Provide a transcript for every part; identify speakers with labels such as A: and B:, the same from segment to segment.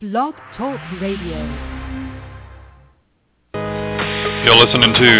A: Blog Talk Radio.
B: You're listening to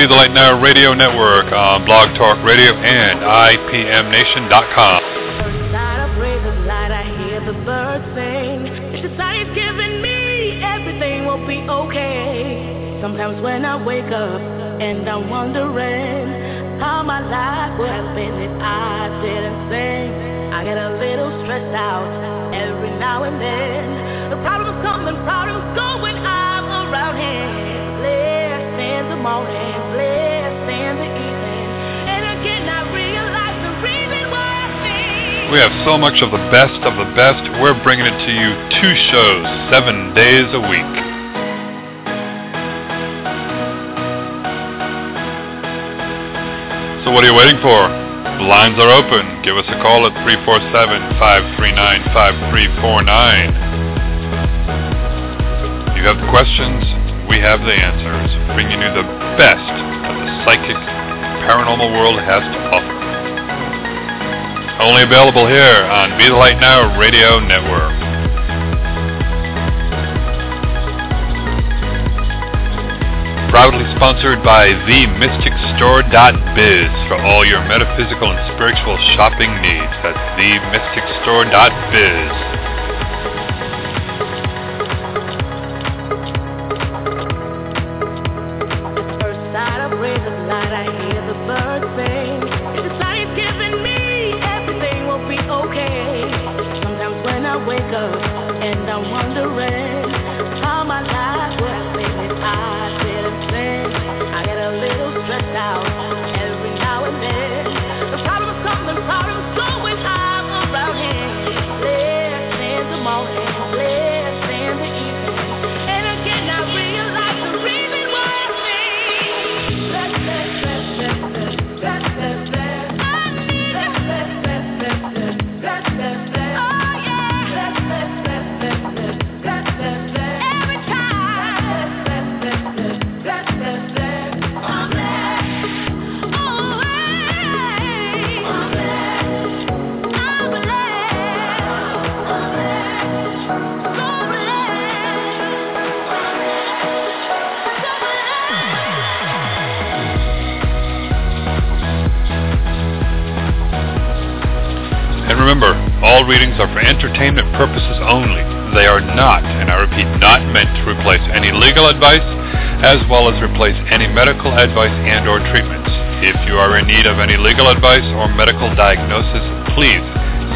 B: Be the Light Now Radio Network on Blog Talk Radio and IPMNation.com.
C: Inside a praise of light, I hear the birds sing. If the sun is giving me, everything will be okay. Sometimes when I wake up and I'm wondering how my life would have been if I didn't sing, I get a little stressed out every now and then. Problems come and problems go when I'm around here. Blessed in the morning, blessed in the evening, and again I realize the reason why I.
B: We have so much of the best of the best. We're bringing it to you two shows, seven days a week. So what are you waiting for? The lines are open. Give us a call at 347-539-5349. You have the questions, we have the answers, bringing you the best that the psychic paranormal world has to offer. Only available here on Be the Light Now Radio Network. Proudly sponsored by TheMysticStore.biz for all your metaphysical and spiritual shopping needs. That's TheMysticStore.biz. remember, all readings are for entertainment purposes only. They are not, and I repeat, not meant to replace any legal advice as well as replace any medical advice and or treatments. If you are in need of any legal advice or medical diagnosis, please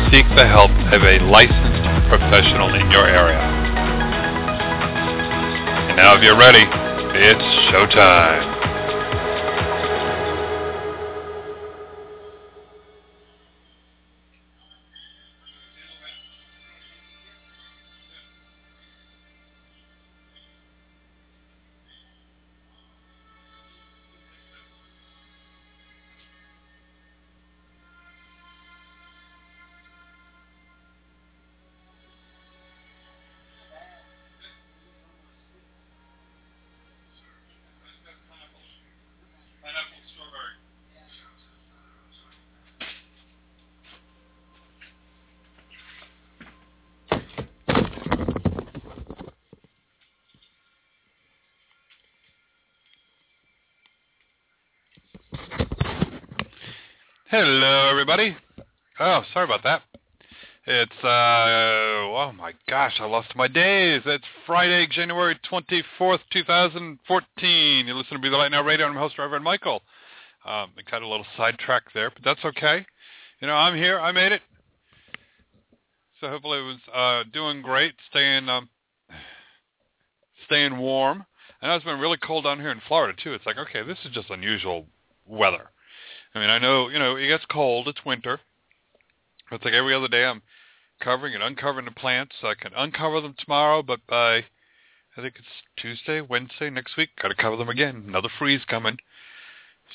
B: seek the help of a licensed professional in your area. And now if you're ready, it's showtime. Hello, everybody. Oh, sorry about that. It's, uh, oh my gosh, I lost my days. It's Friday, January 24th, 2014. You listen to Be the Light Now Radio. I'm host, Reverend Michael. Um, I got a little sidetracked there, but that's okay. You know, I'm here. I made it. So hopefully it was uh, doing great, staying um, staying warm. I know it's been really cold down here in Florida, too. It's like, okay, this is just unusual weather. I mean, I know, you know, it gets cold. It's winter. It's like every other day I'm covering and uncovering the plants. I can uncover them tomorrow, but by, I think it's Tuesday, Wednesday next week, got to cover them again. Another freeze coming.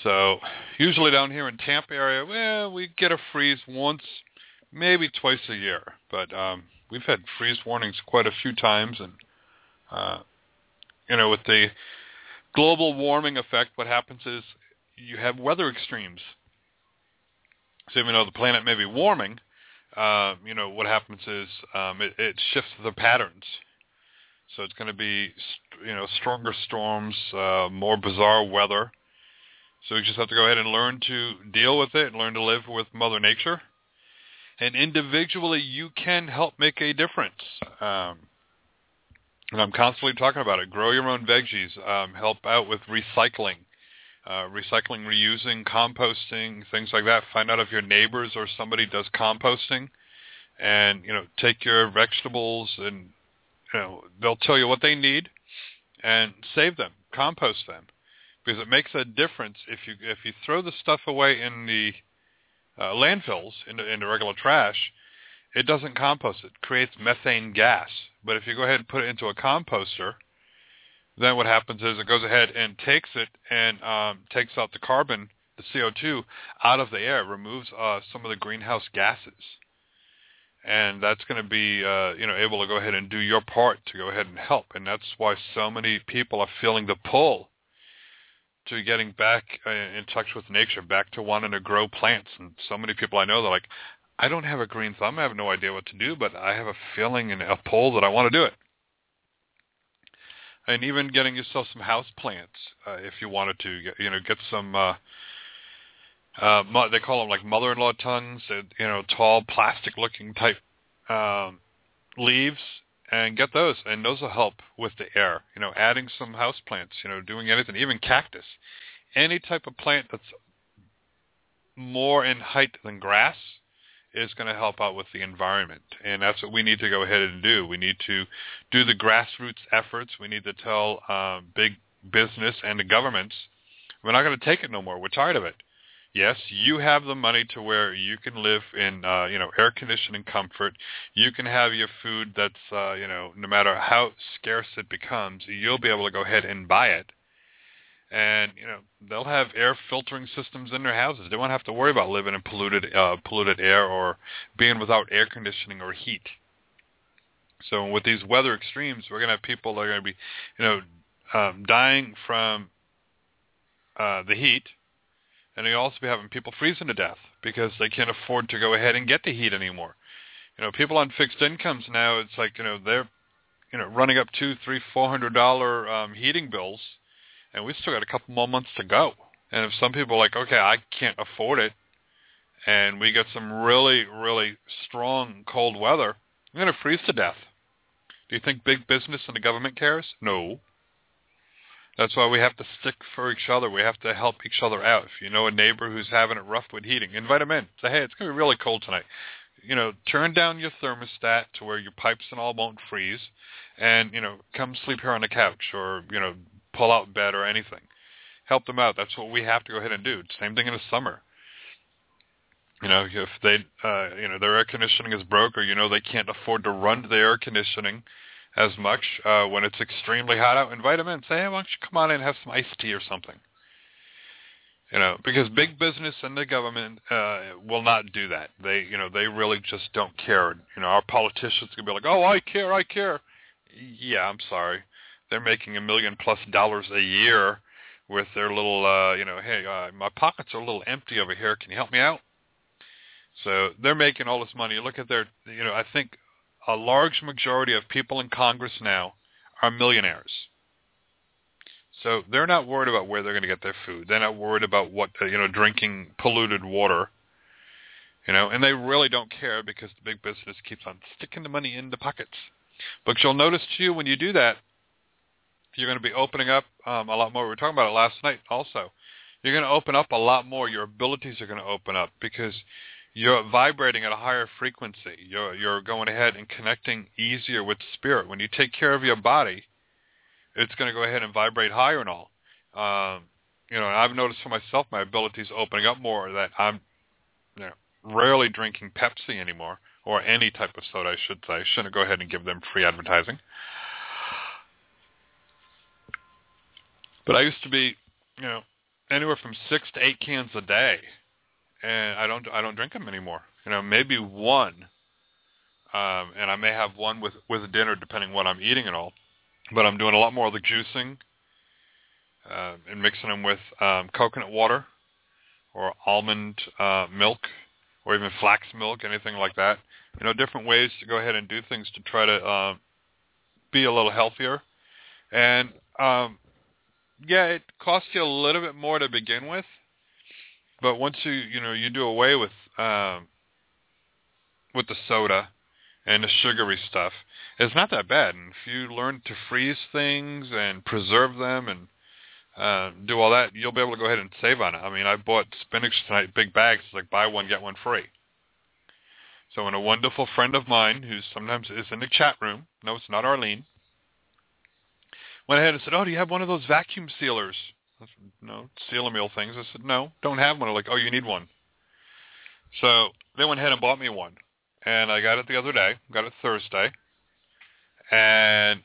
B: So usually down here in Tampa area, well, we get a freeze once, maybe twice a year. But um, we've had freeze warnings quite a few times, and uh, you know, with the global warming effect, what happens is you have weather extremes. So even though the planet may be warming, um, you know, what happens is um, it, it shifts the patterns. So it's going to be, you know, stronger storms, uh, more bizarre weather. So we just have to go ahead and learn to deal with it and learn to live with Mother Nature. And individually, you can help make a difference. Um, and I'm constantly talking about it. Grow your own veggies. Um, help out with recycling uh, recycling, reusing, composting, things like that. Find out if your neighbors or somebody does composting, and you know, take your vegetables and you know they'll tell you what they need, and save them, compost them, because it makes a difference if you if you throw the stuff away in the uh, landfills into, into regular trash. It doesn't compost. It creates methane gas. But if you go ahead and put it into a composter, then what happens is it goes ahead and takes it and um, takes out the carbon, the CO2, out of the air, removes uh, some of the greenhouse gases. And that's going to be, uh, you know, able to go ahead and do your part to go ahead and help. And that's why so many people are feeling the pull to getting back uh, in touch with nature, back to wanting to grow plants. And so many people I know, they're like, I don't have a green thumb. I have no idea what to do, but I have a feeling and a pull that I want to do it and even getting yourself some house plants uh, if you wanted to. You know, get some. Uh, uh, they call them like mother-in-law tongues. Uh, you know, tall plastic-looking type um, leaves, and get those, and those will help with the air. You know, adding some house plants. You know, doing anything, even cactus, any type of plant that's more in height than grass is going to help out with the environment. And that's what we need to go ahead and do. We need to do the grassroots efforts. We need to tell uh, big business and the governments, we're not going to take it no more. We're tired of it. Yes, you have the money to where you can live in, uh, you know, air conditioning comfort. You can have your food that's, uh, you know, no matter how scarce it becomes, you'll be able to go ahead and buy it and you know they'll have air filtering systems in their houses. They won't have to worry about living in polluted uh, polluted air or being without air conditioning or heat. So with these weather extremes, we're going to have people that are going to be, you know, um, dying from uh, the heat, and you also be having people freezing to death because they can't afford to go ahead and get the heat anymore. You know, people on fixed incomes now, it's like you know they're, you know, running up two, three, four hundred dollar um, heating bills and we still got a couple more months to go. And if some people are like, okay, I can't afford it, and we get some really, really strong cold weather, I'm going to freeze to death. Do you think big business and the government cares? No. That's why we have to stick for each other. We have to help each other out. If you know a neighbor who's having it rough with heating, invite them in. Say, hey, it's going to be really cold tonight. You know, turn down your thermostat to where your pipes and all won't freeze, and you know, come sleep here on the couch, or you know, pull out bed or anything. Help them out. That's what we have to go ahead and do. Same thing in the summer. You know, if they, uh, you know, their air conditioning is broke, or you know they can't afford to run the air conditioning as much uh, when it's extremely hot out, invite them in. Say, hey, why don't you come on in and have some iced tea or something? You know, because big business and the government uh, will not do that. They, you know, they really just don't care. You know, our politicians can be like, oh, I care, I care. Yeah, I'm sorry they're making a million plus dollars a year with their little, uh, you know, hey, uh, my pockets are a little empty over here. Can you help me out? So they're making all this money. Look at their, you know, I think a large majority of people in Congress now are millionaires. So they're not worried about where they're going to get their food. They're not worried about what, uh, you know, drinking polluted water. You know, and they really don't care because the big business keeps on sticking the money in the pockets. But you'll notice too when you do that, you're going to be opening up um, a lot more. We were talking about it last night also. You're going to open up a lot more. Your abilities are going to open up because you're vibrating at a higher frequency. You're, you're going ahead and connecting easier with spirit. When you take care of your body, it's going to go ahead and vibrate higher and all. Um, you know, I've noticed for myself my abilities opening up more that I'm you know, rarely drinking Pepsi anymore or any type of soda, I should say. I shouldn't go ahead and give them free advertising. But I used to be, you know, anywhere from six to eight cans a day, and I don't I don't drink them anymore. You know, maybe one, um, and I may have one with with dinner depending what I'm eating and all. But I'm doing a lot more of the juicing uh, and mixing them with um, coconut water or almond uh, milk or even flax milk, anything like that. You know, different ways to go ahead and do things to try to uh, be a little healthier. And um, yeah, it costs you a little bit more to begin with, but once you you know you do away with um, with the soda and the sugary stuff, it's not that bad. And if you learn to freeze things and preserve them and uh, do all that, you'll be able to go ahead and save on it. I mean, I bought spinach tonight, big bags, it's like buy one get one free. So, when a wonderful friend of mine, who sometimes is in the chat room, no, it's not Arlene, went ahead and said, "Oh, do you have one of those vacuum sealers?" I said, no, seal meal things. I said, "No, don't have one." They're like, "Oh, you need one." So they went ahead and bought me one, and I got it the other day. Got it Thursday, and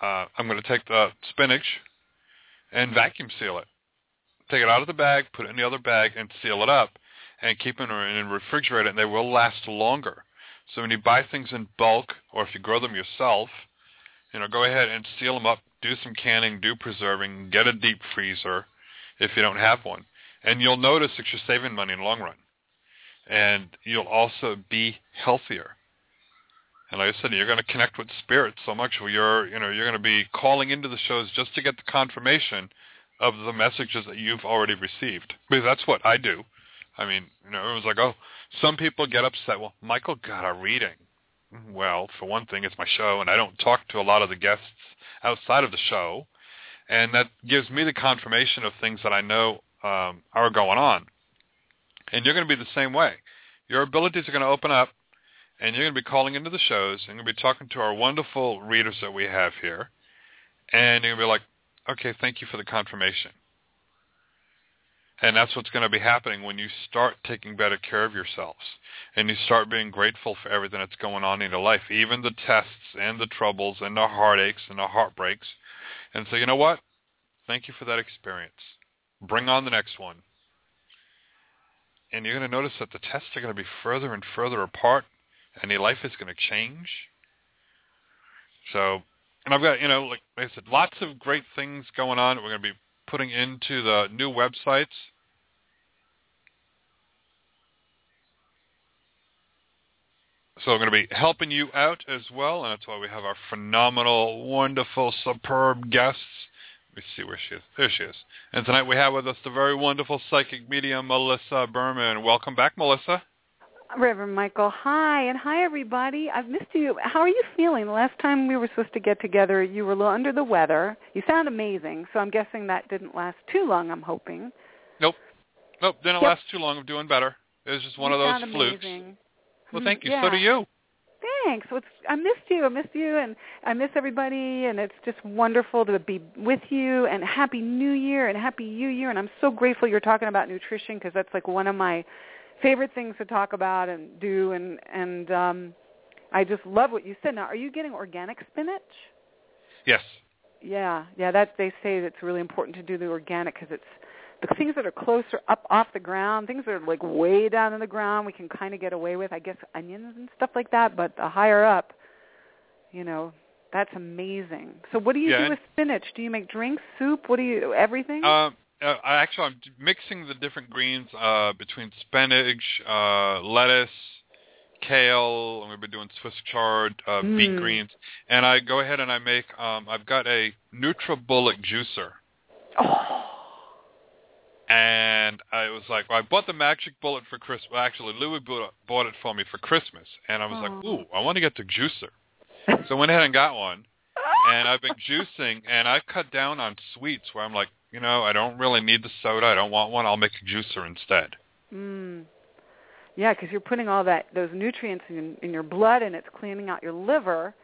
B: uh, I'm going to take the spinach and vacuum seal it. Take it out of the bag, put it in the other bag, and seal it up, and keep it in and refrigerate it, and they will last longer. So when you buy things in bulk, or if you grow them yourself, you know, go ahead and seal them up, do some canning, do preserving, get a deep freezer if you don't have one. And you'll notice that you're saving money in the long run. And you'll also be healthier. And like I said, you're going to connect with spirit so much where you're, you know, you're going to be calling into the shows just to get the confirmation of the messages that you've already received. Because that's what I do. I mean, you know, it was like, oh, some people get upset. Well, Michael got a reading. Well, for one thing, it's my show, and I don't talk to a lot of the guests outside of the show, and that gives me the confirmation of things that I know um, are going on. And you're going to be the same way. Your abilities are going to open up, and you're going to be calling into the shows, and you're going to be talking to our wonderful readers that we have here, and you're going to be like, okay, thank you for the confirmation. And that's what's going to be happening when you start taking better care of yourselves and you start being grateful for everything that's going on in your life, even the tests and the troubles and the heartaches and the heartbreaks. And so, you know what? Thank you for that experience. Bring on the next one. And you're going to notice that the tests are going to be further and further apart and your life is going to change. So, and I've got, you know, like I said, lots of great things going on. We're going to be putting into the new websites So I'm going to be helping you out as well, and that's why we have our phenomenal, wonderful, superb guests. Let me see where she is. There she is. And tonight we have with us the very wonderful psychic medium, Melissa Berman. Welcome back, Melissa.
D: Reverend Michael, hi, and hi everybody. I've missed you. How are you feeling? The last time we were supposed to get together, you were a little under the weather. You sound amazing, so I'm guessing that didn't last too long. I'm hoping.
B: Nope, nope, didn't yep. last too long. I'm doing better. It was just one
D: you
B: of those flukes.
D: Amazing.
B: Well, mm, thank you.
D: Yeah.
B: So do you.
D: Thanks. Well, I missed you. I missed you, and I miss everybody. And it's just wonderful to be with you. And happy New Year and happy New Year. And I'm so grateful you're talking about nutrition because that's like one of my favorite things to talk about and do. And and um, I just love what you said. Now, are you getting organic spinach?
B: Yes.
D: Yeah, yeah. That they say it's really important to do the organic because it's the things that are closer up off the ground, things that are like way down in the ground, we can kind of get away with, I guess, onions and stuff like that. But the higher up, you know, that's amazing. So what do you
B: yeah,
D: do with spinach? Do you make drinks, soup? What do you everything?
B: Um, uh, I actually I'm mixing the different greens uh, between spinach, uh, lettuce, kale. I'm to be doing Swiss chard, uh,
D: mm.
B: beet greens, and I go ahead and I make. Um, I've got a NutriBullet juicer.
D: Oh
B: and I was like, well, I bought the magic bullet for Christmas. Well, actually, Louis bought it for me for Christmas, and I was like, ooh, I want to get the juicer. so I went ahead and got one, and I've been juicing, and I've cut down on sweets where I'm like, you know, I don't really need the soda. I don't want one. I'll make a juicer instead.
D: Mm. Yeah, because you're putting all that those nutrients in, in your blood, and it's cleaning out your liver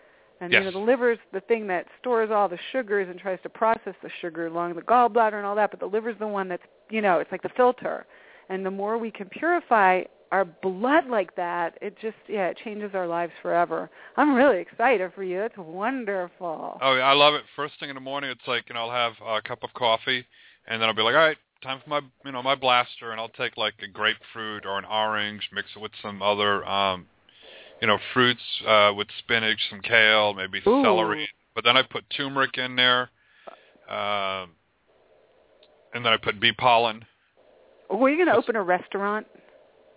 D: and
B: yes.
D: you know, the liver's the thing that stores all the sugars and tries to process the sugar along the gallbladder and all that, but the liver's the one that's you know, it's like the filter. And the more we can purify our blood like that, it just yeah, it changes our lives forever. I'm really excited for you. It's wonderful.
B: Oh, yeah, I love it. First thing in the morning, it's like you know, I'll have a cup of coffee, and then I'll be like, all right, time for my you know my blaster, and I'll take like a grapefruit or an orange, mix it with some other um you know, fruits uh, with spinach, some kale, maybe
D: Ooh.
B: celery. But then I put turmeric in there, um, and then I put bee pollen.
D: Were you going to open a restaurant?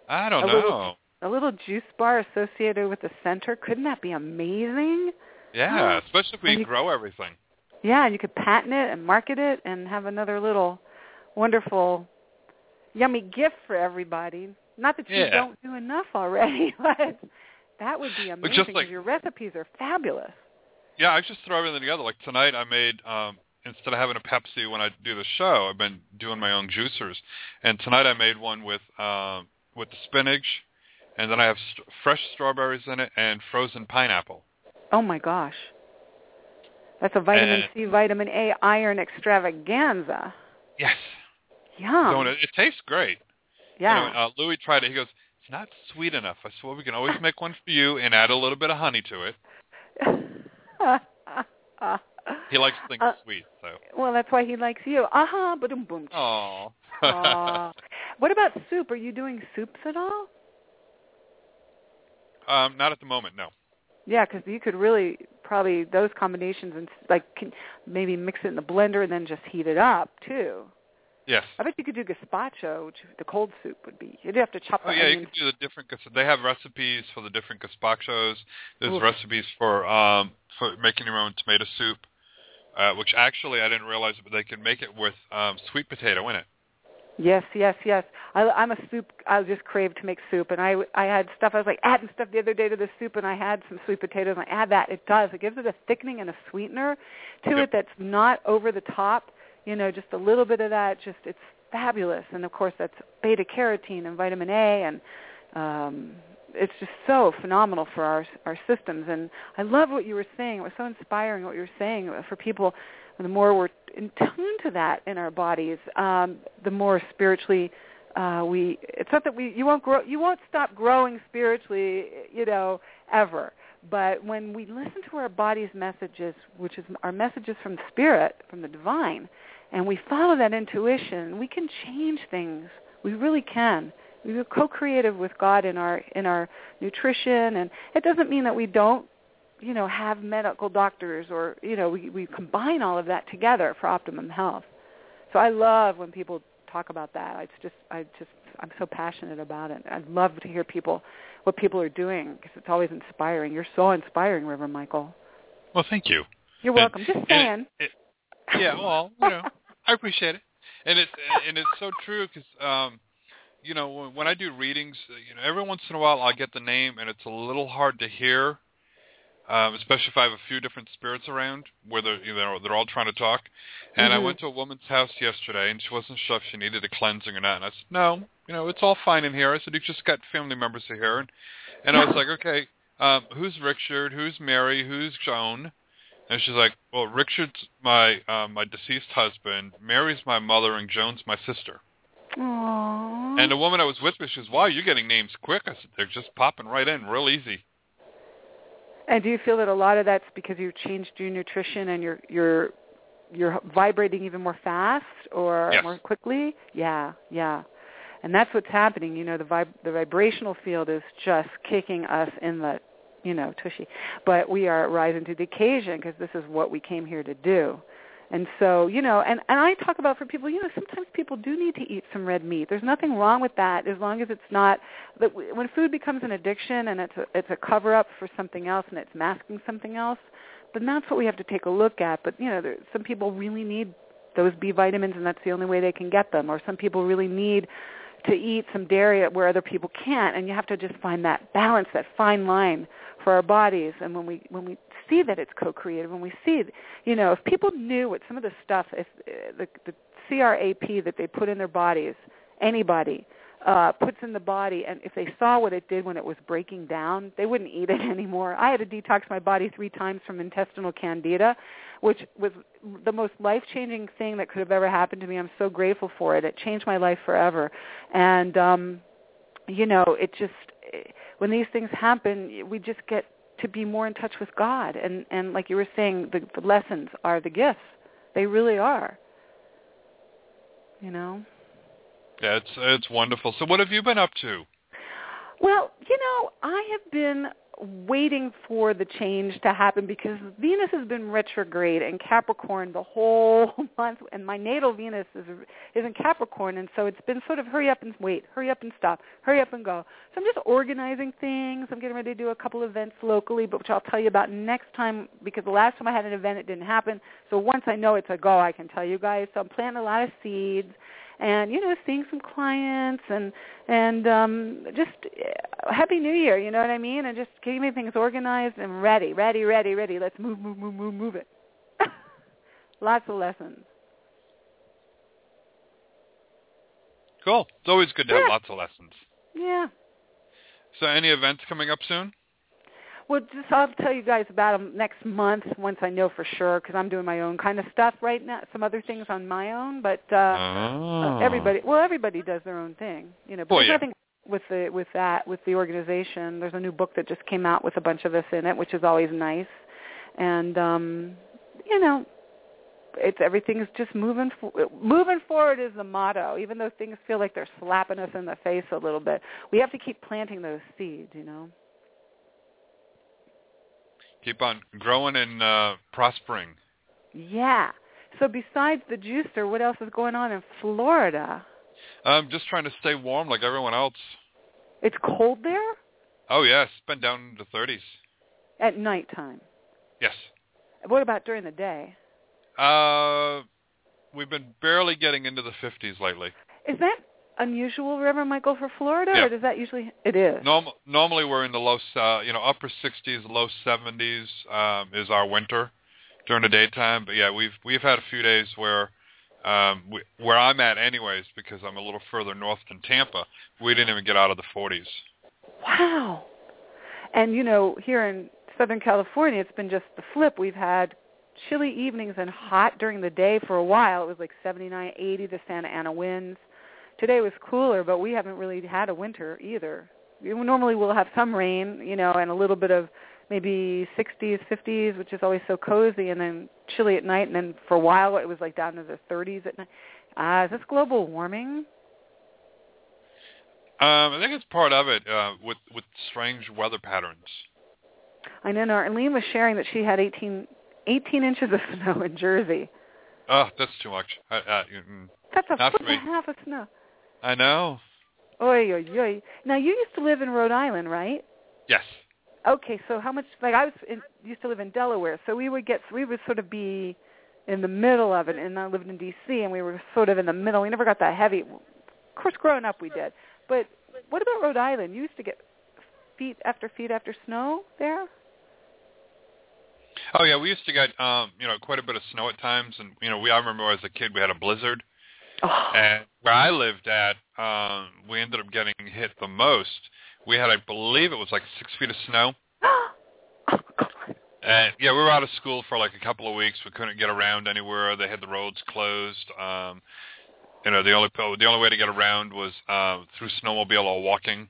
B: I don't
D: A
B: know.
D: little- A little juice bar associated with the center. Couldn't that be amazing?
B: yeah, especially if we
D: you-
B: grow everything.
D: Yeah, and you could patent it and market it and have another little wonderful, yummy gift for everybody. Not that you
B: Yeah.
D: don't do enough already, but that would be amazing
B: like-
D: your recipes are fabulous.
B: Yeah, I just throw everything together. Like tonight, I made um instead of having a Pepsi when I do the show, I've been doing my own juicers, and tonight I made one with um with the spinach, and then I have st- fresh strawberries in it and frozen pineapple.
D: Oh my gosh. That's a vitamin
B: And-
D: C, vitamin A, iron extravaganza.
B: Yes.
D: Yum.
B: So it, it tastes great.
D: yeah.
B: Anyway, uh, Louis tried it. He goes, "It's not sweet enough." I said, "Well, we can always make one for you and add a little bit of honey to it." He likes things
D: Uh,
B: sweet, so.
D: well, that's why he likes you. Aha, uh boom, boom.
B: Oh.
D: What about soup? Are you doing soups at all?
B: um, not at the moment, no.
D: Yeah, because you could really probably those combinations and like can, maybe mix it in the blender and then just heat it up too.
B: Yes.
D: I bet you could do gazpacho, which the cold soup would be. You'd have to chop
B: Oh yeah, you could do the different. They have recipes for the different gazpachos. There's
D: Oof.
B: recipes for um for making your own tomato soup, uh, which actually I didn't realize, but they can make it with um sweet potato in it.
D: Yes, yes, yes. I, I'm a soup. I just craved to make soup, and I I had stuff. I was like adding stuff the other day to the soup, and I had some sweet potatoes. And I add that. It does. It gives it a thickening and a sweetener to
B: Yep.
D: it that's not over the top. You know, just a little bit of that. Just it's fabulous. And of course, that's beta carotene and vitamin A, and um, it's just so phenomenal for our our systems. And I love what you were saying. It was so inspiring what you were saying for people. The more we're in tune to that in our bodies, um, the more spiritually uh, we. It's not that we you won't grow. You won't stop growing spiritually, you know, ever. But when we listen to our body's messages, which is our messages from spirit, from the divine, and we follow that intuition, we can change things. We really can. We are co-creative with God in our in our nutrition, and it doesn't mean that we don't, you know, have medical doctors or you know we we combine all of that together for optimum health. So I love when people talk about that. It's just I just I'm so passionate about it. I love to hear people what people are doing because it's always inspiring. You're so inspiring, Reverend Michael.
B: Well, thank you.
D: You're
B: And-
D: welcome. Just saying.
B: it- it- yeah, well, you know, I appreciate it, and it's and it's so true because um, you know when, when I do readings, uh, you know, every once in a while I'll get the name, and it's a little hard to hear, um, especially if I have a few different spirits around where they're you know they're all trying to talk. And I
D: Mhm.
B: went to a woman's house yesterday, and she wasn't sure if she needed a cleansing or not. And I said, no, you know, it's all fine in here. I said, you've just got family members here, and and I was like, okay, um, who's Richard? Who's Mary? Who's Joan? And she's like, well, Richard's my uh, my deceased husband, Mary's my mother, and Joan's my sister.
D: Aww.
B: And the woman I was with me, she goes, wow, you're getting names quick. I said, they're just popping right in, real easy.
D: And do you feel that a lot of that's because you've changed your nutrition and you're you're you're vibrating even more fast or
B: Yes.
D: more quickly? Yeah, yeah. And that's what's happening. You know, the vib- the vibrational field is just kicking us in the, you know, tushy. But we are rising to the occasion because this is what we came here to do. And so, you know, and, and I talk about for people, you know, sometimes people do need to eat some red meat. There's nothing wrong with that as long as it's not that when food becomes an addiction and it's a, it's a cover up for something else and it's masking something else, then that's what we have to take a look at. But, you know, there, some people really need those B vitamins and that's the only way they can get them or some people really need to eat some dairy where other people can't and you have to just find that balance, that fine line for our bodies. And when we when we see that it's co-creative when we see you know if people knew what some of the stuff if uh, the the CRAP that they put in their bodies anybody uh puts in the body and if they saw what it did when it was breaking down they wouldn't eat it anymore. I had to detox my body 3 times from intestinal candida which was the most life-changing thing that could have ever happened to me. I'm so grateful for it. It changed my life forever. And um you know it just when these things happen we just get to be more in touch with god. And and like you were saying the, the lessons are the gifts. They really are. You know
B: It's it's wonderful. So what have you been up to?
D: well you know i have been waiting for the change to happen because Venus has been retrograde in Capricorn the whole month, and my natal Venus is is in Capricorn, and so it's been sort of hurry up and wait, hurry up and stop, hurry up and go. So I'm just organizing things. I'm getting ready to do a couple events locally, but which I'll tell you about next time because the last time I had an event it didn't happen. So once I know it's a go, I can tell you guys. So I'm planting a lot of seeds and you know seeing some clients and and um just uh, happy new year you know what i mean? And just getting things organized and ready ready ready ready. Let's move move move move move it. Lots of lessons.
B: Cool. It's always good to
D: yeah.
B: have lots of lessons.
D: Yeah.
B: So any events coming up soon
D: well, just I'll tell you guys about them next month once I know for sure because I'm doing my own kind of stuff right now. Some other things on my own, but uh,
B: oh.
D: everybody, well, everybody does their own thing, you know. But
B: Well, yeah.
D: nothing with the with that with the organization. There's a new book that just came out with a bunch of us in it, which is always nice, and um, you know, it's everything's just moving fo- moving forward is the motto. Even though things feel like they're slapping us in the face a little bit, we have to keep planting those seeds, you know.
B: Keep on growing and uh prospering
D: Yeah. So besides the juicer, what else is going on in Florida?
B: i'm just trying to stay warm like everyone else
D: It's cold there
B: oh yes it's been down in the thirties
D: at nighttime.
B: yes
D: What about during the day?
B: uh we've been barely getting into the fifties lately
D: Is that unusual, Reverend Michael, for Florida,
B: Yeah.
D: or does that usually? It is.
B: Norm- normally we're in the low, uh, you know, upper 60s, low 70s um, is our winter during the daytime. But yeah, we've we've had a few days where um, we, where I'm at, anyways, because I'm a little further north than Tampa. We didn't even get out of the 40s.
D: Wow. And you know, here in Southern California, it's been just the flip. We've had chilly evenings and hot during the day for a while. It was like 79, 80 the Santa Ana winds. Today was cooler, but we haven't really had a winter either. Normally we'll have some rain, you know, and a little bit of maybe 60s, 50s, which is always so cozy, and then chilly at night. And then for a while, it was like down to the 30s at night. Ah, is this global warming?
B: Um, I think it's part of it uh, with with strange weather patterns.
D: I know Arlene was sharing that she had 18, 18 inches of snow in Jersey.
B: Oh, that's too much. I, I, mm,
D: That's a foot and a half of snow.
B: I know.
D: Oy, oy, oy. Now you used to live in Rhode Island, right?
B: Yes.
D: Okay, so how much? Like I was in, used to live in Delaware, so we would get we would sort of be in the middle of it, and I lived in D.C. and we were sort of in the middle. We never got that heavy. Of course, growing up we did, but what about Rhode Island? You used to get feet after feet after snow there.
B: Oh yeah, we used to get um, you know quite a bit of snow at times, and you know we I remember as a kid we had a blizzard,
D: Oh,
B: and where I lived at, um, we ended up getting hit the most. We had, I believe, it was like six feet of snow,
D: oh God.
B: and yeah, we were out of school for like a couple of weeks. We couldn't get around anywhere. They had the roads closed. Um, you know, the only the only way to get around was uh, through snowmobile or walking.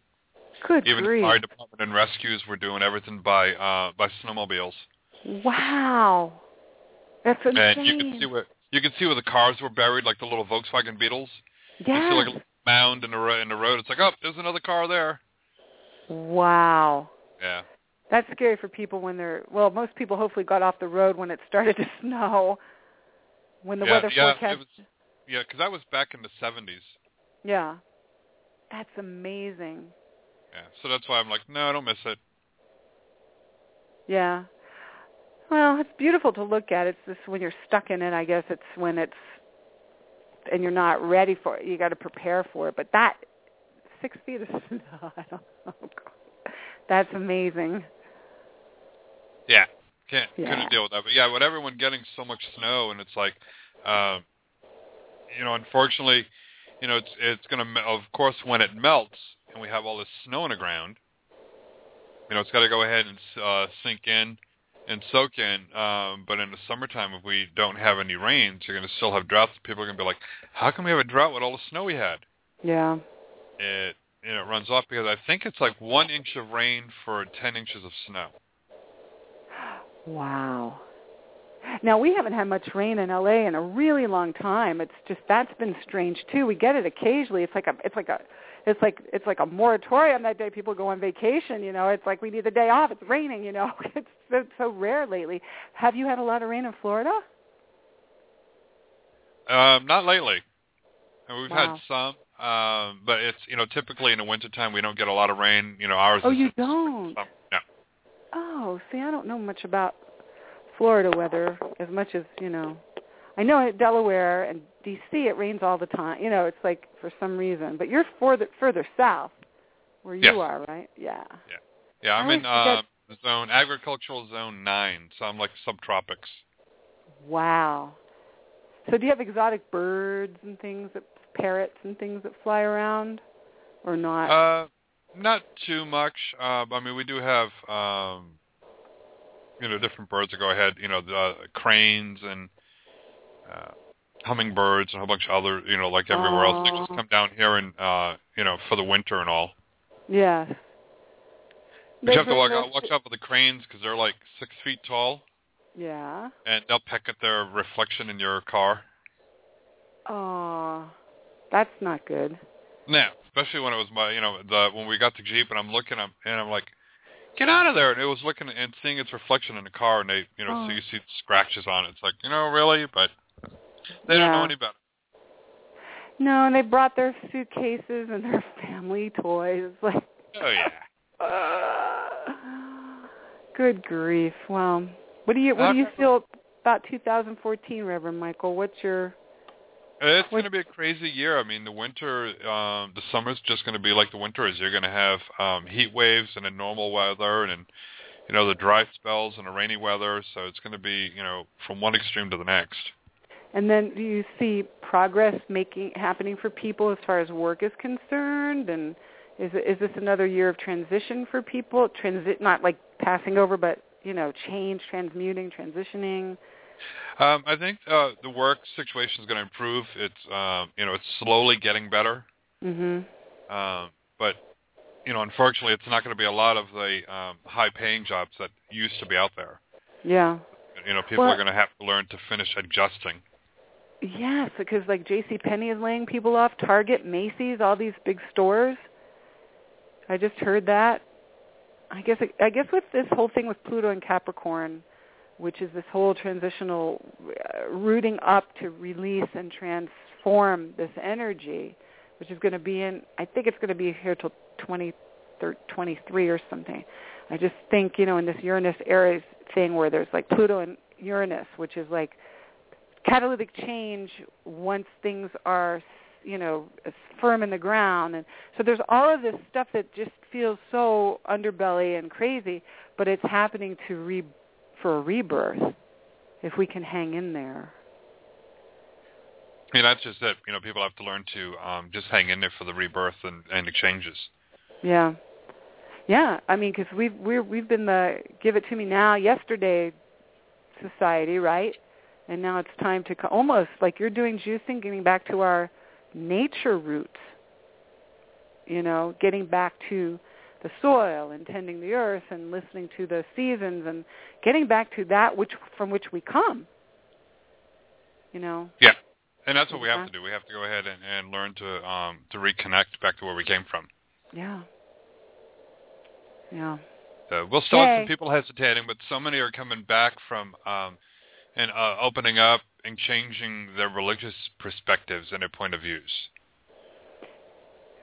D: Good
B: Even
D: grief!
B: fire department and rescues were doing everything by uh, by snowmobiles.
D: Wow, that's insane.
B: And you could see where you can see where the cars were buried, like the little Volkswagen Beetles.
D: Yeah.
B: You see like a mound in the ro- in the road. It's like, oh, there's another car there.
D: Wow.
B: Yeah.
D: That's scary for people when they're well. Most people hopefully got off the road when it started to snow. When the
B: yeah,
D: weather
B: yeah,
D: forecast.
B: Was, yeah, because I was back in the 70s.
D: Yeah, that's amazing.
B: Yeah, so that's why I'm like, no, I don't miss it.
D: Yeah. Well, it's beautiful to look at. It's just when you're stuck in it. I guess it's when it's and you're not ready for it. You got to prepare for it. But that six feet of snow. I don't know. That's amazing.
B: Yeah, can't
D: Yeah.
B: couldn't deal with that. But yeah, with everyone getting so much snow, and it's like, um, you know, unfortunately, you know, it's it's gonna of course when it melts and we have all this snow in the ground, you know, it's got to go ahead and uh, sink in and soak in. Um, but in the summertime, if we don't have any rains, you're gonna still have droughts. People are gonna be like, how come we have a drought with all the snow we had?
D: Yeah.
B: It you know, it runs off because I think it's like one inch of rain for ten inches of snow.
D: Wow. Now we haven't had much rain in LA in a really long time. It's just that's been strange too. We get it occasionally. It's like a it's like a it's like it's like a moratorium that day. People go on vacation. You know, it's like we need the day off. It's raining. You know, it's so, so rare lately. Have you had a lot of rain in Florida?
B: Um, not lately. We've
D: Wow.
B: had some, um, but it's you know typically in the wintertime we don't get a lot of rain. You know, ours.
D: Oh, you don't.
B: some, no.
D: Oh, see, I don't know much about Florida weather as much as you know. I know at Delaware and D.C. it rains all the time. You know, it's like for some reason. But you're further further south, where you
B: Yes.
D: are, right? Yeah.
B: Yeah, Yeah,
D: I'm
B: in the zone agricultural zone nine, so I'm like subtropics.
D: Wow. So do you have exotic birds and things that parrots and things that fly around, or not?
B: Uh, not too much. Uh, I mean, we do have um, you know different birds that go ahead. You know, the uh, cranes and uh, hummingbirds and a whole bunch of other. You know, like everywhere else, they just come down here and uh, you know for the winter and all.
D: Yeah.
B: But you have to watch out, watch out for the cranes because they're like six feet tall,
D: Yeah.
B: and they'll peck at their reflection in your car.
D: Oh, that's not good.
B: Yeah, especially when it was my, you know, the when we got the Jeep and I'm looking up and I'm like, get out of there! And it was looking and seeing its reflection in the car, and they, you know,
D: Oh.
B: so you see scratches on it. It's like, you know, really, but they don't know any better.
D: No, and they brought their suitcases and their family toys. Like,
B: Oh yeah.
D: uh, good grief. Well, what do you what do you feel about 2014, Reverend Michael? What's your
B: It's going to be a crazy year. I mean, the winter, um, the summer's just going to be like the winter is. You're going to have um, heat waves and a normal weather, and you know the dry spells and the rainy weather. So it's going to be, you know, from one extreme to the next.
D: And then do you see progress making happening for people as far as work is concerned? And is is this another year of transition for people? Transit not like passing over, but you know, change, transmuting, transitioning.
B: Um, I think uh, the work situation is going to improve. It's um, you know it's slowly getting better,
D: Mhm.
B: um, but you know unfortunately it's not going to be a lot of the um, high-paying jobs that used to be out there.
D: Yeah.
B: You know people
D: Well-
B: are going to have to learn to finish adjusting.
D: Yes, because like J.C. Penney is laying people off, Target, Macy's, all these big stores. I just heard that. I guess I guess with this whole thing with Pluto and Capricorn, which is this whole transitional uh, rooting up to release and transform this energy, which is going to be in. I think it's going to be here till 2023 or something. I just think you know in this Uranus Aries thing where there's like Pluto and Uranus, which is like catalytic change once things are you know firm in the ground. And so there's all of this stuff that just feels so underbelly and crazy but it's happening to re for a rebirth if we can hang in there.
B: I mean that's just it. You know people have to learn to um, just hang in there for the rebirth and, and the changes.
D: yeah. Yeah. I mean because we've we're we've been the give it to me now yesterday society right and now it's time to co- almost like you're doing juicing getting back to our nature roots. You know getting back to the soil and tending the earth and listening to the seasons and getting back to that which from which we come. You know?
B: Yeah, and that's what we have to do. We have to go ahead and, and learn to um, to reconnect back to where we came from.
D: yeah. Yeah.
B: Uh, we'll still have some people hesitating, but so many are coming back from um, and uh, opening up and changing their religious perspectives and their point of views.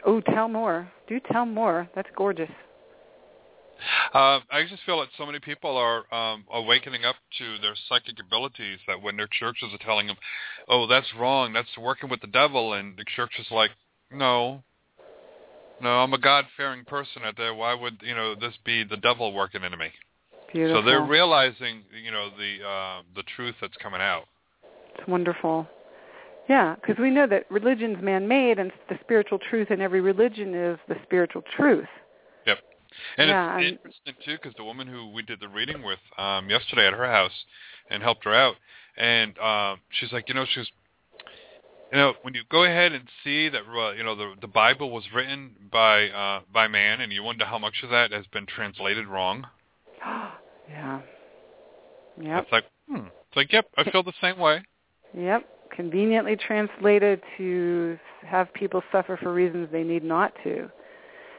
D: oh tell more do tell more that's gorgeous
B: Uh, I just feel that so many people are um, awakening up to their psychic abilities that when their churches are telling them, "Oh, that's wrong. That's working with the devil," and the church is like, "No, no, I'm a God-fearing person out there. Why would you know this be the devil working into me?"
D: Beautiful
B: So they're realizing, you know, the uh, the truth that's coming out.
D: It's wonderful. Yeah, because we know that religion's man-made, and the spiritual truth in every religion is the spiritual truth.
B: Yep. And
D: Yeah,
B: it's interesting too, because the woman who we did the reading with um, yesterday at her house and helped her out, and um, she's like, you know, she's, you know, when you go ahead and see that, uh, you know, the the Bible was written by uh, by man, and you wonder how much of that has been translated wrong.
D: yeah. Yep.
B: It's like, hmm, It's like, yep, I feel the same way.
D: Yep, conveniently translated to have people suffer for reasons they need not to.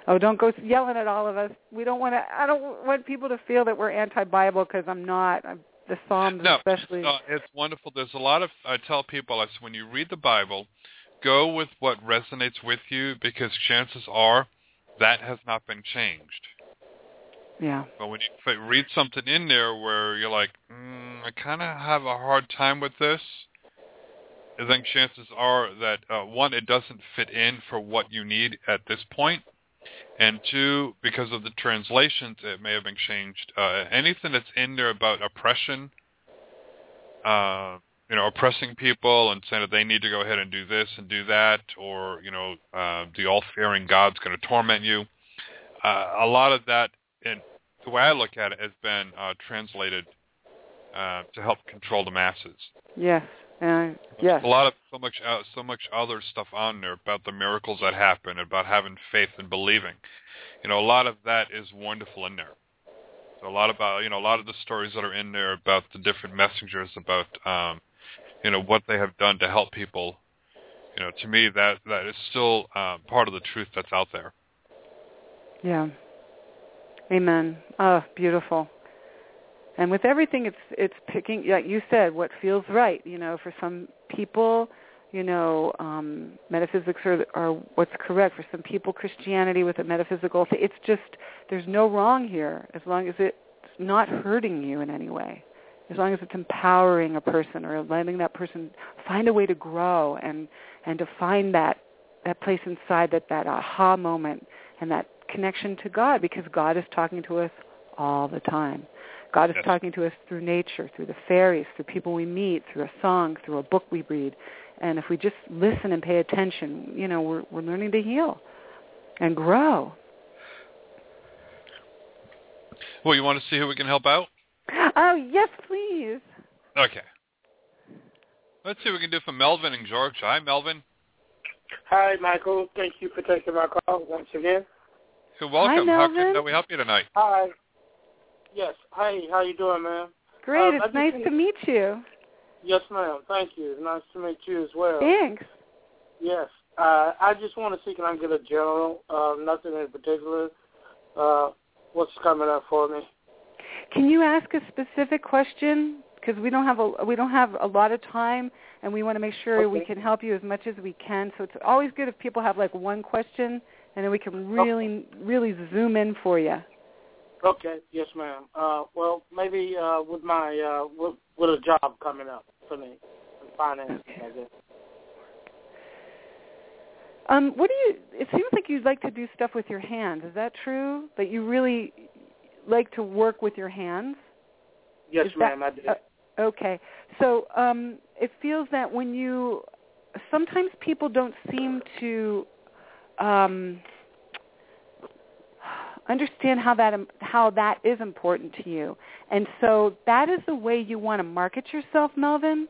D: Oh, don't go yelling at all of us. We don't want to. I don't want people to feel that we're anti-Bible because I'm not. I'm, the Psalms,
B: no,
D: especially.
B: No, it's wonderful. There's a lot of. I tell people, I when you read the Bible, go with what resonates with you because chances are that has not been changed.
D: Yeah.
B: But when you read something in there where you're like, mm, I kind of have a hard time with this, I think chances are that uh, one, it doesn't fit in for what you need at this point, and two, because of the translations, it may have been changed. Uh, anything that's in there about oppression, uh, you know, oppressing people and saying that they need to go ahead and do this and do that, or you know, uh, the all-fearing God's going to torment you. Uh, a lot of that, and the way I look at it, has been uh, translated uh, to help control the masses.
D: Yes. Uh, yes.
B: A lot of so much uh, so much other stuff on there about the miracles that happen, about having faith and believing. You know, a lot of that is wonderful in there. So a lot about you know a lot of the stories that are in there about the different messengers about um, you know what they have done to help people. You know, to me that that is still uh, part of the truth that's out there.
D: Yeah. Amen. Oh, beautiful. And with everything it's it's picking like you said what feels right you know for some people you know um metaphysics are are what's correct. For some people christianity with a metaphysical it's just there's no wrong here as long as it's not hurting you in any way. As long as it's empowering a person or letting that person find a way to grow and and to find that that place inside that that aha moment and that connection to god because god is talking to us all the time God is
B: yes.
D: talking to us through nature, through the fairies, through people we meet, through a song, through a book we read. And if we just listen and pay attention, you know, we're we're learning to heal and grow.
B: Well, you want to see who we can help out?
D: Oh, yes, please.
B: Okay. Let's see what we can do for Melvin and George. Hi, Melvin.
C: Hi, Michael. Thank you for taking my call once again.
B: You're welcome.
D: Hi,
B: How
D: Melvin.
B: can we help you tonight?
C: Hi. Yes. Hi. how you doing, ma'am?
D: Great.
C: Um,
D: it's
C: just
D: nice to meet you.
C: Yes, ma'am. Thank you. Nice to meet you as well.
D: Thanks.
C: Yes. Uh, I just want to see can I get a general, uh, nothing in particular. Uh, what's coming up for me?
D: Can you ask a specific question? Because we don't have a we don't have a lot of time, and we want to make sure we can help you as much as we can. So it's always good if people have like one question, and then we can really really zoom in for you.
C: Okay. Yes, ma'am. Uh, well, maybe uh, with my uh, with, with a job coming up for me, finances,
D: Okay.
C: I guess.
D: Um, what do you? It seems like you'd like to do stuff with your hands. Is that true? That you really like to work with your hands?
C: Yes,
D: Is that-
C: ma'am. I do.
D: uh, Okay. So um, it feels that when you, sometimes people don't seem to um, understand how that how that is important to you, and so that is the way you want to market yourself, Melvin.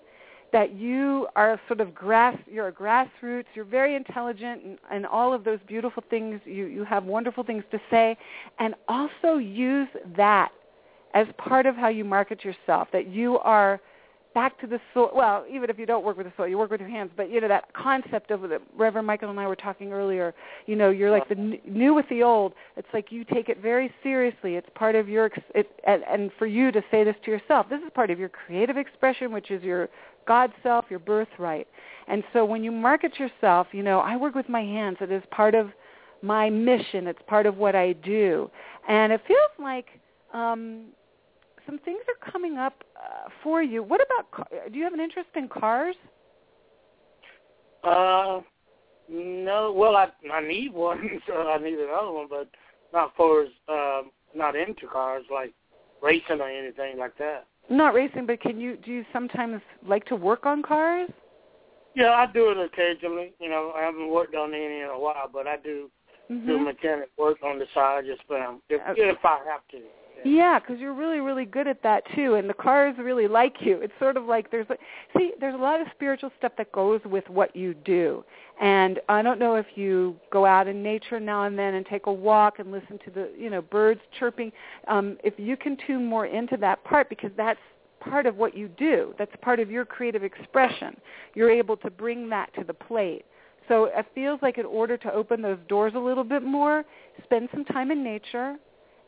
D: That you are sort of grass, you're a grassroots, you're very intelligent, and, and all of those beautiful things. You you have wonderful things to say, and also use that as part of how you market yourself, that you are back to the soil. Well, even if you don't work with the soil, you work with your hands. But you know that concept of the Reverend Michael and I were talking earlier. You know, you're like the n- new with the old. It's like you take it very seriously. It's part of your ex- it, and, and for you to say this to yourself, this is part of your creative expression, which is your God self, your birthright. And so when you market yourself, you know, I work with my hands. It is part of my mission. It's part of what I do, and it feels like. um some things are coming up uh, for you. What about? Do you have an interest in cars?
C: Uh, no. Well, I I need one, so I need another one, but not for um, not into cars like racing or anything like that.
D: Not racing, but can you? Do you sometimes like to work on cars?
C: Yeah, I do it occasionally. You know, I haven't worked on any in a while, but I do
D: hmm
C: do mechanic work on the side just um, if
D: Okay.
C: if I have to.
D: Yeah, because you're really, really good at that too, and the cars really like you. It's sort of like there's, a, see, there's a lot of spiritual stuff that goes with what you do, and I don't know if you go out in nature now and then and take a walk and listen to the, you know, birds chirping. Um, if you can tune more into that part, because that's part of what you do. That's part of your creative expression. You're able to bring that to the plate. So it feels like in order to open those doors a little bit more, spend some time in nature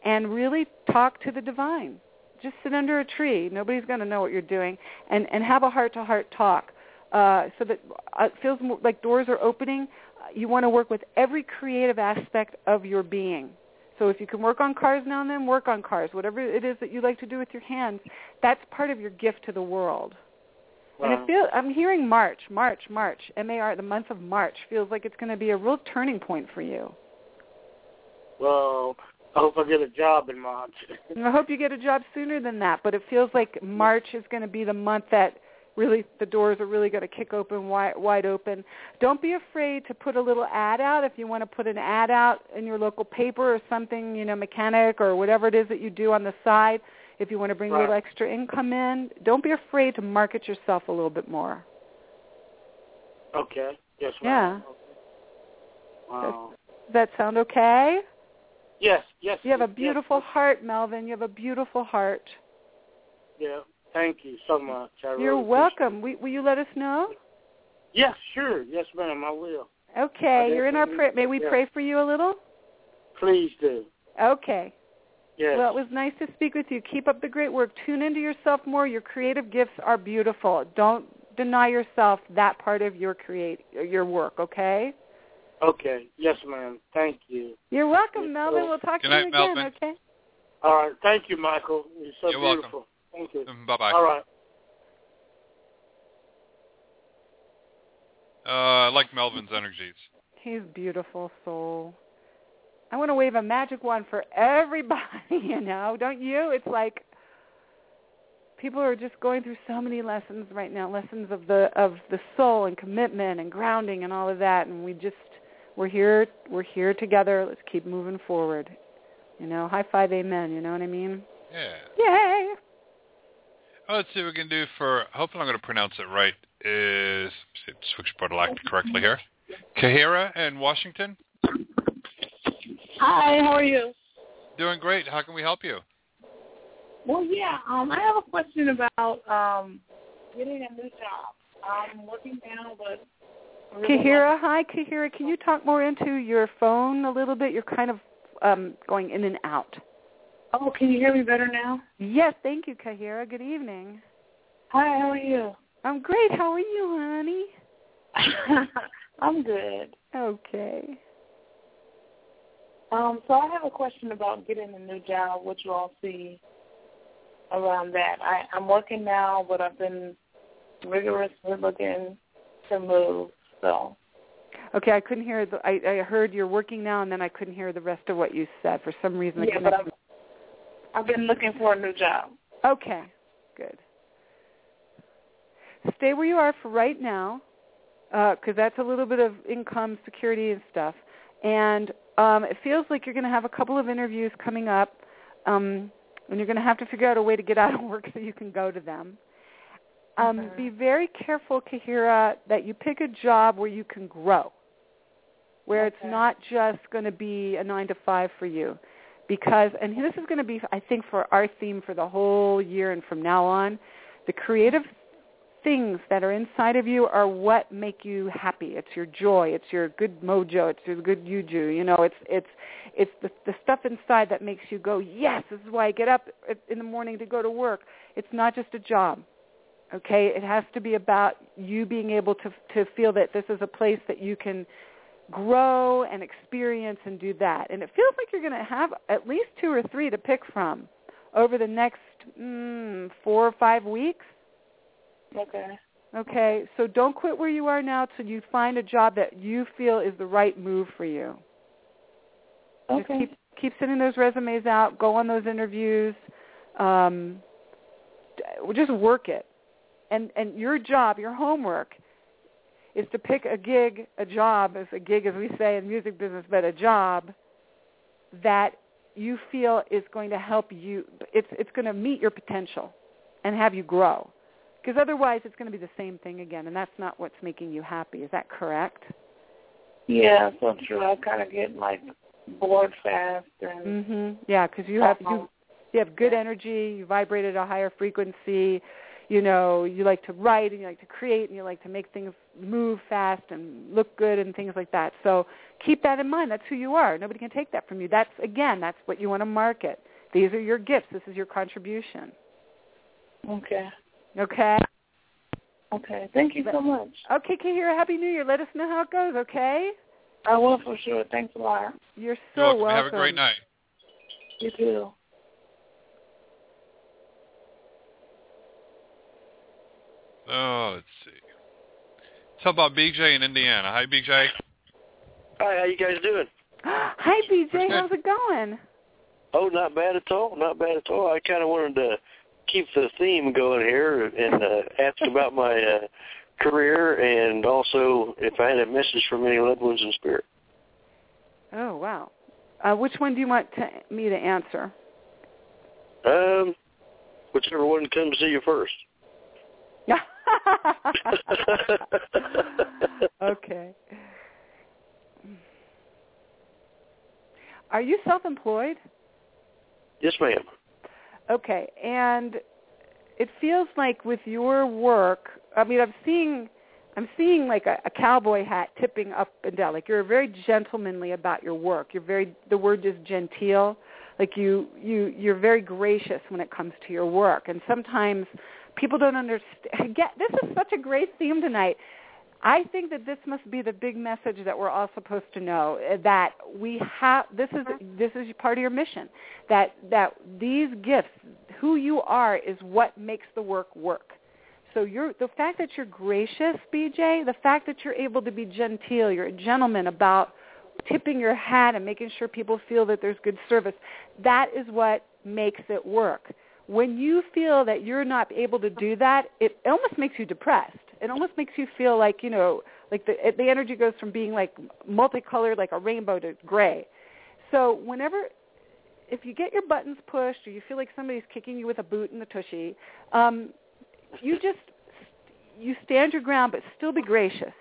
D: and really talk to the divine. Just sit under a tree. Nobody's going to know what you're doing. And, and have a heart-to-heart talk uh, so that uh, it feels more like doors are opening. You want to work with every creative aspect of your being. So if you can work on cars now and then, work on cars. Whatever it is that you like to do with your hands, that's part of your gift to the world.
C: Wow.
D: And it I'm hearing March, March, March, M-A-R, the month of March feels like it's going to be a real turning point for you.
C: Well, I hope I get a job in March.
D: I hope you get a job sooner than that, but it feels like March is going to be the month that really the doors are really going to kick open wide, wide open. Don't be afraid to put a little ad out if you want to put an ad out in your local paper or something, you know, mechanic or whatever it is that you do on the side. If you want to bring a little extra income in, don't be afraid to market yourself a little bit more.
C: okay. Yes,
D: Yeah.
C: ma'am. Wow.
D: Does that sound okay?
C: Yes, yes.
D: You have a
C: yes.
D: beautiful heart, Melvin. You have a beautiful heart.
C: Yeah. Thank you so much. I
D: You're
C: really
D: welcome. Will, will you let us know?
C: Yes, sure. Yes, ma'am. I will.
D: Okay,
C: I
D: you're in our prayer. May we
C: yeah.
D: pray for you a little?
C: Please do.
D: Okay.
C: Yes.
D: Well, it was nice to speak with you. Keep up the great work. Tune into yourself more. Your creative gifts are beautiful. Don't deny yourself that part of your create your work, okay?
C: Okay. Yes, ma'am. Thank you.
D: You're welcome,
C: Yes,
D: Melvin. We'll talk
B: Good
D: to you
B: night,
D: again,
B: Melvin.
D: okay?
C: All right. Thank you, Michael. You're so
B: You're welcome.
C: beautiful. Thank you.
B: Mm, Bye-bye.
C: All right.
B: Uh, I like Melvin's energies.
D: He's beautiful soul. I want to wave a magic wand for everybody, you know, don't you? It's like people are just going through so many lessons right now, lessons of the of the soul and commitment and grounding and all of that and we just we're here we're here together. Let's keep moving forward. You know, high five amen, you know what I mean?
B: Yeah.
D: Yay.
B: Oh, let's see what we can do for, hopefully I'm going to pronounce it right, is, see if switchboard will act correctly here. Kahira in Washington.
E: Hi, how are you?
B: Doing great. How can we help you?
E: Well, yeah, um, I have a question about um, getting a new job. I'm working now, but I really
D: Kahira, hi Kahira, can you talk more into your phone a little bit? You're kind of um going in and out.
E: Oh, can you hear me better now?
D: Yes, thank you, Kahira. Good evening.
E: Hi, how are you?
D: I'm great. How are you, honey?
E: I'm good.
D: Okay.
E: Um, so I have a question about getting a new job. What you all see around that? I, I'm working now, but I've been rigorously looking to move. So
D: Okay, I couldn't hear the I, I heard you're working now and then I couldn't hear the rest of what you said. For some reason the
E: yeah, but I've I've been looking for a new job.
D: Okay. Good. Stay where you are for right now, because that's a little bit of income security and stuff. And um, it feels like you're going to have a couple of interviews coming up, um, and you're going to have to figure out a way to get out of work so you can go to them. Um,
E: Mhm.
D: Be very careful, Kahira, that you pick a job where you can grow, where it's not just going to be a nine to five for you. Because and this is going to be i think for our theme for the whole year and from now on the creative things that are inside of you are what make you happy. It's your joy. It's your good mojo. It's your good yuju you know it's it's it's the the stuff inside that makes you go yes this is why i get up in the morning to go to work. It's not just a job okay it has to be about you being able to to feel that this is a place that you can grow and experience and do that. And it feels like you're going to have at least two or three to pick from over the next mm, four or five weeks.
E: Okay.
D: Okay, so don't quit where you are now till you find a job that you feel is the right move for you. Just
E: Okay.
D: keep keep sending those resumes out. Go on those interviews. Um, just work it. And and your job, your homework, is to pick a gig, a job, as a gig as we say in music business, but a job that you feel is going to help you. It's it's going to meet your potential and have you grow. Because otherwise, it's going to be the same thing again, and that's not what's making you happy. Is that correct?
E: Yeah, so true. I kind of get like bored fast and
D: Mhm. Yeah, because you have you You have good energy. You vibrate at a higher frequency. You know, you like to write and you like to create and you like to make things move fast and look good and things like that. So keep that in mind. That's who you are. Nobody can take that from you. That's again, that's what you want to market. These are your gifts. This is your contribution.
E: Okay.
D: Okay.
E: Okay. Thank you so much.
D: Okay, Kahira, Happy New Year. Let us know how it goes, okay?
E: I will for sure. Thanks a lot.
D: You're so
B: You're welcome.
D: welcome.
B: Have a great night.
E: You too.
B: Oh, let's see. Let's talk about BJ in Indiana. Hi, BJ.
F: Hi, how you guys doing?
D: Hi, BJ. How's it going?
F: Oh, not bad at all. Not bad at all. I kind of wanted to keep the theme going here and uh, ask about my uh, career and also if I had a message from any loved ones in spirit.
D: Oh, wow. Uh, which one do you want to, me to answer?
F: Um, whichever one comes to you first.
D: okay. Are you self-employed?
F: Yes, ma'am.
D: Okay, and it feels like with your work, I mean, I'm seeing, I'm seeing like a, a cowboy hat tipping up and down. Like you're very gentlemanly about your work. You're very, the word is genteel. Like you, you, you're very gracious when it comes to your work. And sometimes people don't understand. Get this is such a great theme tonight. I think that this must be the big message that we're all supposed to know uh, that we have this is this is part of your mission that that these gifts who you are is what makes the work work. So you're the fact that you're gracious, BJ, the fact that you're able to be genteel, you're a gentleman about tipping your hat and making sure people feel that there's good service. That is what makes it work. When you feel that you're not able to do that, it almost makes you depressed. It almost makes you feel like you know like the the energy goes from being like multicolored like a rainbow to gray. So whenever if you get your buttons pushed or you feel like somebody's kicking you with a boot in the tushy um you just you stand your ground but still be gracious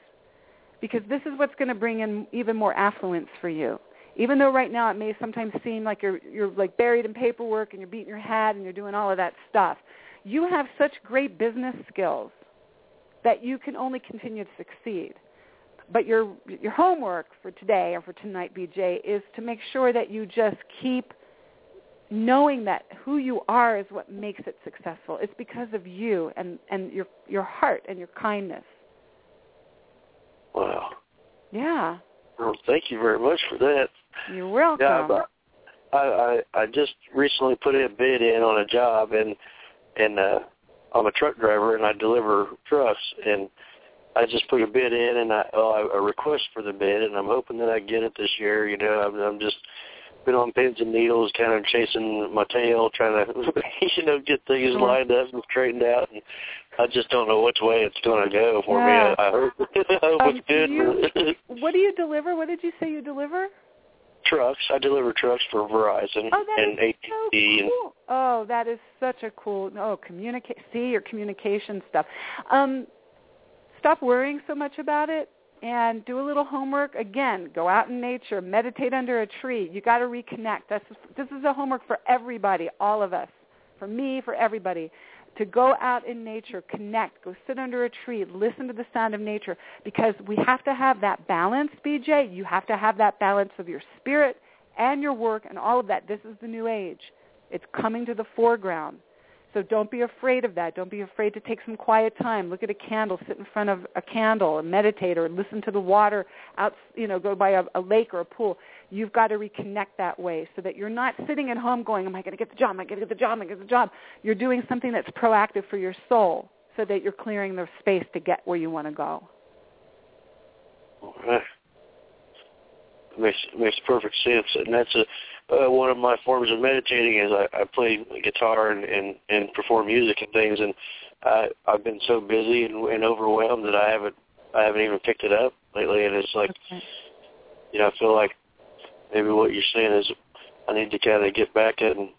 D: because this is what's going to bring in even more affluence for you even though right now it may sometimes seem like you're you're like buried in paperwork and you're beating your head and you're doing all of that stuff you have such great business skills that you can only continue to succeed. But your your homework for today or for tonight, BJ, is to make sure that you just keep knowing that who you are is what makes it successful. It's because of you and and your your heart and your kindness.
F: Wow.
D: Yeah.
F: Well, thank you very much for that.
D: You're welcome.
F: Yeah, but I, I I just recently put a bid in on a job and and uh I'm a truck driver and I deliver trucks and I just put a bid in and I well, a request for the bid and I'm hoping that I get it this year. You know, I'm, I'm just been on pins and needles, kind of chasing my tail, trying to you know get things
D: Sure.
F: lined up and straightened out. And I just don't know which way it's going to go for
D: Yeah.
F: me. I, I hope, I hope
D: Um,
F: it's good.
D: you- What do you deliver? What did you say you deliver?
F: Trucks. I deliver trucks for Verizon
D: Oh,
F: and
D: is
F: AT&T
D: so
F: and
D: cool. Oh, that is such a cool. Oh, communicate. See your communication stuff. Um, stop worrying so much about it and do a little homework. Again, go out in nature, meditate under a tree. You got to reconnect. That's this is a homework for everybody, all of us, for me, for everybody. To go out in nature, connect, go sit under a tree, listen to the sound of nature, because we have to have that balance, BJ. You have to have that balance of your spirit and your work and all of that. This is the new age. It's coming to the foreground. So don't be afraid of that. Don't be afraid to take some quiet time. Look at a candle, sit in front of a candle and meditate or listen to the water out, you know, go by a, a lake or a pool. You've got to reconnect that way so that you're not sitting at home going, am I going to get the job? Am I going to get the job? Am I going to get the job? You're doing something that's proactive for your soul so that you're clearing the space to get where you want to go.
F: Uh, makes makes perfect sense, and that's a uh, one of my forms of meditating is I, I play guitar and, and and perform music and things, and I I've been so busy and, and overwhelmed that I haven't I haven't even picked it up lately, and it's like
D: Okay.
F: you know I feel like maybe what you're saying is I need to kind of get back at and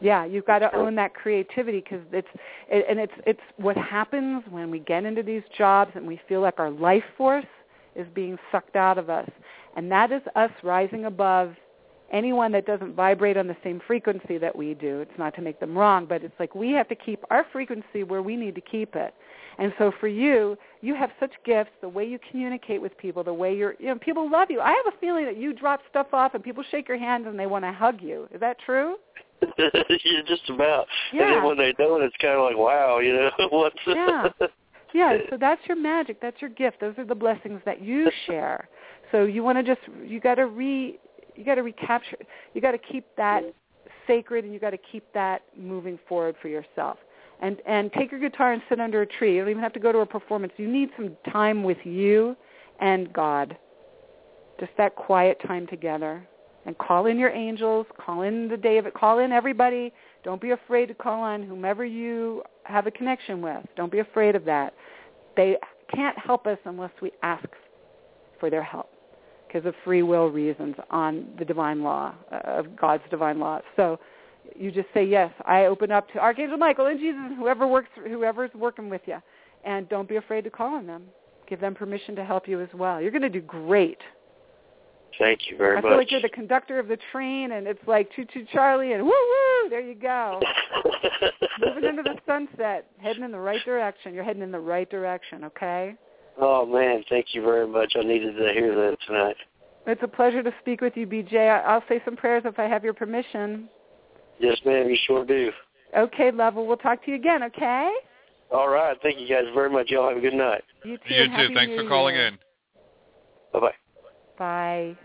D: Yeah, you've got to own that creativity because it's it, and it's it's what happens when we get into these jobs and we feel like our life force is being sucked out of us, and that is us rising above anyone that doesn't vibrate on the same frequency that we do. It's not to make them wrong, but it's like we have to keep our frequency where we need to keep it. And so for you, you have such gifts, the way you communicate with people, the way you're, you know, people love you. I have a feeling that you drop stuff off and people shake your hand and they want to hug you. Is that true?
F: yeah, just about.
D: Yeah.
F: And then when they don't, it's kind of like, wow, you know, what's...
D: Yeah. Yeah, so that's your magic. That's your gift. Those are the blessings that you share. So you want to just, you got to re, you got to recapture, you got to keep that sacred and you got to keep that moving forward for yourself and and take your guitar and sit under a tree. You don't even have to go to a performance. You need some time with you and God. Just that quiet time together. And call in your angels, call in the day of it, call in everybody. Don't be afraid to call on whomever you have a connection with. Don't be afraid of that. They can't help us unless we ask for their help because of free will reasons on the divine law, uh, of God's divine law. So you just say yes. I open up to Archangel Michael and Jesus, whoever works, whoever's working with you, and don't be afraid to call on them. Give them permission to help you as well. You're going to do great.
F: Thank you very much.
D: I
F: much.
D: feel like you're the conductor of the train, and it's like choo choo Charlie, and woo woo, there you go. Moving into the sunset, heading in the right direction. You're heading in the right direction. Okay.
F: Oh man, thank you very much. I needed to hear that tonight.
D: It's a pleasure to speak with you, BJ. I- I'll say some prayers if I have your permission.
F: Yes, ma'am, you sure do.
D: Okay, love. Well, we'll talk to you again. Okay.
F: All right, thank you guys very much. Y'all have a good night.
D: You too.
B: You too. Thanks
D: New
B: for calling
D: Year.
B: in.
F: Bye bye.
D: Bye.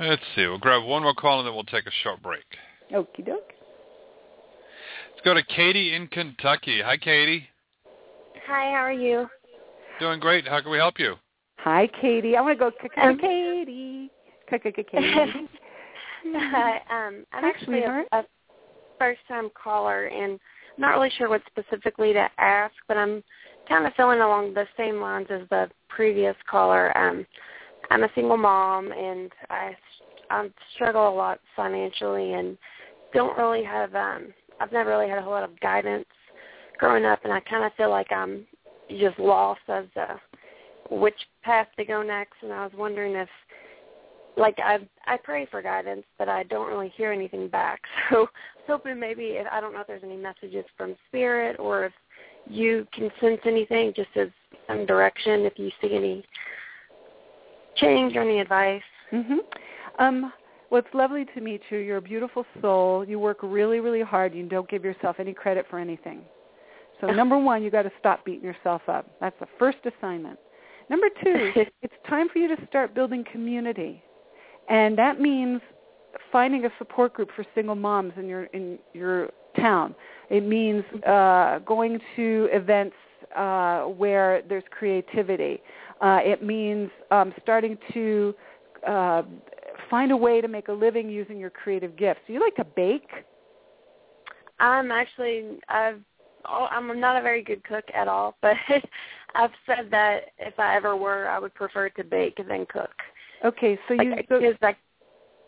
B: Let's see. We'll grab one more call and then we'll take a short break.
D: Okie doke.
B: Let's go to Katie in Kentucky. Hi, Katie.
G: Hi, how are you?
B: Doing great. How can we help you?
D: Hi, Katie. I want to go k- k-
G: Um,
D: Katie. Katie.
G: Hi, um, I'm actually a, a first-time caller, and I'm not really sure what specifically to ask, but I'm kind of feeling along the same lines as the previous caller. Um, I'm a single mom, and I, I struggle a lot financially, and don't really have. Um, I've never really had a whole lot of guidance growing up, and I kind of feel like I'm just lost as to which path to go next. And I was wondering if like I I pray for guidance, but I don't really hear anything back. So I was hoping maybe if I don't know if there's any messages from spirit or if you can sense anything just as some direction if you see any change or any advice.
D: Mhm. Um well, it's lovely to meet you. You're a beautiful soul. You work really, really hard. You don't give yourself any credit for anything. So number one, you got to stop beating yourself up. That's the first assignment. Number two, it's time for you to start building community, and that means finding a support group for single moms in your in your town. It means uh, going to events uh, where there's creativity. Uh, it means um, starting to uh, find a way to make a living using your creative gifts. Do you like to bake?
G: I'm actually I've oh, I'm not a very good cook at all, but I've said that if I ever were, I would prefer to bake than cook.
D: Okay, so you
G: Like,
D: so,
G: like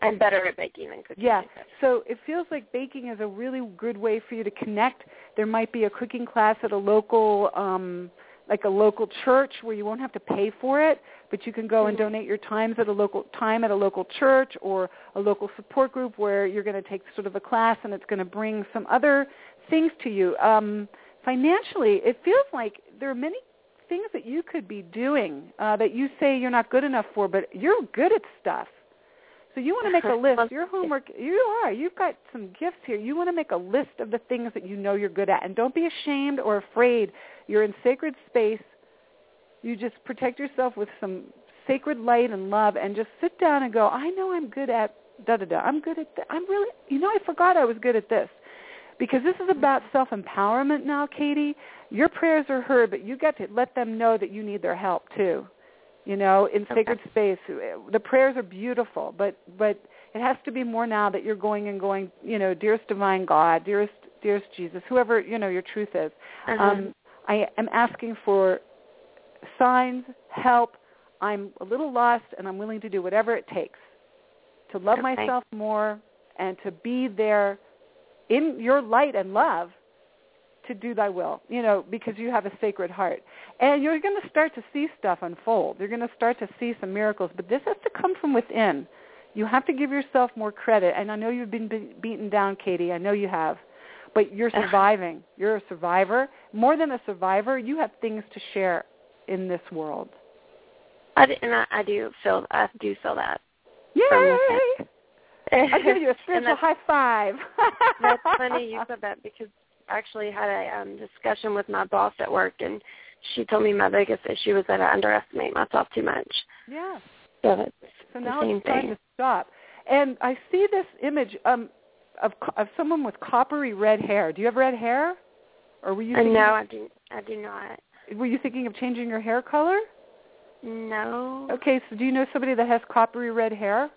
G: I'm better at baking than cooking.
D: Yeah. So it feels like baking is a really good way for you to connect. There might be a cooking class at a local um like a local church where you won't have to pay for it, but you can go and
G: Mhm.
D: donate your times at a local time at a local church or a local support group where you're going to take sort of a class and it's going to bring some other things to you. Um financially, it feels like there are many things that you could be doing uh, that you say you're not good enough for, but you're good at stuff. So you want to make a list. Your homework, you are. You've got some gifts here. You want to make a list of the things that you know you're good at. And don't be ashamed or afraid. You're in sacred space. You just protect yourself with some sacred light and love and just sit down and go, I know I'm good at da-da-da. I'm good at th- I'm really, you know, I forgot I was good at this. Because this is about self-empowerment now, Katie. Your prayers are heard, but you got to let them know that you need their help too you know in
G: Okay.
D: sacred space the prayers are beautiful but but it has to be more now that you're going and going you know dearest divine god dearest dearest jesus whoever you know your truth is
G: Uh-huh.
D: um i am asking for signs help i'm a little lost and i'm willing to do whatever it takes to love
G: Okay.
D: myself more and to be there in your light and love to do thy will, you know, because you have a sacred heart. And you're going to start to see stuff unfold. You're going to start to see some miracles, but this has to come from within. You have to give yourself more credit. And I know you've been be- beaten down, Katie. I know you have. But you're surviving. You're a survivor. More than a survivor, you have things to share in this world.
G: I, d- and I, I do feel I do feel that.
D: Yay! I'll give you a spiritual high five.
G: That's funny you said that because I actually had a um, discussion with my boss at work, and she told me my biggest issue was that I underestimate myself too much.
D: Yeah.
G: So
D: So
G: the
D: now
G: same
D: it's time
G: thing.
D: to stop. And I see this image um, of of someone with coppery red hair. Do you have red hair? Or were you
G: And
D: thinking,
G: no, I do. I do not.
D: were you thinking of changing your hair color?
G: No.
D: Okay, so do you know somebody that has coppery red hair?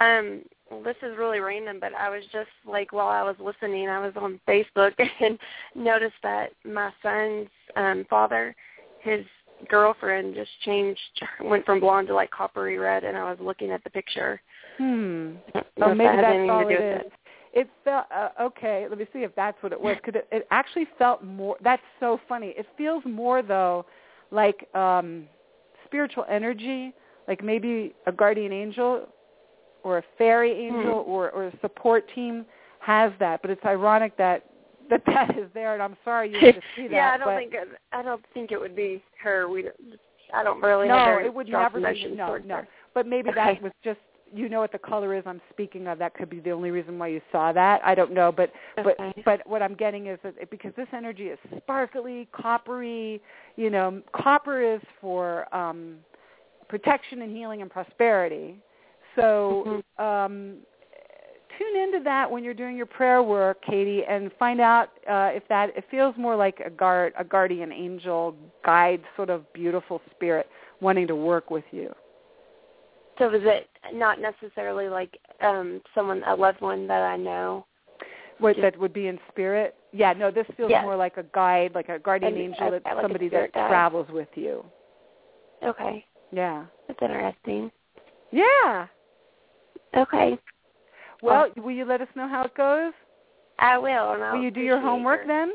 G: Um, this is really random, but I was just like while I was listening, I was on Facebook and noticed that my son's um father, his girlfriend just changed, went from blonde to like coppery red, and I was looking at the picture.
D: Hmm. Well, maybe
G: that
D: that's all
G: to do
D: it
G: with
D: is.
G: it.
D: It felt uh, okay. Let me see if that's what it was. Because it, it actually felt more. That's so funny. It feels more though, like um spiritual energy, like maybe a guardian angel or a fairy angel
G: Hmm.
D: or or a support team has that. But it's ironic that that that is there. And I'm sorry you had to see that.
G: yeah, I don't think it, I don't think it would be her. We don't- I don't really
D: no,
G: have very
D: it would never be. No, no.
G: her.
D: But maybe that was just you know what the color is I'm speaking of. That could be the only reason why you saw that. I don't know, but but but what I'm getting is that it, because this energy is sparkly, coppery. You know, copper is for um, protection and healing and prosperity. So
G: Mhm.
D: um, tune into that when you're doing your prayer work, Katie, and find out uh, if that it feels more like a guard, a guardian angel, guide, sort of beautiful spirit wanting to work with you.
G: So is it not necessarily like um someone a loved one that I know?
D: What
G: Just-
D: that would be in spirit? Yeah, no, this feels
G: Yes.
D: more like a guide, like a guardian
G: An-
D: angel,
G: okay,
D: that's
G: like
D: somebody that
G: guide.
D: travels with you.
G: Okay,
D: Yeah.
G: that's interesting.
D: Yeah.
G: Okay,
D: Well, will you let us know how it goes?
G: I will. And I'll
D: will you do your homework
G: your-
D: then?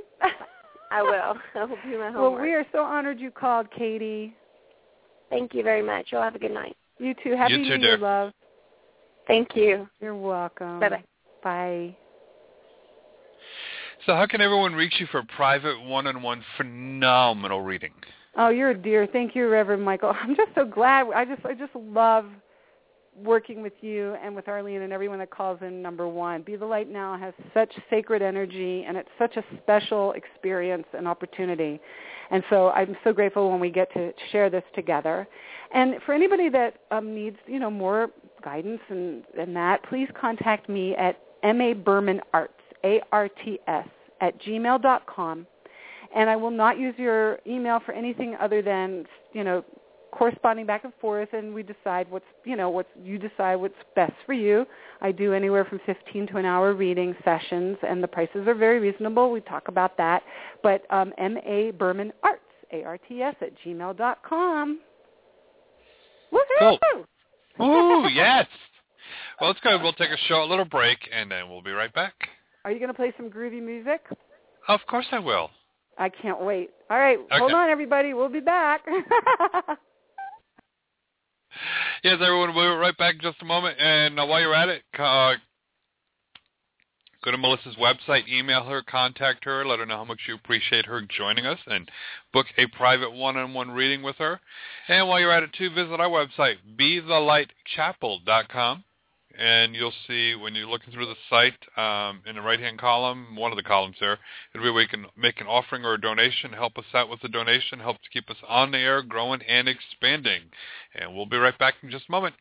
G: I will. I will do my homework.
D: well, we are so honored you called, Katie.
G: Thank you very much. You'll have a good night.
D: You too. Happy
B: You
D: New
B: too,
D: Year,
B: dear.
D: love.
G: Thank you.
D: You're welcome.
G: Bye bye.
D: Bye.
B: So how can everyone reach you for a private one-on-one phenomenal reading?
D: Oh, you're a dear. Thank you, Reverend Michael. I'm just so glad. I just I just love working with you and with Arlene and everyone that calls in number one. Be the Light Now has such sacred energy and it's such a special experience and opportunity. And so I'm so grateful when we get to share this together. And for anybody that um, needs, you know, more guidance and, and that, please contact me at ma berman arts, A-R-T-S, at gmail dot com and I will not use your email for anything other than you know corresponding back and forth and we decide what's you know what's you decide what's best for you i do anywhere from 15 to an hour reading sessions and the prices are very reasonable we talk about that but um ma berman arts a-r-t-s at gmail dot com. Woohoo!
B: Ooh, yes. Well, let's go. We'll take a short little break, and then we'll be right back.
D: are you going to play some groovy music
B: Of course I will.
D: i can't wait all right hold on everybody we'll be back
B: Yes, everyone, we'll be right back in just a moment. And uh, while you're at it, uh, go to Melissa's website, email her, contact her, let her know how much you appreciate her joining us, and book a private one-on-one reading with her. And while you're at it, too, visit our website, bethelightchapel.com. And you'll see when you're looking through the site um, in the right-hand column, one of the columns there, it'll be where you can make an offering or a donation, help us out with the donation, help to keep us on the air, growing and expanding. And we'll be right back in just a moment.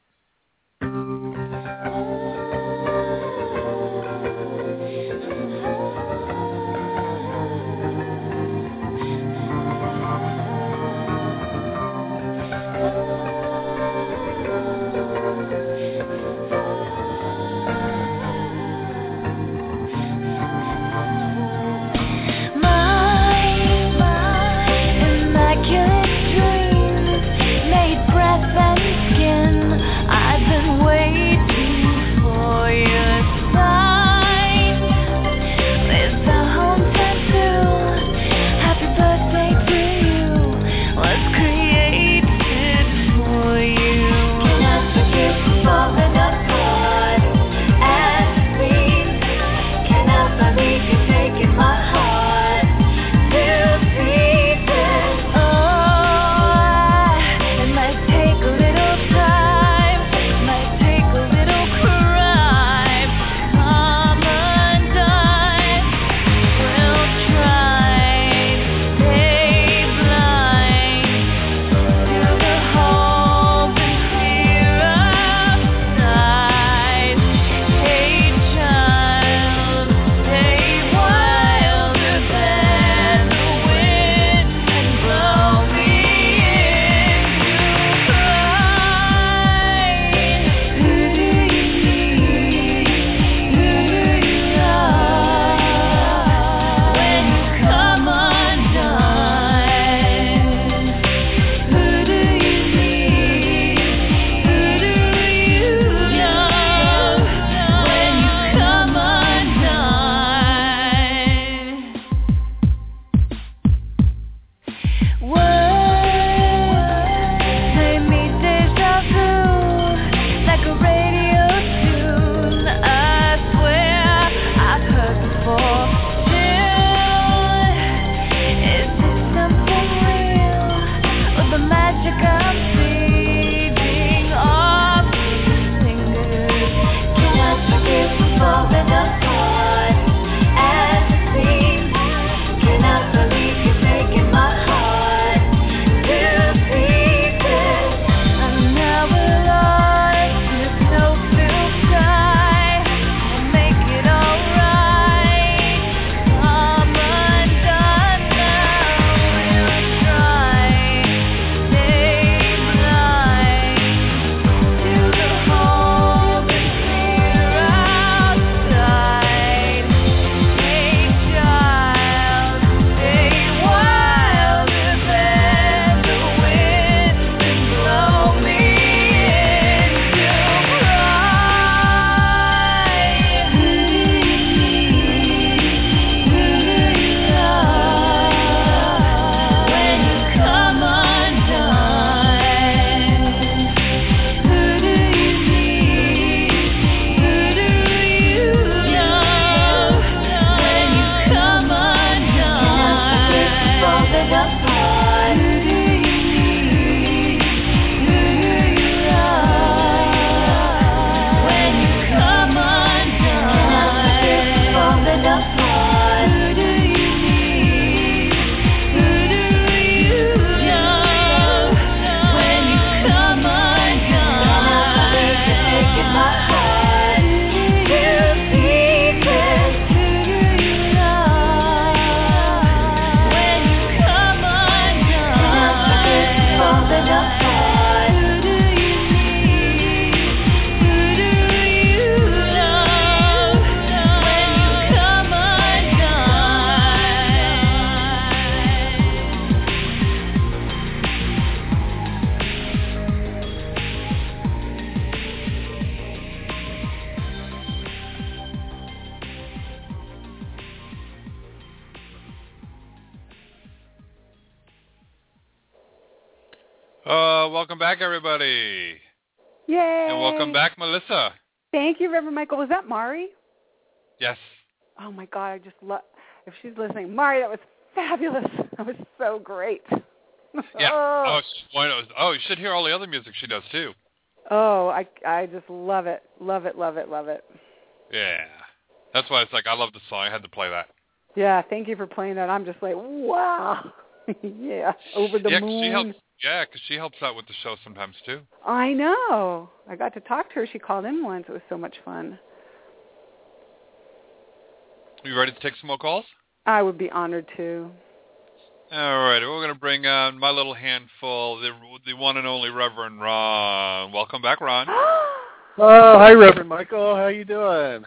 D: Oh my God, I just love. If she's listening, Mari, that was fabulous. That was so great.
B: Yeah.
D: oh.
B: Oh, oh, you should hear all the other music she does too.
D: Oh, I I just love it, love it, love it, love it.
B: Yeah. That's why it's like I love the song. I had to play that.
D: Yeah, thank you for playing that. I'm just like, wow. yeah, over the
B: yeah, 'cause
D: moon.
B: she helps. yeah, because she helps out with the show sometimes too.
D: I know. I got to talk to her. She called in once. It was so much fun.
B: You ready to take some more calls?
D: I would be honored to.
B: All right, we're going to bring on my little handful, the the one and only Reverend Ron. Welcome back, Ron.
H: Oh, hi, Reverend Michael. How you doing?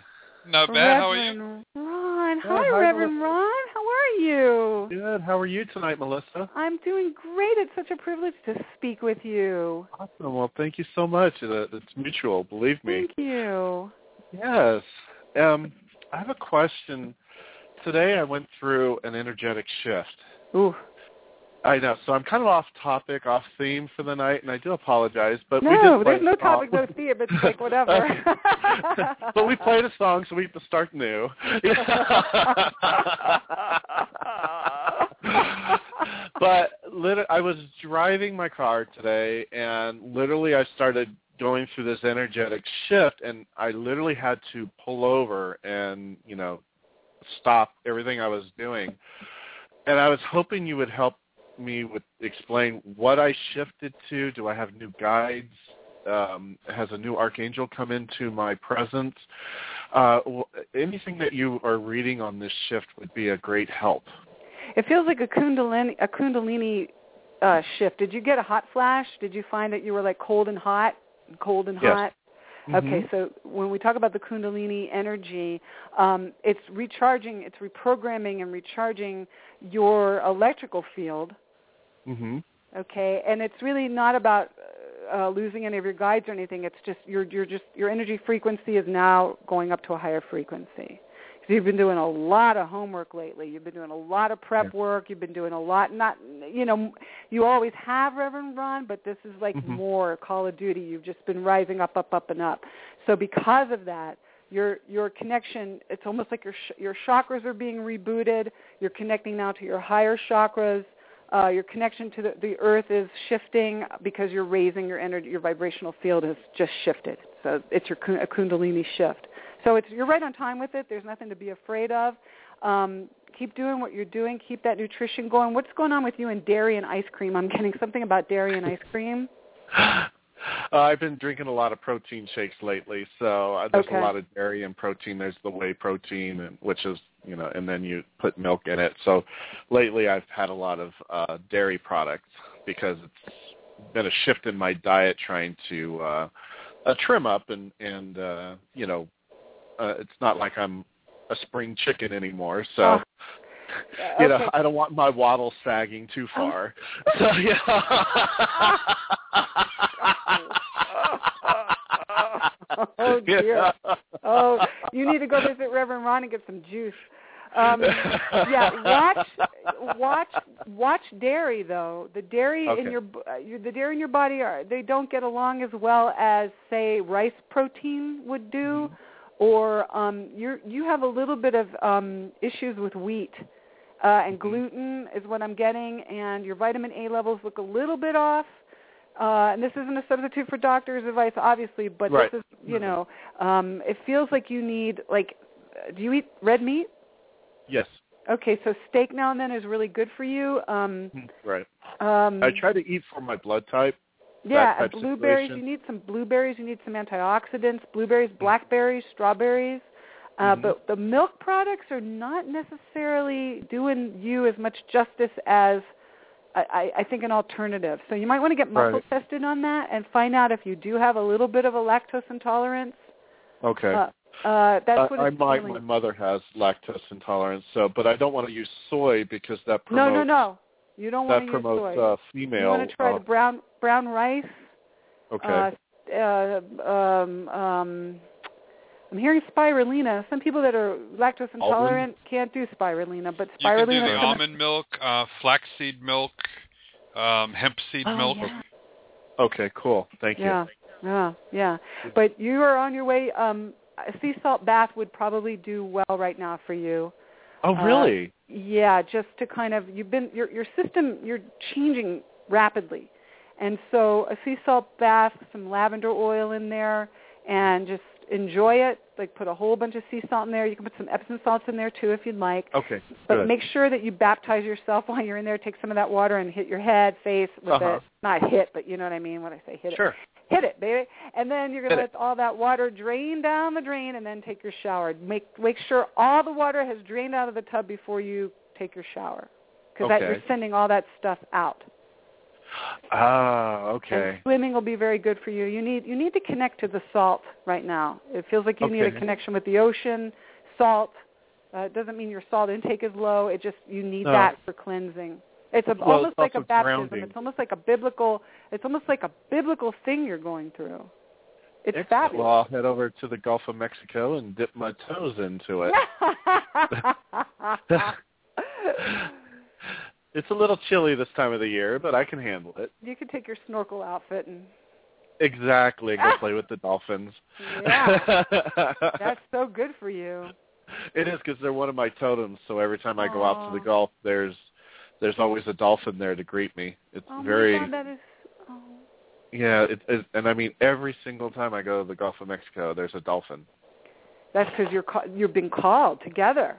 B: Not bad. How are you?
D: Reverend Ron.
H: Oh,
D: Hi,
H: hi,
D: Reverend Ron. How are you?
H: Good. How are you tonight, Melissa?
D: I'm doing great. It's such a privilege to speak with you.
H: Awesome. Well, thank you so much. It's mutual, believe me.
D: Thank you.
H: Yes. Um, I have a question. Today I went through an energetic shift.
D: Ooh.
H: I know, so I'm kind of off topic, off theme for the night, and I do apologize. But we
D: no,
H: did play
D: there's no topic, no theme. It's like whatever.
H: but we played a song, so we have to start new. but lit- I was driving my car today, and literally I started going through this energetic shift, and I literally had to pull over and you know stop everything I was doing. And I was hoping you would help me with explain what I shifted to. Do I have new guides? Um, has a new archangel come into my presence? Uh, anything that you are reading on this shift would be a great help.
D: it feels like a kundalini, a kundalini uh, shift. Did you get a hot flash? Did you find that you were like cold and hot, cold and
H: Yes.
D: hot? Okay, so when we talk about the Kundalini energy, um, it's recharging, it's reprogramming and recharging your electrical field.
H: hmm
D: Okay, and it's really not about uh, losing any of your guides or anything. It's just you're you're just your energy frequency is now going up to a higher frequency. So you've been doing a lot of homework lately. You've been doing a lot of prep work. You've been doing a lot. Not you know you always have Reverend Ron, but this is like
H: Mhm.
D: more Call of Duty. You've just been rising up, up, up, and up. So because of that, your your connection it's almost like your sh- your chakras are being rebooted. You're connecting now to your higher chakras. Uh, your connection to the, the earth is shifting because you're raising your energy. Your vibrational field has just shifted. So it's your a kundalini shift. So it's you're right on time with it. There's nothing to be afraid of. Um, keep doing what you're doing. Keep that nutrition going. What's going on with you and dairy and ice cream? I'm getting something about dairy and ice cream.
H: Uh, I've been drinking a lot of protein shakes lately, so uh, there's
D: Okay.
H: a lot of dairy and protein. There's the whey protein, and, which is you know, and then you put milk in it. So lately, I've had a lot of uh, dairy products because it's been a shift in my diet, trying to uh, uh, trim up, and and uh, you know, uh, it's not like I'm a spring chicken anymore. So.
D: Oh.
H: You know, I don't want my waddle sagging too far. So yeah.
D: Oh, dear. Oh, you need to go visit Reverend Ron and get some juice. Um, yeah, watch, watch, watch dairy though. The dairy in
H: Okay.
D: your, b- uh, your the dairy in your body are they don't get along as well as say rice protein would do, or um, you you have a little bit of um, issues with wheat. Uh, and gluten is what I'm getting, and your vitamin A levels look a little bit off. Uh, and this isn't a substitute for doctor's advice, obviously, but
H: Right.
D: this is, you know, um, it feels like you need, like, do you eat red meat?
H: yes.
D: Okay, so steak now and then is really good for you. Um,
H: Right.
D: um,
H: I try to eat for my blood type.
D: Yeah, blueberries. You need some blueberries. You need some antioxidants. Blueberries, blackberries, strawberries. Uh,
H: Mhm.
D: But the milk products are not necessarily doing you as much justice as I, I think an alternative. So you might want to get muscle
H: Right.
D: tested on that and find out if you do have a little bit of a lactose intolerance.
H: Okay.
D: Uh, uh, that's what
H: I, I
D: it's
H: might. My mother has lactose intolerance, so but I don't want to use soy because that promotes
D: no, no. no. You don't want to
H: promotes
D: use soy.
H: That uh, female.
D: you want to try
H: uh,
D: the brown brown rice.
H: okay.
D: Uh, uh, um, um, I'm hearing spirulina. Some people that are lactose intolerant can't do spirulina, but spirulina.
B: You can do
D: spirulina.
B: the almond milk, uh, flaxseed milk, um, hemp seed
D: oh,
B: milk.
D: Yeah.
H: Okay, cool. Thank you.
D: Yeah, yeah, yeah. But you are on your way. Um, a sea salt bath would probably do well right now for you.
H: Oh,
D: Uh,
H: really?
D: Yeah, just to kind of you've been your your system you're changing rapidly, and so a sea salt bath, some lavender oil in there, and just enjoy it. Like put a whole bunch of sea salt in there. You can put some Epsom salts in there too if you'd like.
H: okay.
D: But
H: good.
D: make sure that you baptize yourself while you're in there. Take some of that water and hit your head, face with
H: Uh-huh.
D: it. Not hit, but you know what I mean when I say hit it.
H: Sure.
D: Hit it, baby. And then you're going to
H: Hit
D: let all that water drain down the drain and then take your shower. Make make sure all the water has drained out of the tub before you take your shower. Because that you're sending all that stuff out.
H: Ah,
D: And
H: okay.
D: swimming will be very good for you. You need you need to connect to the salt right now. It feels like you need a connection with the ocean, salt. Uh, it doesn't mean your salt intake is low. It just you need
H: No.
D: that for cleansing. It's a,
H: Well,
D: almost
H: it's
D: like a baptism.
H: grounding.
D: It's almost like a biblical. It's almost like a biblical thing you're going through. It's
H: Excellent.
D: fabulous.
H: Well, I'll head over to the Gulf of Mexico and dip my toes into it. it's a little chilly this time of the year, but I can handle it.
D: you could take your snorkel outfit and
H: Exactly. Go play with the dolphins.
D: yeah, that's so good for you.
H: it is because they're one of my totems. So every time I go out to the
D: Aw.
H: Gulf, there's there's always a dolphin there to greet me. It's
D: Oh
H: very
D: God, that is. Oh.
H: yeah. It, it, and I mean every single time I go to the Gulf of Mexico, there's a dolphin.
D: That's because you're ca- you've been called together.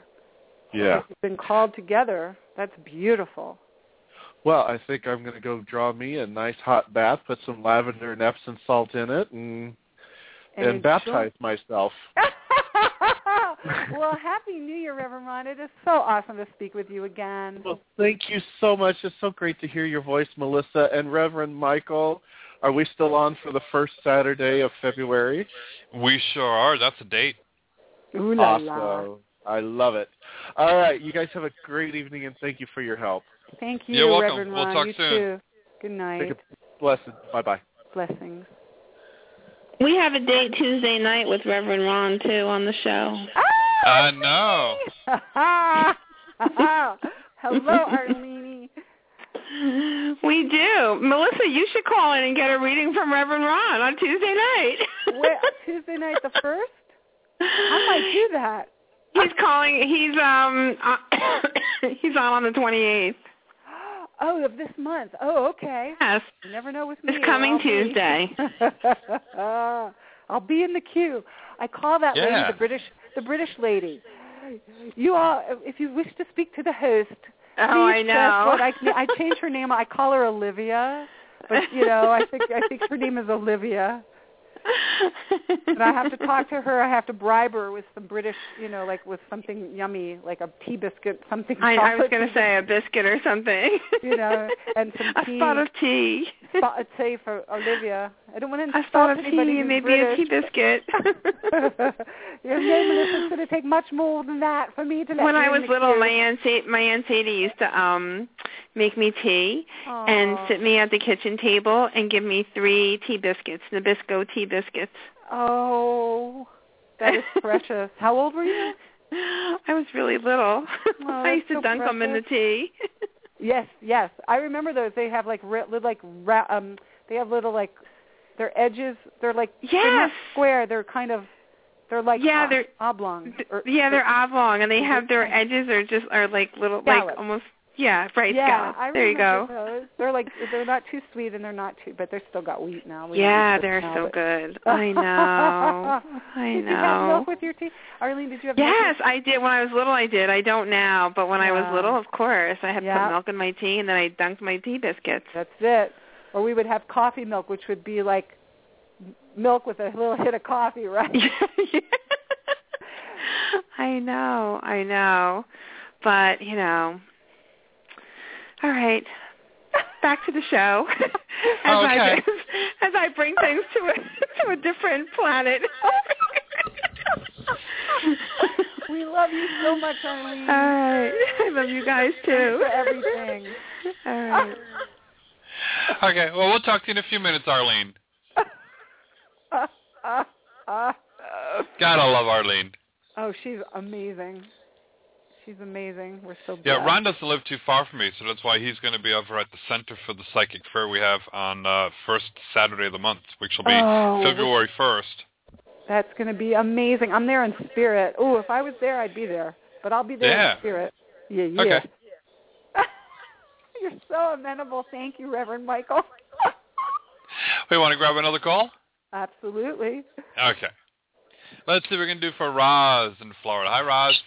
H: Yeah.
D: You've been called together. That's beautiful.
H: Well, I think I'm going to go draw me a nice hot bath, put some lavender and Epsom salt in it, and and,
D: enjoy-
H: baptize myself.
D: well, happy New Year, Reverend Ron. It is so awesome to speak with you again.
H: Well, thank you so much. It's so great to hear your voice, Melissa and Reverend Michael. Are we still on for the first Saturday of February?
B: We sure are. That's a date.
D: Ooh la
H: awesome.
D: la.
H: I love it. All right, you guys have a great evening, and thank you for your help.
D: Thank you,
B: You're welcome.
D: Reverend
B: We'll
D: Ron.
B: talk
D: you
B: soon.
D: too. Good night.
H: Take a blessed. Bye bye.
D: Blessings.
I: We have a date Tuesday night with Reverend Ron too on the show.
B: Ah, I know.
D: Hello, Arlene.
I: We do. Melissa, you should call in and get a reading from Reverend Ron on Tuesday night.
D: Wait, Tuesday night the first? I might do that.
I: He's calling. He's um. Uh, he's on on the twenty eighth.
D: Oh, of this month. Oh, okay.
I: Yes.
D: You never know with me.
I: This coming
D: I'll be-
I: Tuesday.
D: I'll be in the queue. I call that lady the British the British lady. You all, if you wish to speak to the host,
I: Oh,
D: please
I: I
D: press
I: know.
D: What I, I changed her name. I call her Olivia, but you know, I think I think her name is Olivia. And I have to talk to her. I have to bribe her with some British, you know, like with something yummy, like a tea biscuit, something.
I: I, I was going to say a biscuit or something.
D: You know, and some
I: a
D: tea.
I: spot of tea.
D: spot a tea for Olivia. I don't want to insult A
I: spot of
D: anybody
I: tea, maybe
D: British.
I: a tea biscuit.
D: Your name is going to take much more than that for me to let
I: when I was little, my aunt my aunt Sadie used to um make me tea and sit me at the kitchen table and give me three tea biscuits, Nabisco tea biscuits.
D: Oh, that is precious. How old were you?
I: I was really little.
D: Oh,
I: I used to
D: so
I: dunk them in the tea.
D: Yes, yes. I remember those. They have like like um. They have little like their edges. They're like they're not square. They're kind of they're like
I: Yeah, they're-
D: oblong. or-
I: yeah, they're oblong and they have their edges are just are like little like almost yeah, right
D: yeah,
I: scallops.
D: I
I: there you go.
D: Those. They're like they're not too sweet and they're not too, but they're still got wheat now. We
I: Yeah, they're
D: now,
I: so
D: but-
I: good. I know. I know.
D: did you have milk with your tea, Arlene? Did you have
I: Yes, I did. When I was little, I did. I don't now, but when I was little, of course, I had
D: Yeah.
I: put milk in my tea, and then I dunked my tea biscuits.
D: That's it. Or we would have coffee milk, which would be like milk with a little hit of coffee, right?
I: I know, I know, but you know. All right, back to the show. as I
B: Okay.
I: as I bring things to a to a different planet.
D: we love you so much, Arlene.
I: All right, I love you guys too.
D: for everything.
I: All right.
B: Okay, well, we'll talk to you in a few minutes, Arlene. Gotta love Arlene.
D: oh, she's amazing. She's amazing. We're so blessed. Yeah.
B: Ron doesn't live too far from me, so that's why he's going to be over at the Center for the Psychic Fair we have on uh, first Saturday of the month, which will be
D: Oh,
B: February 1st.
D: That's going to be amazing. I'm there in spirit. Oh, if I was there, I'd be there. But I'll be there
B: Yeah.
D: in spirit. Yeah, yeah.
B: Okay.
D: You're so amenable. Thank you, Reverend Michael.
B: We want to grab another call?
D: Absolutely.
B: Okay. Let's see what we can do for Roz in Florida. Hi, Roz.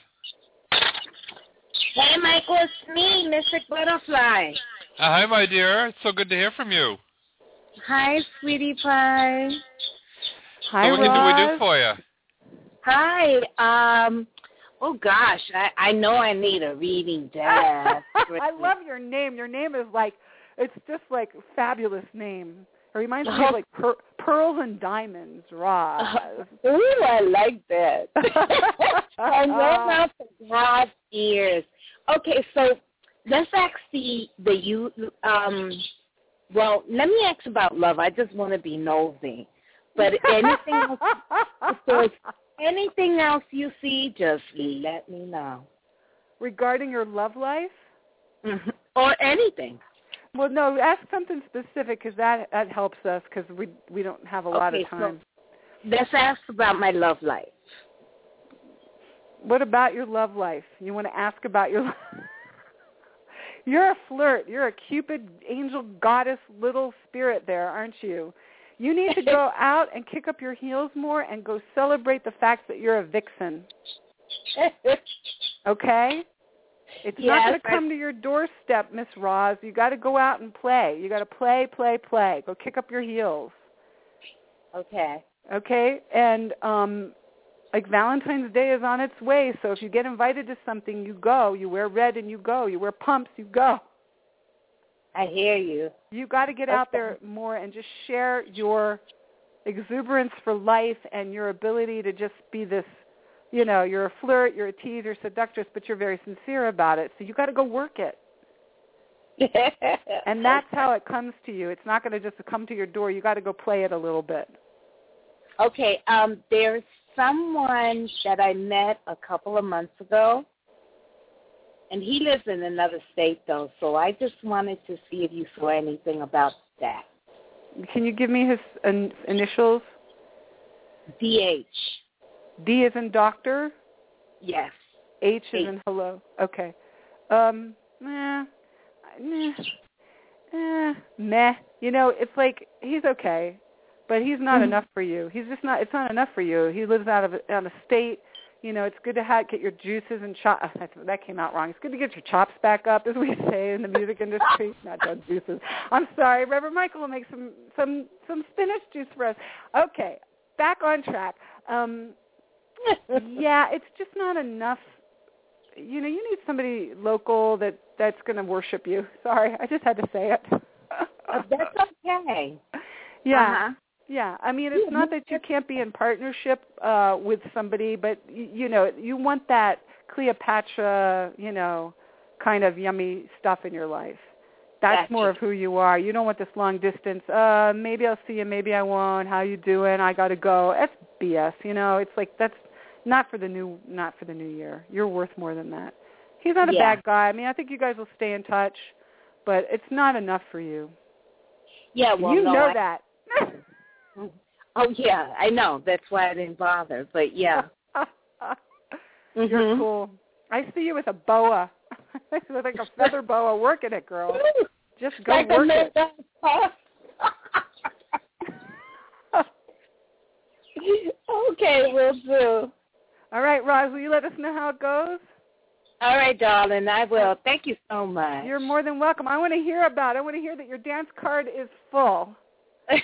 J: Hey, Michael, it's me, Mystic Butterfly.
B: Uh, hi, my dear. It's so good to hear from you.
J: Hi, sweetie pie.
D: Hi,
B: so what can we do for you?
J: Hi. Um. Oh gosh, I I know I need a reading, Dad.
D: I love your name. Your name is like, it's just like fabulous name. It reminds me of like per- pearls and diamonds, Roz.
J: Ooh, I like that. I know not for God's ears. Okay, so let's ask the the you um. Well, let me ask about love. I just want to be nosy. But anything else, if there's anything else you see, just let me know.
D: Regarding your love life?
J: Mhm. Or anything.
D: Well, no, ask something specific because that that helps us because we we don't have a lot
J: Okay,
D: of
J: so-
D: time.
J: Let's ask about my love life.
D: What about your love life? You want to ask about your. You're a flirt. You're a Cupid, angel, goddess, little spirit there, aren't you? You need to go out and kick up your heels more and go celebrate the fact that you're a vixen. Okay? It's not going to come to your doorstep, Miss Roz. You got to go out and play. You got to play, play, play. Go kick up your heels.
J: okay.
D: Okay? And um like Valentine's Day is on its way, so if you get invited to something, you go. You wear red and you go. You wear pumps, you go.
J: I hear you.
D: You got to get out there more and just share your exuberance for life and your ability to just be this, you know, you're a flirt, you're a tease, you're seductress, but you're very sincere about it. So you got to go work it. And that's how it comes to you. It's not going to just come to your door. You got to go play it a little bit.
J: Okay, um, there's someone that I met a couple of months ago, and he lives in another state though. So I just wanted to see if you saw anything about that.
D: Can you give me his in- initials?
J: DH.
D: D is in doctor.
J: Yes.
D: H is
J: H.
D: in hello. Okay. Um. Nah. Nah. Eh, meh. You know, it's like he's okay, but he's not
J: Mhm.
D: enough for you. He's just not. It's not enough for you. He lives out of out of state. You know, it's good to have, get your juices and chop. That came out wrong. It's good to get your chops back up, as we say in the music industry. not just juices. I'm sorry, Reverend Michael will make some some some spinach juice for us. Okay, back on track. Um, yeah, it's just not enough. You know, you need somebody local that that's going to worship you. Sorry, I just had to say it.
J: Uh, that's okay.
D: yeah,
J: Uh-huh.
D: yeah. I mean, it's not that you can't be in partnership uh with somebody, but you, you know, you want that Cleopatra, you know, kind of yummy stuff in your life. That's
J: Gotcha.
D: more of who you are. You don't want this long distance. Uh, maybe I'll see you, maybe I won't. How you doing? I got to go. That's BS. You know, it's like that's not for the new, not for the new year. You're worth more than that. He's not a
J: Yeah.
D: bad guy. I mean, I think you guys will stay in touch, but it's not enough for you.
J: Yeah, well,
D: you
J: no,
D: know
J: I-
D: that.
J: Oh yeah, I know. That's why I didn't bother. But yeah.
D: You're
J: Mhm.
D: cool. I see you with a boa. Like a feather boa working it, girl. Just go
J: like
D: work it.
J: okay, we'll do.
D: All right, Roz, will you let us know how it goes?
J: All right, darling, I will. Thank you so much.
D: You're more than welcome. I want to hear about it. I want to hear that your dance card is full.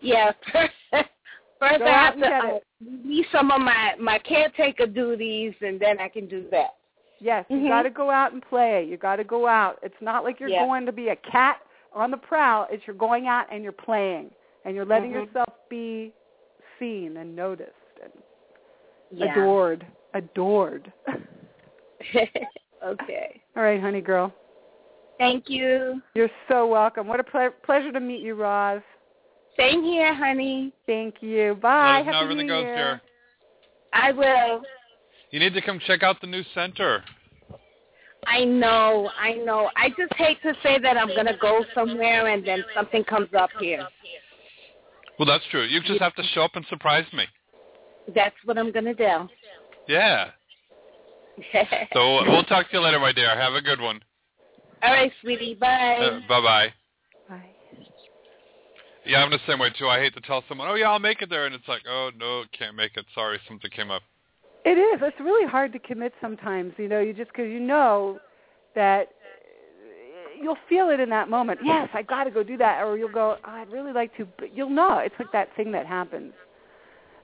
J: yeah. First,
D: Go
J: I have to uh,
D: it.
J: some of my my caretaker duties, and then I can do that.
D: Yes, you
J: Mhm.
D: got to go out and play. You got to go out. It's not like you're
J: Yeah.
D: going to be a cat on the prowl. It's you're going out and you're playing and you're letting
J: Mhm.
D: yourself be seen and noticed
J: Yeah.
D: adored. Adored.
J: okay.
D: All right, honey girl.
J: Thank you.
D: You're so welcome. What a ple- pleasure to meet you, Roz.
J: Same here, honey.
D: Thank you. Bye.
B: Let us know everything goes,
D: Year.
B: dear.
J: I will.
B: You need to come check out the new center.
J: I know, I know. I just hate to say that I'm gonna go somewhere and then something comes up here.
B: Well, that's true. You just have to show up and surprise me.
J: That's what I'm gonna do.
B: Yeah. So uh, we'll talk to you later, my dear. Have a good one.
J: All right, sweetie. Bye.
B: Uh, bye-bye.
D: Bye.
B: Yeah, I'm the same way too. I hate to tell someone, "Oh yeah, I'll make it there," and it's like, "Oh no, can't make it. Sorry, something came up."
D: It is. It's really hard to commit sometimes. You know, you just because you know that you'll feel it in that moment. Yes, I got to go do that, or you'll go, oh, I'd really like to, but you'll know. It's like that thing that happens.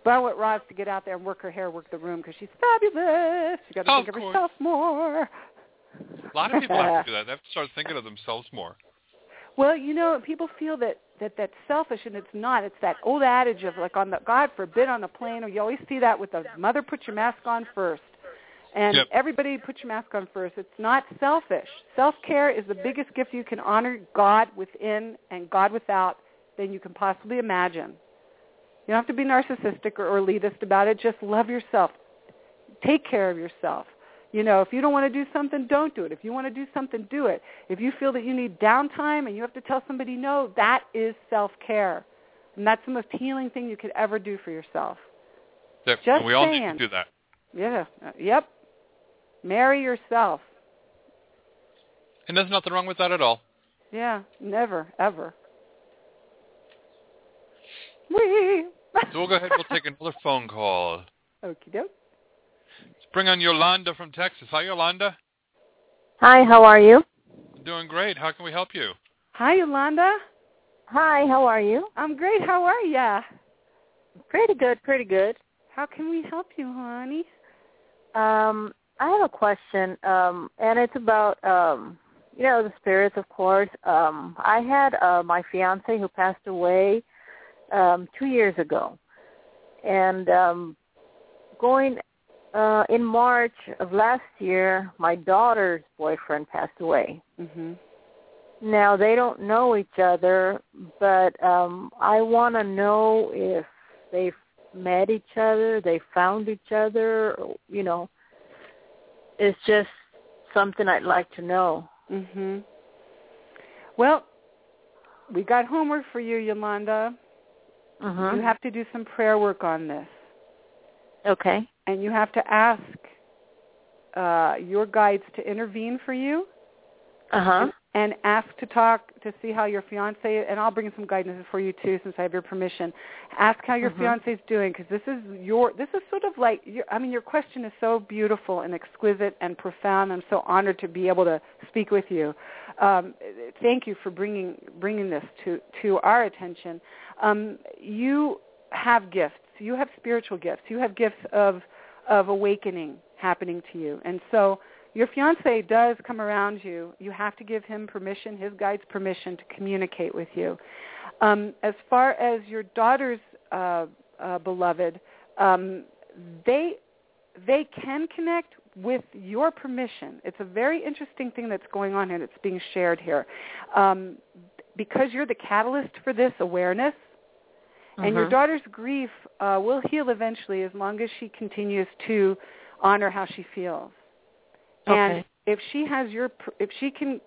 D: But I want Roz to get out there and work her hair, work the room because she's fabulous. She got to
B: Oh,
D: think of
B: of
D: herself more.
B: A lot of people have to do that. They have to start thinking of themselves more.
D: Well, you know, people feel that that that's selfish, and it's not. It's that old adage of like on the God forbid on the plane, or you always see that with the mother put your mask on first, and
B: Yep.
D: everybody put your mask on first. It's not selfish. Self care is the biggest gift you can honor God within and God without than you can possibly imagine. You don't have to be narcissistic or, or elitist about it. Just love yourself. Take care of yourself. You know, if you don't want to do something, don't do it. If you want to do something, do it. If you feel that you need downtime and you have to tell somebody no, that is self-care. And that's the most healing thing you could ever do for yourself.
B: Yep.
D: Just
B: and we all need to do that.
D: Yeah. Uh, Yep. Marry yourself.
B: And there's nothing wrong with that at all.
D: Yeah. Never, ever. Wee.
B: So we'll go ahead. We'll take another phone call.
D: Okie doke.
B: Let's bring on Yolanda from Texas. Hi, Yolanda.
K: Hi, how are you?
B: Doing great. How can we help you?
D: Hi, Yolanda.
K: Hi, how are you?
D: I'm great. How are ya?
K: Pretty good, pretty good.
D: How can we help you, honey?
K: Um, I have a question, um, and it's about um, you know, the spirits of course. Um, I had uh my fiance who passed away um two years ago. And um going uh in March of last year my daughter's boyfriend passed away.
D: Mhm.
K: Now they don't know each other, but um I want to know if they've met each other, they found each other, or, you know. It's just something I'd like to know.
D: Mhm. Well, we got homework for you, Yolanda.
K: Mhm.
D: You have to do some prayer work on this.
K: Okay.
D: And you have to ask uh, your guides to intervene for you
K: Uh-huh.
D: And ask to talk to see how your fiance and I'll bring some guidance for you too since I have your permission. Ask how your
K: Mhm.
D: fiance is doing because this is your this is sort of like your, I mean your question is so beautiful and exquisite and profound. I'm so honored to be able to speak with you. Um, thank you for bringing bringing this to to our attention. Um, you have gifts. You have spiritual gifts. You have gifts of of awakening happening to you, and so your fiance does come around you, you have to give him permission, his guide's permission to communicate with you. Um, as far as your daughter's uh, uh, beloved, um, they they can connect with your permission. It's a very interesting thing that's going on and it's being shared here. Um, because you're the catalyst for this awareness, and your
K: Mhm.
D: daughter's grief uh, will heal eventually as long as she continues to honor how she feels. And
K: Okay.
D: if she has your, if she can,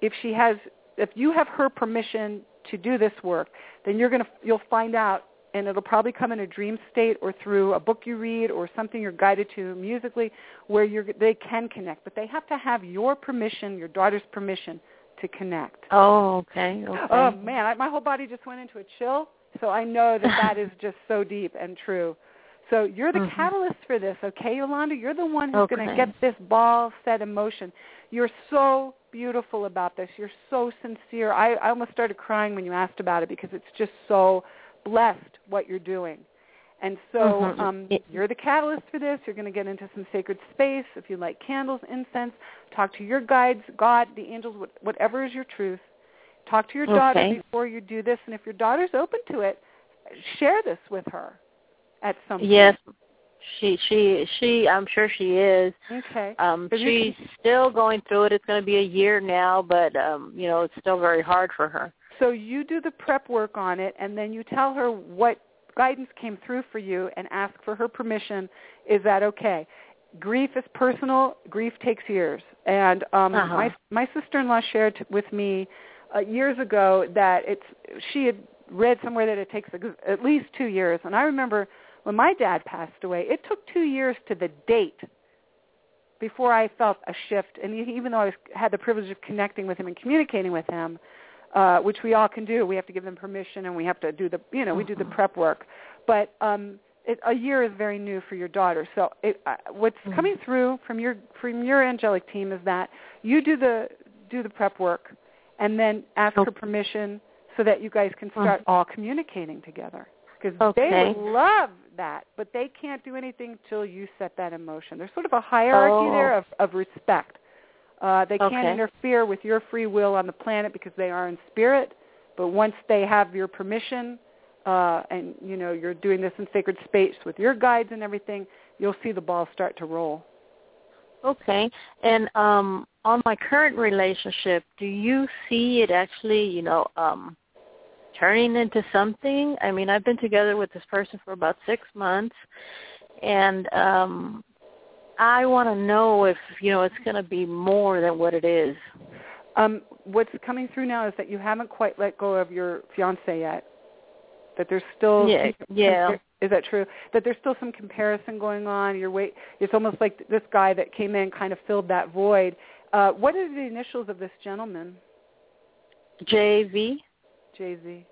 D: if she has, if you have her permission to do this work, then you're gonna, you'll find out, and it'll probably come in a dream state or through a book you read or something you're guided to musically, where you're, they can connect. But they have to have your permission, your daughter's permission, to connect.
K: Oh, okay. Okay.
D: Oh man, I, my whole body just went into a chill. So I know that that is just so deep and true. So you're the
K: Mhm.
D: catalyst for this, okay, Yolanda? You're the one who's going to get this ball set in motion. You're so beautiful about this. You're so sincere. I, I almost started crying when you asked about it because it's just so blessed what you're doing. And so
K: Mhm.
D: um, you're the catalyst for this. You're going to get into some sacred space. If you like candles, incense, talk to your guides, God, the angels, what- whatever is your truth. Talk to your daughter
K: Okay.
D: before you do this. And if your daughter's open to it, share this with her at some point.
K: Yes. She she she I'm sure she is.
D: Okay.
K: Um she's still going through it. It's going to be a year now, but um you know, it's still very hard for her.
D: So you do the prep work on it, and then you tell her what guidance came through for you, and ask for her permission. Is that okay? grief is personal. Grief takes years, and um,
K: Uh-huh.
D: my my sister-in-law shared with me uh, years ago that it's she had read somewhere that it takes at least two years. And I remember when my dad passed away, it took two years to the date before I felt a shift. And even though I was, had the privilege of connecting with him and communicating with him, uh, which we all can do, we have to give them permission and we have to do the, you know, we do the prep work. But um, it, a year is very new for your daughter. So it, uh, what's coming through from your from your angelic team is that you do the do the prep work, and then ask her permission so that you guys can start all communicating together. Because they would love that, but they can't do anything till you set that in motion. There's sort of a hierarchy
K: Oh.
D: there of, of respect. Uh, they can't interfere with your free will on the planet because they are in spirit. But once they have your permission, uh, and you know you're doing this in sacred space with your guides and everything, you'll see the ball start to roll.
K: Okay. And um on my current relationship, do you see it actually, you know, um turning into something? I mean, I've been together with this person for about 6 months and um I want to know if, you know, it's going to be more than what it is.
D: Um, what's coming through now is that you haven't quite let go of your fiance yet. That there's still
K: Yeah, yeah.
D: Is that true? That there's still some comparison going on. You're wait. It's almost like this guy that came in kind of filled that void. Uh, what are the initials of this gentleman?
K: JV?
D: JZ.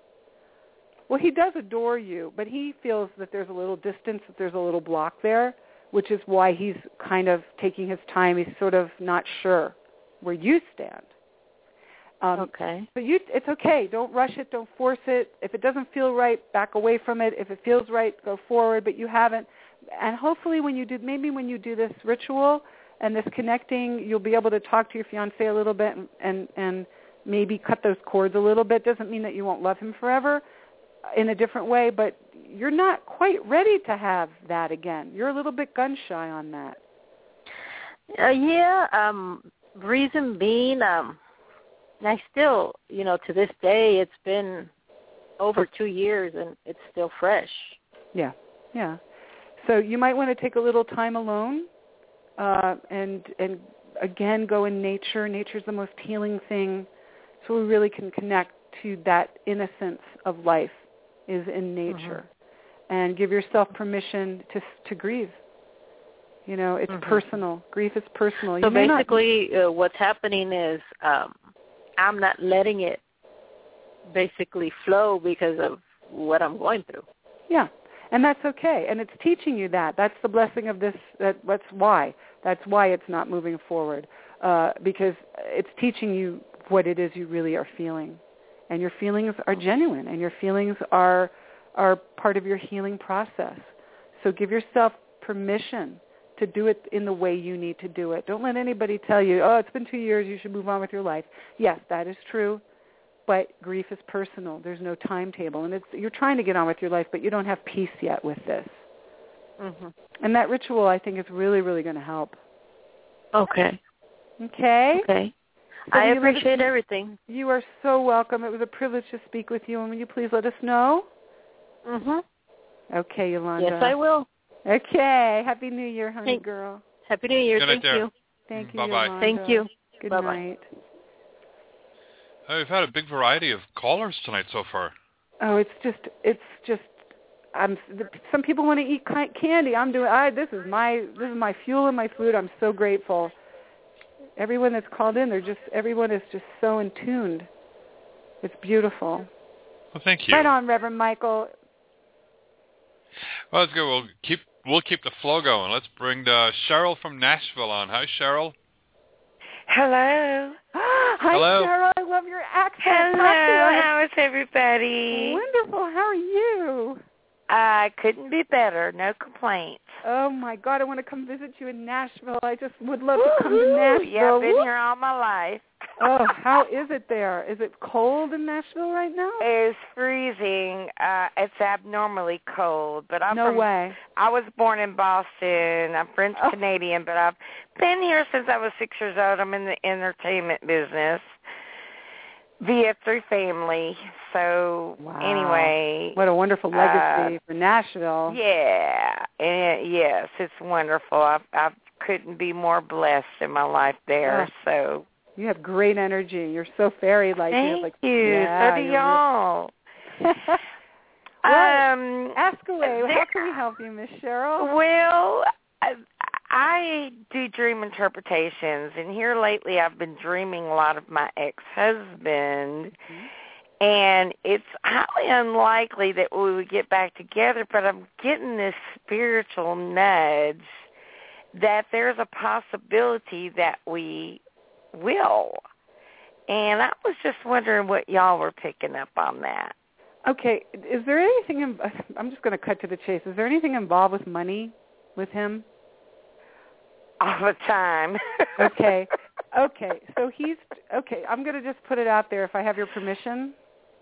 D: Well, he does adore you, but he feels that there's a little distance, that there's a little block there, which is why he's kind of taking his time. He's sort of not sure where you stand. Um,
K: okay.
D: But you, it's okay. Don't rush it. Don't force it. If it doesn't feel right, back away from it. If it feels right, go forward. But you haven't. And hopefully, when you do, maybe when you do this ritual and this connecting, you'll be able to talk to your fiance a little bit and and, and maybe cut those cords a little bit. Doesn't mean that you won't love him forever in a different way, but you're not quite ready to have that again. You're a little bit gun shy on that.
K: Uh, yeah, um reason being um I still, you know, to this day it's been over 2 years and it's still fresh.
D: Yeah, yeah. So you might want to take a little time alone, uh, and and again go in nature. Nature's the most healing thing, so we really can connect to that innocence of life is in nature, and give yourself permission to to grieve. You know, it's
K: Mhm.
D: personal. Grief is personal.
K: So
D: you may not-
K: basically uh, what's happening is um I'm not letting it basically flow because of what I'm going through.
D: Yeah, and that's okay. And it's teaching you that. That's the blessing of this. That, that's why. That's why it's not moving forward uh, because it's teaching you what it is you really are feeling, and your feelings are genuine, and your feelings are are part of your healing process. So give yourself permission to do it in the way you need to do it. Don't let anybody tell you, "Oh, it's been 2 years, you should move on with your life." Yes, that is true but grief is personal. There's no timetable, and it's you're trying to get on with your life, but you don't have peace yet with this.
K: Mhm.
D: And that ritual, I think, is really, really going to help.
K: Okay.
D: Okay.
K: Okay.
D: So
K: I
D: you
K: appreciate
D: know-
K: everything.
D: You are so welcome. It was a privilege to speak with you, and will you please let us know?
K: Mhm.
D: Okay, Yolanda.
K: Yes, I will.
D: Okay. Happy New Year, honey
K: Thank-
D: girl.
K: Happy New Year.
B: Good night
K: Thank
B: there.
K: you.
D: Thank you,
B: Bye-bye.
D: Yolanda.
K: Thank you.
D: Good
K: Bye-bye.
D: night.
B: Oh, we've had a big variety of callers tonight so far.
D: Oh, it's just, it's just. I'm. Some people want to eat ki- candy. I'm doing. I. This is my. This is my fuel and my food. I'm so grateful. Everyone that's called in, they're just. Everyone is just so in tuned. It's beautiful.
B: Well, thank you.
D: Right on, Reverend Michael.
B: Well, let's go. We'll keep we'll keep the flow going. Let's bring uh, Cheryl from Nashville on. Hi, Cheryl.
L: Hello.
D: Hi,
B: Hello.
D: Cheryl. I love your accent.
L: Hello.
D: Talk to us.
L: How is everybody?
D: Wonderful. How are you?
L: I couldn't be better. No complaints.
D: Oh my God, I want to come visit you in Nashville. I just would love to come to Nashville.
L: Yeah, I've been
D: Woo.
L: here all my life.
D: Oh, how is it there? Is it cold in Nashville right now?
L: It's freezing. Uh it's abnormally cold, but I'm
D: no
L: from
D: way.
L: I was born in Boston. I'm French
D: Oh.
L: Canadian, but I've been here since I was 6 years old. I'm in the entertainment business via through family. So
D: Wow.
L: anyway,
D: What a wonderful legacy for Nashville.
L: Yeah, and yes, it's wonderful. I've I've couldn't be more blessed in my life there.
D: Ah.
L: So
D: You have great energy. You're so fairy like.
L: thank
D: like,
L: you.
D: Yeah,
L: so do y'all.
D: Well,
L: um,
D: Ask away. How can we help you, Miss Cheryl?
L: Well, I, I do dream interpretations, and here lately I've been dreaming a lot of my ex-husband, mm-hmm. and it's highly unlikely that we would get back together, but I'm getting this spiritual nudge that there's a possibility that we will. And I was just wondering what y'all were picking up on that.
D: Okay. Is there anything? In, I'm just going to cut to the chase. Is there anything involved with money with him?
L: All the time.
D: Okay. Okay. So he's okay. I'm going to just put it out there if I have your permission.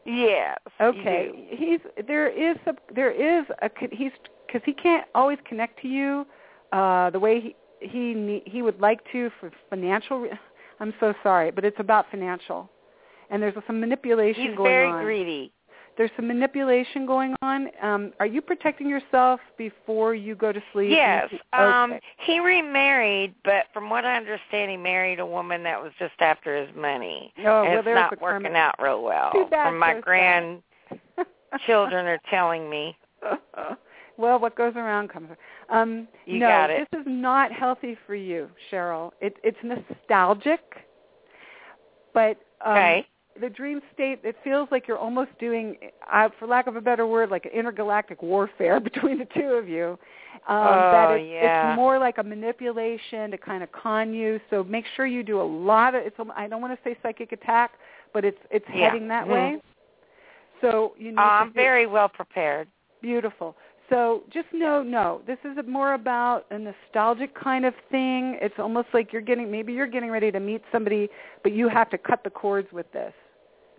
L: Yes.
D: Okay. He's there is a there is a he's because he can't always connect to you uh the way he he he would like to for financial. Re- I'm so sorry, but it's about financial, and there's some manipulation
L: He's
D: going
L: very
D: on.
L: greedy.
D: There's some manipulation going on. Um, are you protecting yourself before you go to sleep?
L: Yes.
D: Okay.
L: Um he remarried, but from what I understand he married a woman that was just after his money.
D: Oh,
L: and
D: well,
L: it's not
D: karma.
L: working out real well. From my grandchildren are telling me.
D: well, what goes around comes around. Um,
L: You
D: no,
L: got it.
D: this is not healthy for you, Cheryl. It, it's nostalgic, but um,
L: Okay.
D: The dream state, it feels like you're almost doing, uh, for lack of a better word, like an intergalactic warfare between the two of you. Um,
L: Oh,
D: that it's,
L: yeah.
D: it's more like a manipulation to kind of con you. So make sure you do a lot of. It's. I don't want to say psychic attack, but it's it's
L: Yeah.
D: heading that
L: Mhm.
D: way. So you need
L: Oh, I'm very well prepared.
D: Beautiful. So just know, no, this is more about a nostalgic kind of thing. It's almost like you're getting, maybe you're getting ready to meet somebody, but you have to cut the cords with this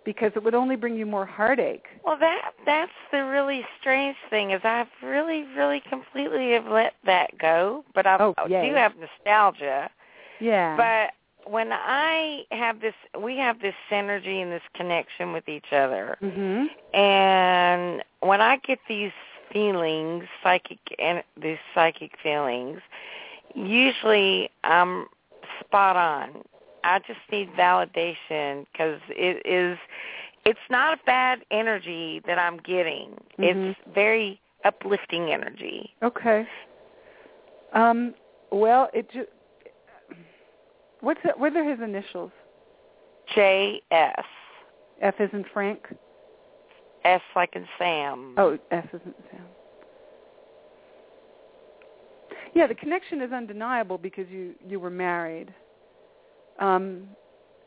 D: because it would only bring you more heartache.
L: Well, that that's the really strange thing is I've really, really completely have let that go, but I've,
D: Oh,
L: I do have nostalgia.
D: Yeah.
L: But when I have this, we have this synergy and this connection with each other,
D: mm-hmm.
L: and when I get these feelings, psychic and these psychic feelings, usually I'm spot on. I just need validation because it is. It's not a bad energy that I'm getting.
D: Mhm.
L: It's very uplifting energy.
D: Okay. Um well, it ju- What's it, what are his initials?
L: J S
D: F is in Frank.
L: S like in Sam.
D: Oh, S isn't Sam. Yeah, the connection is undeniable because you you were married. Um,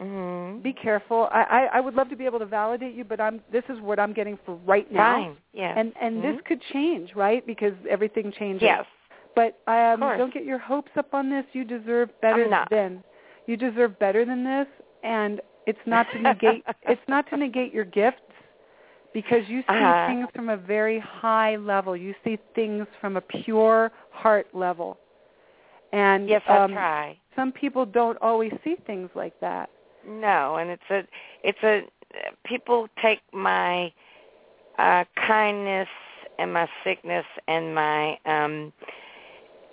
L: Mm-hmm.
D: be careful. I, I I would love to be able to validate you, but I'm this is what I'm getting for right now.
L: Fine. Yeah.
D: And and this
L: Mhm.
D: could change, right? Because everything changes.
L: Yes.
D: But um, don't get your hopes up on this. You deserve better than you deserve better than this, and it's not to negate it's not to negate your gifts because you see
L: Uh-huh.
D: things from a very high level. You see things from a pure heart level. And
L: Yes, I
D: um,
L: try.
D: some people don't always see things like that.
L: No, and it's a it's a people take my uh kindness and my sickness and my um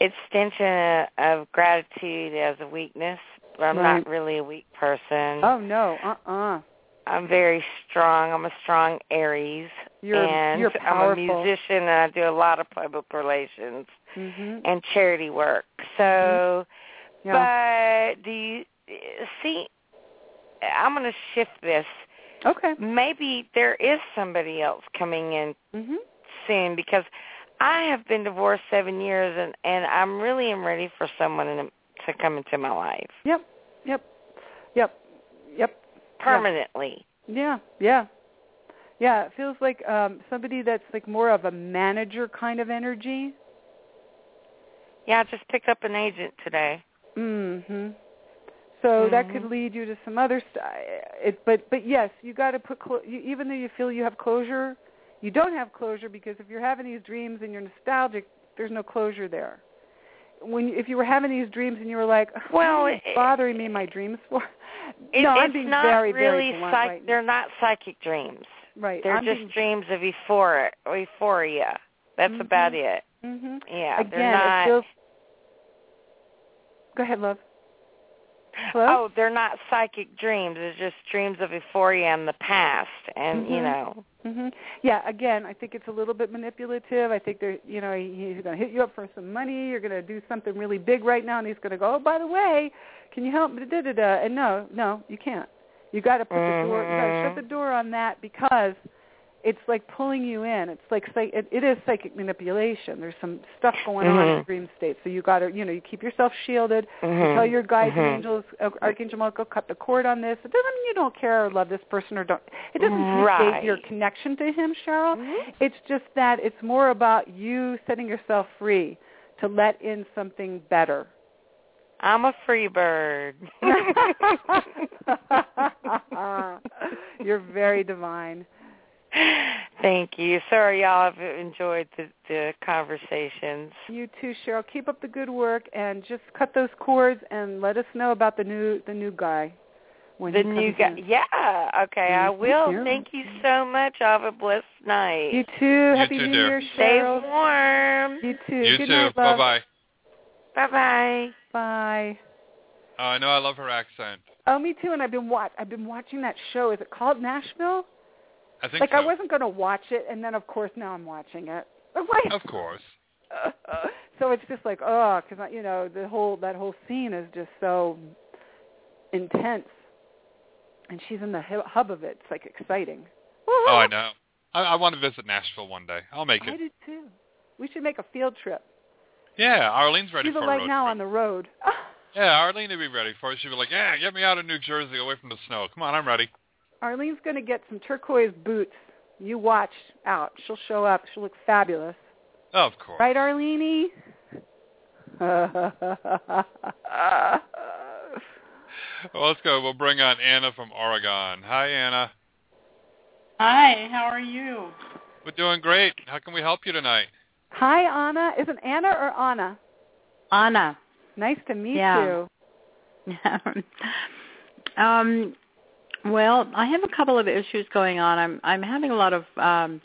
L: extension of gratitude as a weakness. But I'm
D: Right.
L: not really a weak person.
D: Oh no, uh-uh.
L: I'm very strong. I'm a strong Aries.
D: You're
L: and
D: you're
L: I'm a musician and I do a lot of public relations
D: Mhm.
L: and charity work. So
D: Yeah.
L: but do you see I'm going to shift this.
D: okay.
L: Maybe there is somebody else coming in
D: Mhm.
L: soon because I have been divorced 7 years and and I'm really am ready for someone to come into my life
D: Yep. Yep. Yep. Yep.
L: permanently.
D: Yeah, yeah. Yeah, it feels like um somebody that's like more of a manager kind of energy.
L: Yeah, I just picked up an agent today.
D: Mhm. So that could
L: Mhm.
D: lead you to some other stuff. It, but but yes, you got to put clo- you, even though you feel you have closure, you don't have closure because if you're having these dreams and you're nostalgic, there's no closure there. When if you were having these dreams and you were like,
L: Well,
D: what are you
L: it-
D: bothering me my dreams for?
L: It,
D: no,
L: it's
D: I'm being
L: not
D: very
L: really
D: very
L: psych-
D: right
L: they're not psychic dreams.
D: Right.
L: They're
D: I'm
L: just
D: being,
L: dreams of euphoria. Euphoria. That's
D: Mhm.
L: about it.
D: Mhm.
L: Yeah,
D: Again,
L: they're not.
D: it feels Go ahead, love. Hello?
L: Oh, they're not psychic dreams. It's just dreams of euphoria in the past, and
D: Mhm.
L: you know.
D: hmm Yeah, again, I think it's a little bit manipulative. I think they're, you know, he's going to hit you up for some money. You're going to do something really big right now, and he's going to go, oh, by the way, can you help me? Da, da, da. And no, no, you can't. You got to put the door. You got to shut
L: Mhm.
D: the door on that because it's like pulling you in. It's like it, it is psychic manipulation. There's some stuff going on in
L: Mhm.
D: dream state, so you got to, you know, you keep yourself shielded. You
L: Mhm.
D: tell your guides and
L: Mhm.
D: angels, uh, Archangel Michael, cut the cord on this. It doesn't mean you don't care or love this person or don't. It doesn't negate
L: Right.
D: your connection to him, Cheryl.
L: Mhm.
D: It's just that it's more about you setting yourself free to let in something better.
L: I'm a free bird.
D: You're very divine.
L: Thank you. Sorry, y'all have enjoyed the, the conversations.
D: You too, Cheryl. Keep up the good work and just cut those cords and let us know about the new the new guy. When
L: The new guy.
D: in.
L: Yeah. Okay, I will.
D: you.
L: Thank you so much. Have a blessed night.
D: You too. Happy
B: too,
D: New
B: dear.
D: Year,
L: Stay
D: Cheryl.
L: warm.
D: You too.
B: You
D: good
B: too.
D: night,
B: Bye
D: love.
B: bye.
L: Bye bye.
D: Bye.
B: Oh, I know I love her accent.
D: Oh, me too. And I've been watch. I've been watching that show. Is it called Nashville?
B: I think
D: like
B: so.
D: I wasn't going to watch it, and then of course now I'm watching it. Like,
B: Of course.
D: so it's just like oh, because you know the whole that whole scene is just so intense, and she's in the hub of it. It's like exciting.
B: Oh, I know. I, I want to visit Nashville one day. I'll make
D: I
B: it.
D: do too. We should make a field trip.
B: Yeah, Arlene's ready
D: She's
B: for a
D: right now
B: trip.
D: on the road.
B: Yeah, Arlene would be ready for it. She'd be like, yeah, get me out of New Jersey away from the snow. Come on, I'm ready.
D: Arlene's going to get some turquoise boots. You watch out. She'll show up. She'll look fabulous.
B: Oh, of course.
D: Right, Arlene?
B: Well, let's go. We'll bring on Anna from Oregon. Hi, Anna.
M: Hi, how are you?
B: We're doing great. How can we help you tonight?
D: Hi, Anna. Is it Anna or Anna?
M: Anna.
D: Nice to meet
M: Yeah.
D: you.
M: um, well, I have a couple of issues going on. I'm I'm having a lot of um,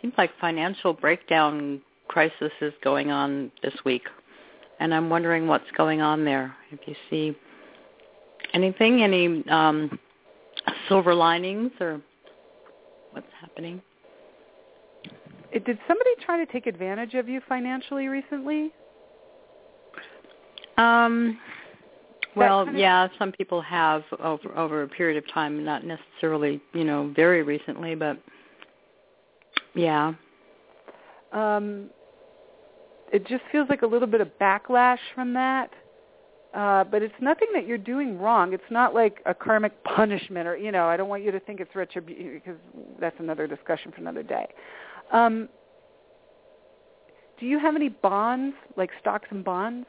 M: seems like financial breakdown crisis is going on this week, and I'm wondering what's going on there. If you see anything, any um, silver linings, or what's happening?
D: Did somebody try to take advantage of you financially recently?
M: Um, well, yeah, some people have over over a period of time, not necessarily, you know, very recently, but yeah.
D: Um, it just feels like a little bit of backlash from that. Uh, but it's nothing that you're doing wrong. It's not like a karmic punishment, or you know, I don't want you to think it's retribution because that's another discussion for another day. Um, do you have any bonds, like stocks and bonds?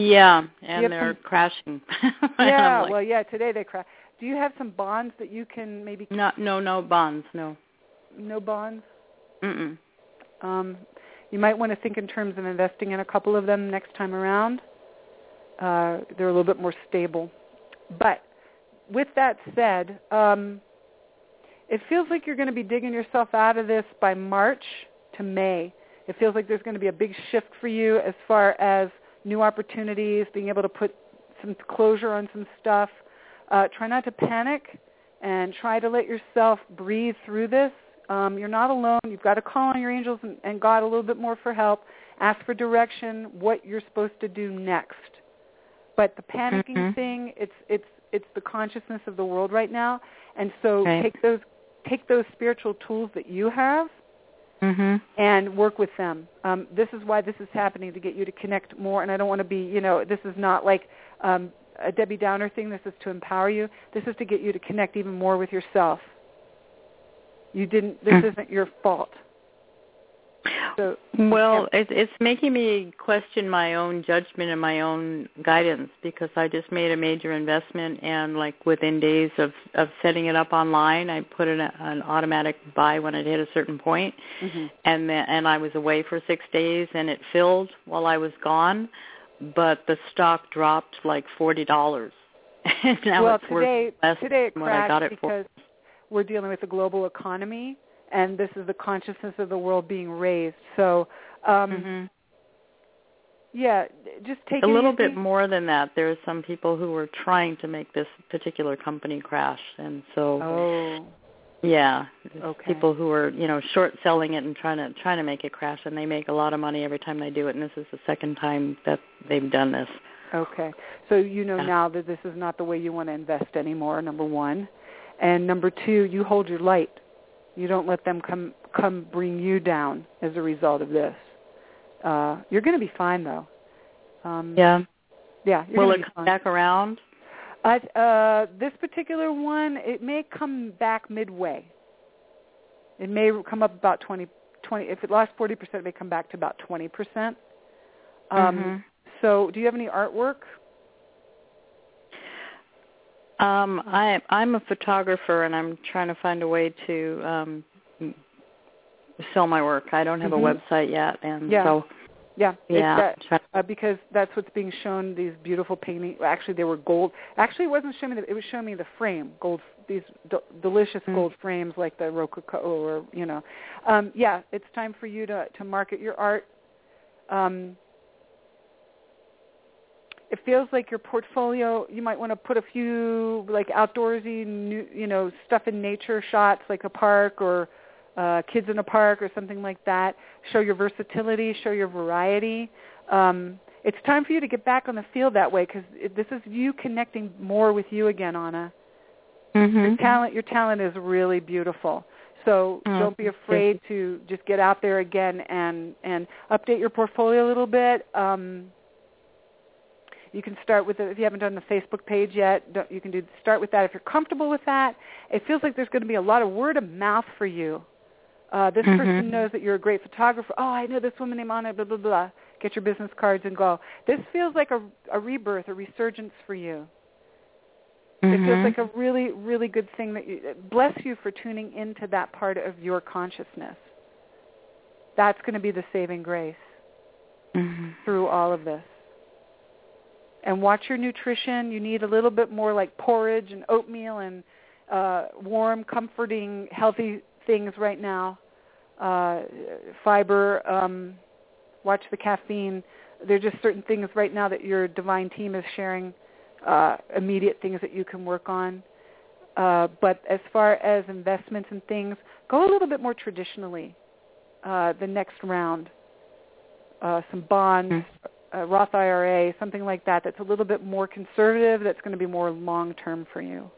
M: Yeah, and they're
D: some-
M: crashing.
D: Yeah,
M: like,
D: well, yeah. Today they crash. Do you have some bonds that you can maybe
M: no, no, no bonds, no.
D: no bonds?
M: Mm-mm.
D: Um, you might want to think in terms of investing in a couple of them next time around. Uh, they're a little bit more stable. But with that said, um, it feels like you're going to be digging yourself out of this by March to May. It feels like there's going to be a big shift for you as far as new opportunities, being able to put some closure on some stuff. Uh, try not to panic and try to let yourself breathe through this. Um, you're not alone. You've got to call on your angels and, and God a little bit more for help. Ask for direction, what you're supposed to do next. But the panicking
M: Mhm.
D: thing, it's it's it's the consciousness of the world right now. And so
M: Right.
D: take those take those spiritual tools that you have
M: Mhm.
D: and work with them. Um, this is why this is happening to get you to connect more. And I don't want to be, you know, this is not like um, a Debbie Downer thing. This is to empower you. This is to get you to connect even more with yourself. You didn't. This
M: Mm.
D: isn't your fault. So
M: Well, it, it's making me question my own judgment and my own guidance because I just made a major investment, and like within days of of setting it up online, I put in a, an automatic buy when it hit a certain point,
D: Mhm.
M: and then and I was away for six days, and it filled while I was gone, but the stock dropped like forty dollars. and now
D: well,
M: it's
D: today
M: worth less
D: today it
M: than what I got it for.
D: because we're dealing with the global economy, and this is the consciousness of the world being raised. So. Um,
M: Mhm.
D: Yeah, just take
M: a
D: it
M: little bit more than that. There are some people who were trying to make this particular company crash, and so
D: Oh,
M: yeah,
D: Okay.
M: people who are you know short selling it and trying to trying to make it crash, and they make a lot of money every time they do it. And this is the second time that they've done this.
D: okay. So you know
M: Yeah.
D: now that this is not the way you want to invest anymore. Number one, and number two, you hold your light. You don't let them come come bring you down as a result of this. Uh, you're going to be fine though. Um,
M: Yeah.
D: Yeah. You're
M: Will it come
D: fine.
M: back around?
D: Uh, uh, this particular one, it may come back midway. It may come up about 20, 20 if it lost 40%, it may come back to about 20%. Um,
M: Mhm.
D: So do you have any artwork?
M: Um, I I'm a photographer and I'm trying to find a way to um sell my work. I don't have
D: Mhm.
M: a website yet, and
D: Yeah.
M: so
D: Yeah,
M: yeah,
D: that- uh, because that's what's being shown. These beautiful paintings. Actually, they were gold. Actually, it wasn't showing me. The, it was showing me the frame. Gold. These d- delicious
M: Mm.
D: gold frames, like the Rococo, or you know. Um, yeah, it's time for you to to market your art. Um, it feels like your portfolio. You might want to put a few like outdoorsy, new, you know, stuff in nature shots, like a park or uh, kids in a park or something like that. Show your versatility, show your variety. Um, it's time for you to get back on the field that way because this is you connecting more with you again, Anna.
M: Mm-hmm.
D: Your talent, your talent is really beautiful. So
M: Oh,
D: don't be afraid to just get out there again and and update your portfolio a little bit. Um, you can start with it if you haven't done the Facebook page yet. don't- You can do start with that if you're comfortable with that. It feels like there's going to be a lot of word of mouth for you. Uh, this person
M: Mhm.
D: knows that you're a great photographer. Oh, I know this woman named Anna. Blah blah blah. Get your business cards and go. This feels like a, a rebirth, a resurgence for you. It feels
M: Mhm.
D: like a really, really good thing that you bless you for tuning into that part of your consciousness. That's going to be the saving grace
M: Mhm.
D: through all of this. And watch your nutrition. You need a little bit more like porridge and oatmeal and uh, warm, comforting, healthy things right now. Uh, fiber. Um, watch the caffeine. There are just certain things right now that your divine team is sharing. Uh, immediate things that you can work on. Uh, but as far as investments and things, go a little bit more traditionally. Uh, the next round, uh, some bonds, uh, Roth IRA, something like that. That's a little bit more conservative. That's going to be more long term for you.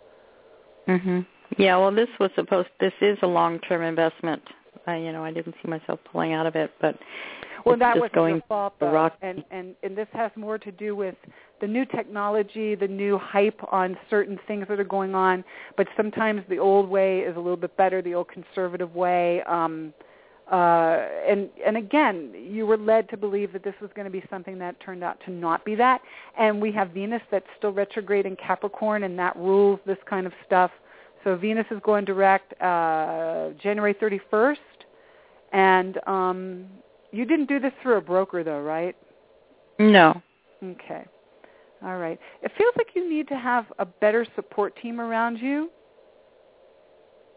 M: Mhm. Yeah, well this was supposed this is a long-term investment. I you know, I didn't see myself pulling out of it, but
D: Well, that
M: just
D: wasn't
M: going
D: your fault,
M: the
D: though.
M: rock.
D: And, and and this has more to do with the new technology, the new hype on certain things that are going on. But sometimes the old way is a little bit better, the old conservative way. Um, uh, and and again, you were led to believe that this was going to be something that turned out to not be that. And we have Venus that's still retrograde in Capricorn, and that rules this kind of stuff. So Venus is going direct uh, January 31st, and um, you didn't do this through a broker, though, right?
M: No.
D: Okay. All right. It feels like you need to have a better support team around you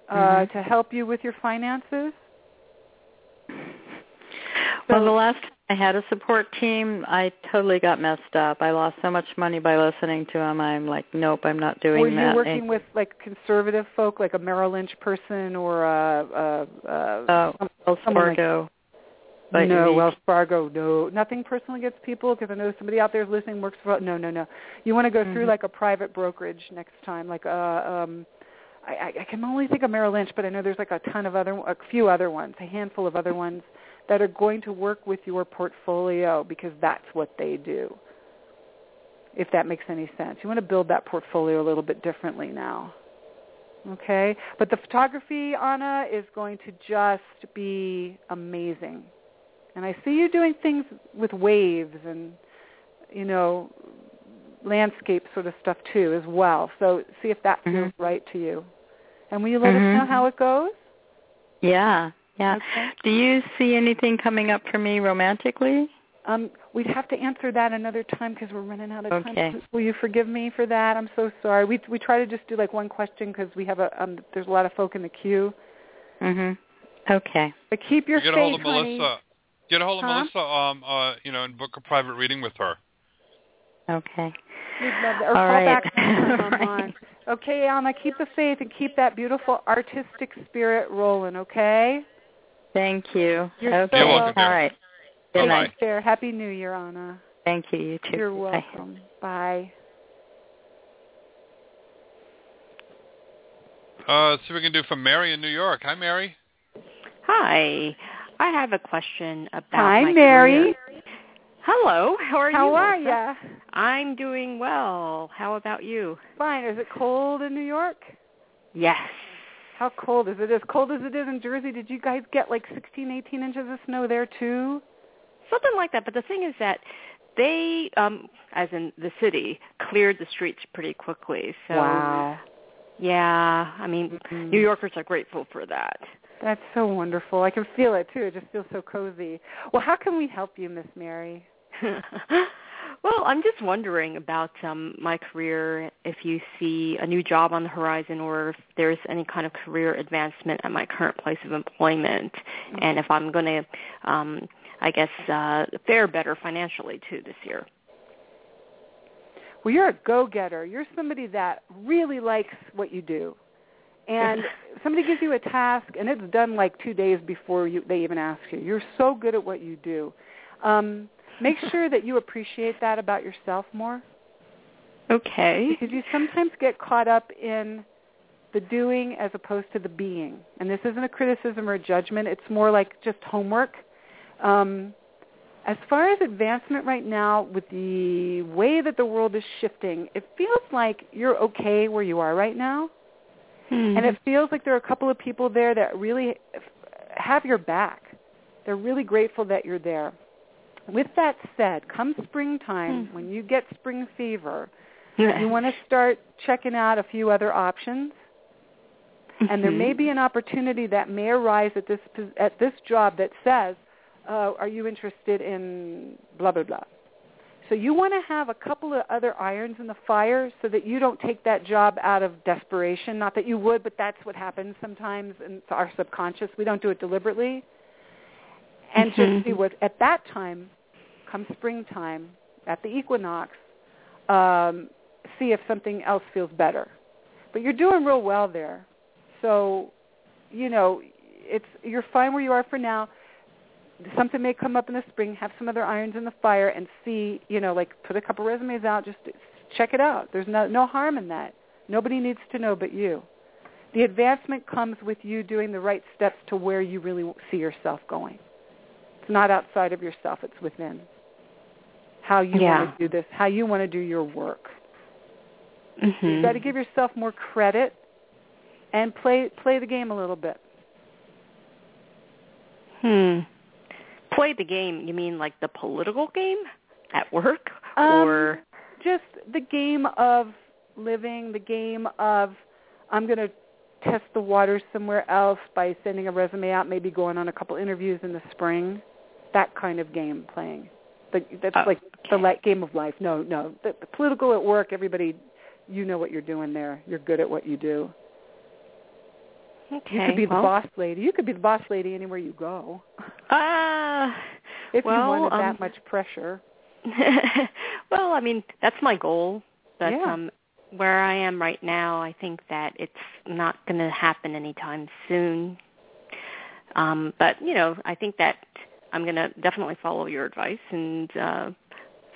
D: uh,
M: Mhm.
D: to help you with your finances.
M: Well, the last time I had a support team, I totally got messed up. I lost so much money by listening to them. I'm like, nope, I'm not doing that.
D: Were you
M: that.
D: working
M: And-
D: with like conservative folk, like a Merrill Lynch person or a, a, a
M: uh,
D: some-
M: Wells
D: someone like-
M: Fargo.
D: No,
M: we-
D: Wells Fargo, no, nothing personal against people because I know somebody out there is listening works for. No, no, no. You want to go through
M: Mhm.
D: like a private brokerage next time, like a. Um, I, I- I can only think of Merrill Lynch, but I know there's like a ton of other, a few other ones, a handful of other ones that are going to work with your portfolio because that's what they do. If that makes any sense, you want to build that portfolio a little bit differently now. Okay, but the photography, Anna, is going to just be amazing. And I see you doing things with waves and, you know, landscape sort of stuff too as well. So see if that feels
M: Mhm.
D: right to you. And will you let
M: Mhm.
D: us know how it goes?
M: Yeah, yeah.
D: Okay.
M: Do you see anything coming up for me romantically?
D: Um, we'd have to answer that another time because we're running out of
M: Okay.
D: time. Will you forgive me for that? I'm so sorry. We we try to just do like one question because we have a um, there's a lot of folk in the queue.
M: Mhm. Okay.
D: But keep your
B: You get
D: faith,
B: a hold of
D: honey.
B: Melissa. Get a hold of
M: Huh?
B: Melissa, um, uh, you know, and book a private reading with her.
M: Okay.
D: We'd love that. Or
M: All
D: call
M: right.
D: back sometime online. Okay, Alma, keep the faith and keep that beautiful artistic spirit rolling, okay?
M: Thank you.
D: You're
M: okay.
D: so welcome.
M: All right. Good
D: Take
M: night.
D: care. Happy New Year, Anna.
M: Thank you. You too.
D: You're welcome. Bye.
B: Uh, let's see what we can do for Mary in New York. Hi, Mary.
N: Hi. I have a question about
D: Hi,
N: my
D: Mary.
N: career. Hello. How are
D: How
N: you?
D: How are
N: Melissa?
D: ya?
N: I'm doing well. How about you?
D: Fine. Is it cold in New York?
N: Yes.
D: How cold is it? As cold as it is in Jersey, did you guys get like 16, 18 inches of snow there too?
N: Something like that. But the thing is that they, um, as in the city, cleared the streets pretty quickly. So
D: wow.
N: yeah, I mean,
D: Mhm.
N: New Yorkers are grateful for that.
D: That's so wonderful. I can feel it too. It just feels so cozy. Well, how can we help you, Miss Mary?
N: well, I'm just wondering about um, my career. If you see a new job on the horizon, or if there's any kind of career advancement at my current place of employment, and if I'm going to, um, I guess, uh, fare better financially too this year.
D: Well, you're a go-getter. You're somebody that really likes what you do. And somebody gives you a task and it's done like 2 days before you they even ask you. You're so good at what you do. Um make sure that you appreciate that about yourself more
N: Okay.
D: because you sometimes get caught up in the doing as opposed to the being. And this isn't a criticism or a judgment. It's more like just homework. Um, as far as advancement right now, with the way that the world is shifting, it feels like you're okay where you are right now.
N: Hmm.
D: And it feels like there are a couple of people there that really have your back. They're really grateful that you're there. With that said, come springtime, when you get spring fever, you want to start checking out a few other options. And there may be an opportunity that may arise at this at this job that says, uh, "Are you interested in blah blah blah?" So you want to have a couple of other irons in the fire so that you don't take that job out of desperation. Not that you would, but that's what happens sometimes in our subconscious. We don't do it deliberately. And
N: Mhm.
D: just see what at that time, come springtime, at the equinox, um, see if something else feels better. But you're doing real well there. So, you know, it's you're fine where you are for now something may come up in the spring, have some other irons in the fire and see, you know, like put a couple resumes out, just check it out. There's no no harm in that. Nobody needs to know but you. The advancement comes with you doing the right steps to where you really see yourself going. It's not outside of yourself, it's within. How you
N: Yeah.
D: want to do this, how you want to do your work.
N: Mhm.
D: You've got to give yourself more credit and play play the game a little bit.
N: Hmm. Play the game. You mean like the political game at work,
D: Um,
N: or
D: just the game of living, the game of I'm going to test the waters somewhere else by sending a resume out, maybe going on a couple interviews in the spring. That kind of game playing. The, that's
N: Oh,
D: like the light game of life. No, no. The, the political at work, everybody, you know what you're doing there. You're good at what you do.
N: okay?
D: You could be the boss lady. You could be the boss lady anywhere you go.
N: Ah.
D: If
N: well,
D: you wanted
N: um,
D: that much pressure.
N: well, I mean, that's my goal. But
D: Yeah.
N: um where I am right now, I think that it's not going to happen anytime soon. Um but, you know, I think that I'm going to definitely follow your advice and uh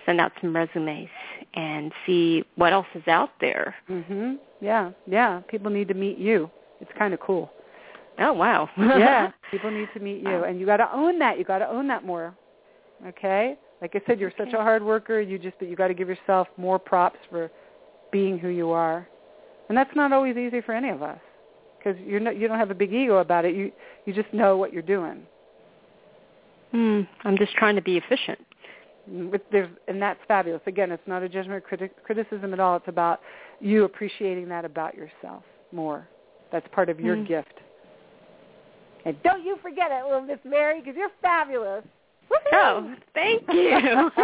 N: send out some resumes and see what else is out there.
D: Mhm. Yeah. Yeah, people need to meet you. It's kind of cool.
N: Oh, wow.
D: yeah, people need to meet you, and you got to own that. You got to own that more. Okay, like I said, you're such a hard worker. You just, but you got to give yourself more props for being who you are, and that's not always easy for any of us because you're not, you don't have a big ego about it. You you just know what you're doing.
N: Hmm, I'm just trying to be efficient.
D: And that's fabulous. Again, it's not a judgment or criti- criticism at all. It's about you appreciating that about yourself more. That's part of your
N: Hmm.
D: gift. And don't you forget it, little Miss Mary, because you're fabulous.
N: Oh, thank you.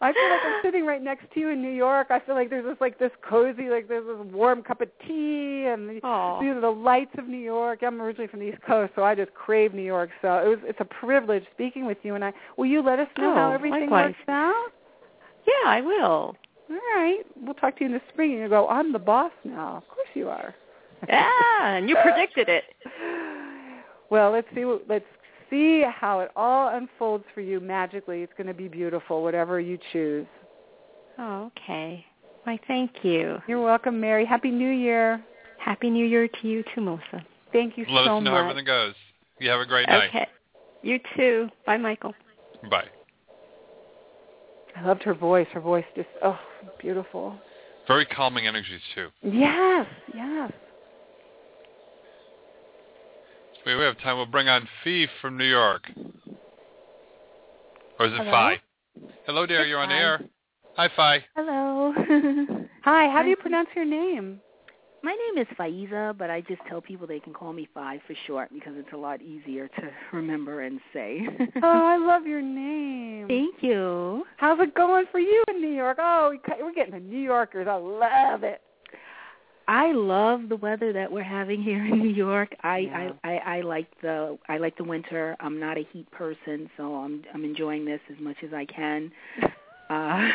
D: I feel like I'm sitting right next to you in New York. I feel like there's this like this cozy, like there's this warm cup of tea and the,
N: Aw.
D: you know, the lights of New York. I'm originally from the East Coast, so I just crave New York. So it was it's a privilege speaking with you. And I will you let us know how
N: Oh,
D: everything
N: likewise.
D: works out?
N: yeah, I will.
D: All right, we'll talk to you in the spring. And you go, I'm the boss now. Of course you are.
N: Yeah, and you predicted it.
D: Well, let's see. What, let's see how it all unfolds for you magically. It's going to be beautiful, whatever you choose.
N: Oh, okay. Why, thank you.
D: You're welcome, Mary. Happy New Year.
N: Happy New Year to you too, Melissa.
D: Thank you
B: Let
D: so
B: us know
D: much.
B: how everything goes. You have a great night.
N: Okay. You too. Bye, Michael.
B: Bye.
D: I loved her voice. Her voice just oh, beautiful.
B: Very calming energies too.
D: Yes, yes.
B: We we have time. We'll bring on Fee from New York. Or is it
O: Hello?
B: Fi? Hello, dear. You're on the air. Hi, Fi.
O: Hello.
D: Hi. How do you pronounce your name?
O: My name is Faiza, but I just tell people they can call me Fi for short because it's a lot easier to remember and say.
D: oh, I love your name.
O: Thank you.
D: How's it going for you in New York? Oh, we're getting the New Yorkers. I love it.
O: I love the weather that we're having here in New York. I,
D: Yeah.
O: I, I I like the I like the winter. I'm not a heat person, so I'm I'm enjoying this as much as I can. Uh,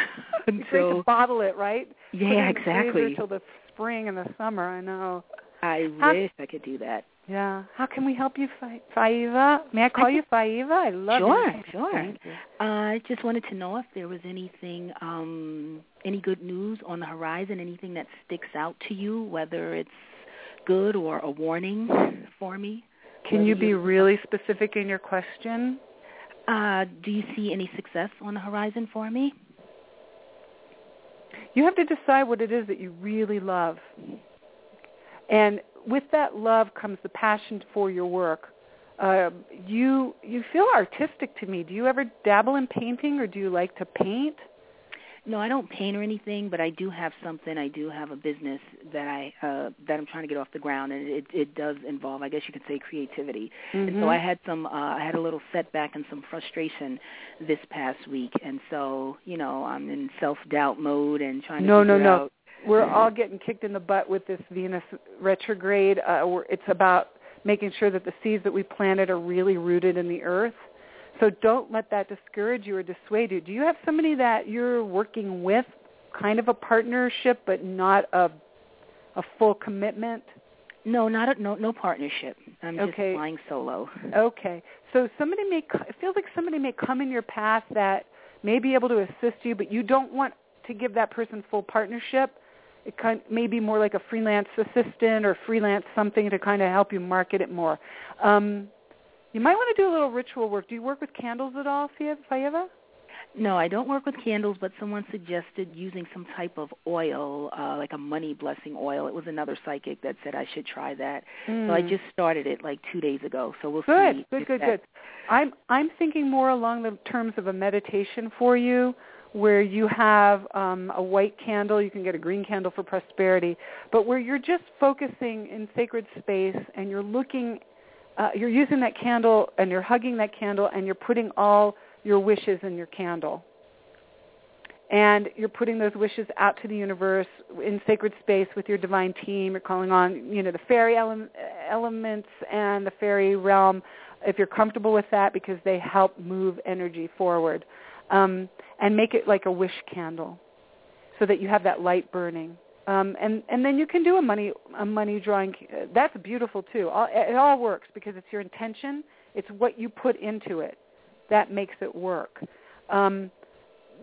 D: It's great to bottle it, right?
O: Yeah,
D: in the freezer
O: exactly.
D: Till the spring and the summer. I know.
O: I
D: How-
O: wish I could do that.
D: Yeah. How can we help you, Fa- Faiva? May I call you Faiva? I love
O: Sure,
D: it.
O: sure.
D: You.
O: I just wanted to know if there was anything, um, any good news on the horizon, anything that sticks out to you, whether it's good or a warning for me.
D: Can
O: Whether
D: you be really specific in your question?
O: Uh, do you see any success on the horizon for me?
D: You have to decide what it is that you really love. And with that love comes the passion for your work. Uh, you you feel artistic to me. Do you ever dabble in painting, or do you like to paint?
O: No, I don't paint or anything, but I do have something. I do have a business that I uh that I'm trying to get off the ground, and it it does involve, I guess you could say, creativity. And so
D: Mhm.
O: I had some, uh, I had a little setback and some frustration this past week, and so you know I'm in self doubt mode and trying to
D: no,
O: figure
D: no.
O: out.
D: We're all getting kicked in the butt with this Venus retrograde. Uh, it's about making sure that the seeds that we planted are really rooted in the earth. So don't let that discourage you or dissuade you. Do you have somebody that you're working with, kind of a partnership, but not a a full commitment?
O: No, not a, no no partnership. I'm just flying solo.
D: Okay. So somebody may it feels like somebody may come in your path that may be able to assist you, but you don't want to give that person full partnership. It kind may be more like a freelance assistant or freelance something to kind of help you market it more. Um, you might want to do a little ritual work. Do you work with candles at all, Fayeva?
O: No, I don't work with candles, but someone suggested using some type of oil, uh, like a money blessing oil. It was another psychic that said I should try that. So I
D: Mm.
O: just started it like two days ago. So we'll
D: Good,
O: see.
D: good,
O: if
D: good, good. I'm I'm thinking more along the terms of a meditation for you, where you have um, a white candle. You can get a green candle for prosperity, but where you're just focusing in sacred space and you're looking, uh, you're using that candle and you're hugging that candle and you're putting all your wishes in your candle. And you're putting those wishes out to the universe in sacred space with your divine team. You're calling on, you know, the fairy ele- elements and the fairy realm if you're comfortable with that because they help move energy forward. Um, and make it like a wish candle so that you have that light burning. Um, and and then you can do a money a money drawing. That's beautiful too. All, it all works because it's your intention. It's what you put into it that makes it work. Um,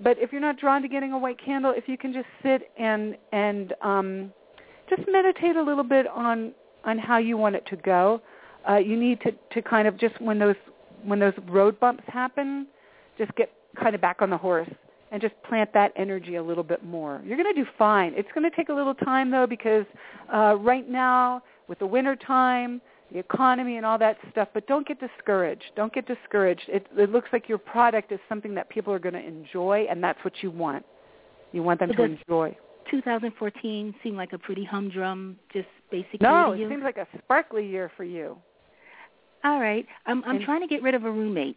D: but if you're not drawn to getting a white candle, if you can just sit and and um, just meditate a little bit on on how you want it to go. Uh, you need to to kind of just when those when those road bumps happen, just get kind of back on the horse and just plant that energy a little bit more. You're going to do fine. It's going to take a little time though because uh, right now with the winter time, the economy and all that stuff, but don't get discouraged. Don't get discouraged. It, it looks like your product is something that people are going to enjoy and that's what you want. You want them
O: So
D: to enjoy.
O: 2014 seemed like a pretty humdrum, just basically
D: No, it seems like a sparkly year for you.
O: All right. I'm I'm trying to get rid of a roommate,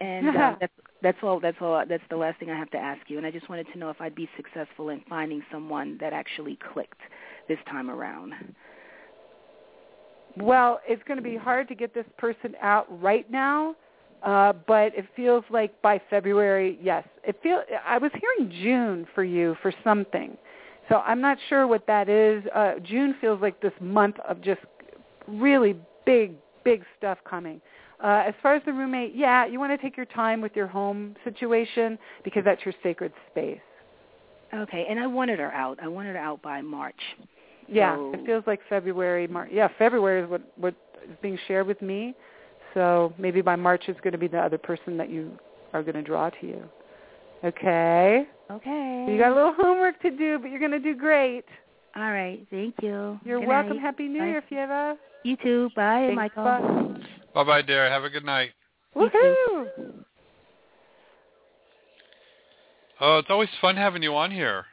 O: and uh, that's that's all. That's all. That's the last thing I have to ask you. And I just wanted to know if I'd be successful in finding someone that actually clicked this time around.
D: Well, it's going to be hard to get this person out right now, uh, but it feels like by February, yes. It feel I was hearing June for you for something, so I'm not sure what that is. Uh, June feels like this month of just really big, big stuff coming. Uh, as far as the roommate, yeah, you want to take your time with your home situation because that's your sacred space.
O: Okay, and I wanted her out. I wanted her out by March.
D: Yeah,
O: So-
D: it feels like February, March. Yeah, February is what what is being shared with me. So maybe by March it's going to be the other person that you are going to draw to you. Okay.
O: Okay.
D: You got a little homework to do, but you're going to do great.
O: All right. Thank you.
D: You're
O: Good
D: welcome.
O: night.
D: Happy New
O: Bye.
D: Year, Fieva.
O: You too. Bye,
D: Thanks,
O: Michael.
D: bye.
B: Bye bye, dear. Have a good night.
D: Woohoo!
B: Oh, it's always fun having you on here.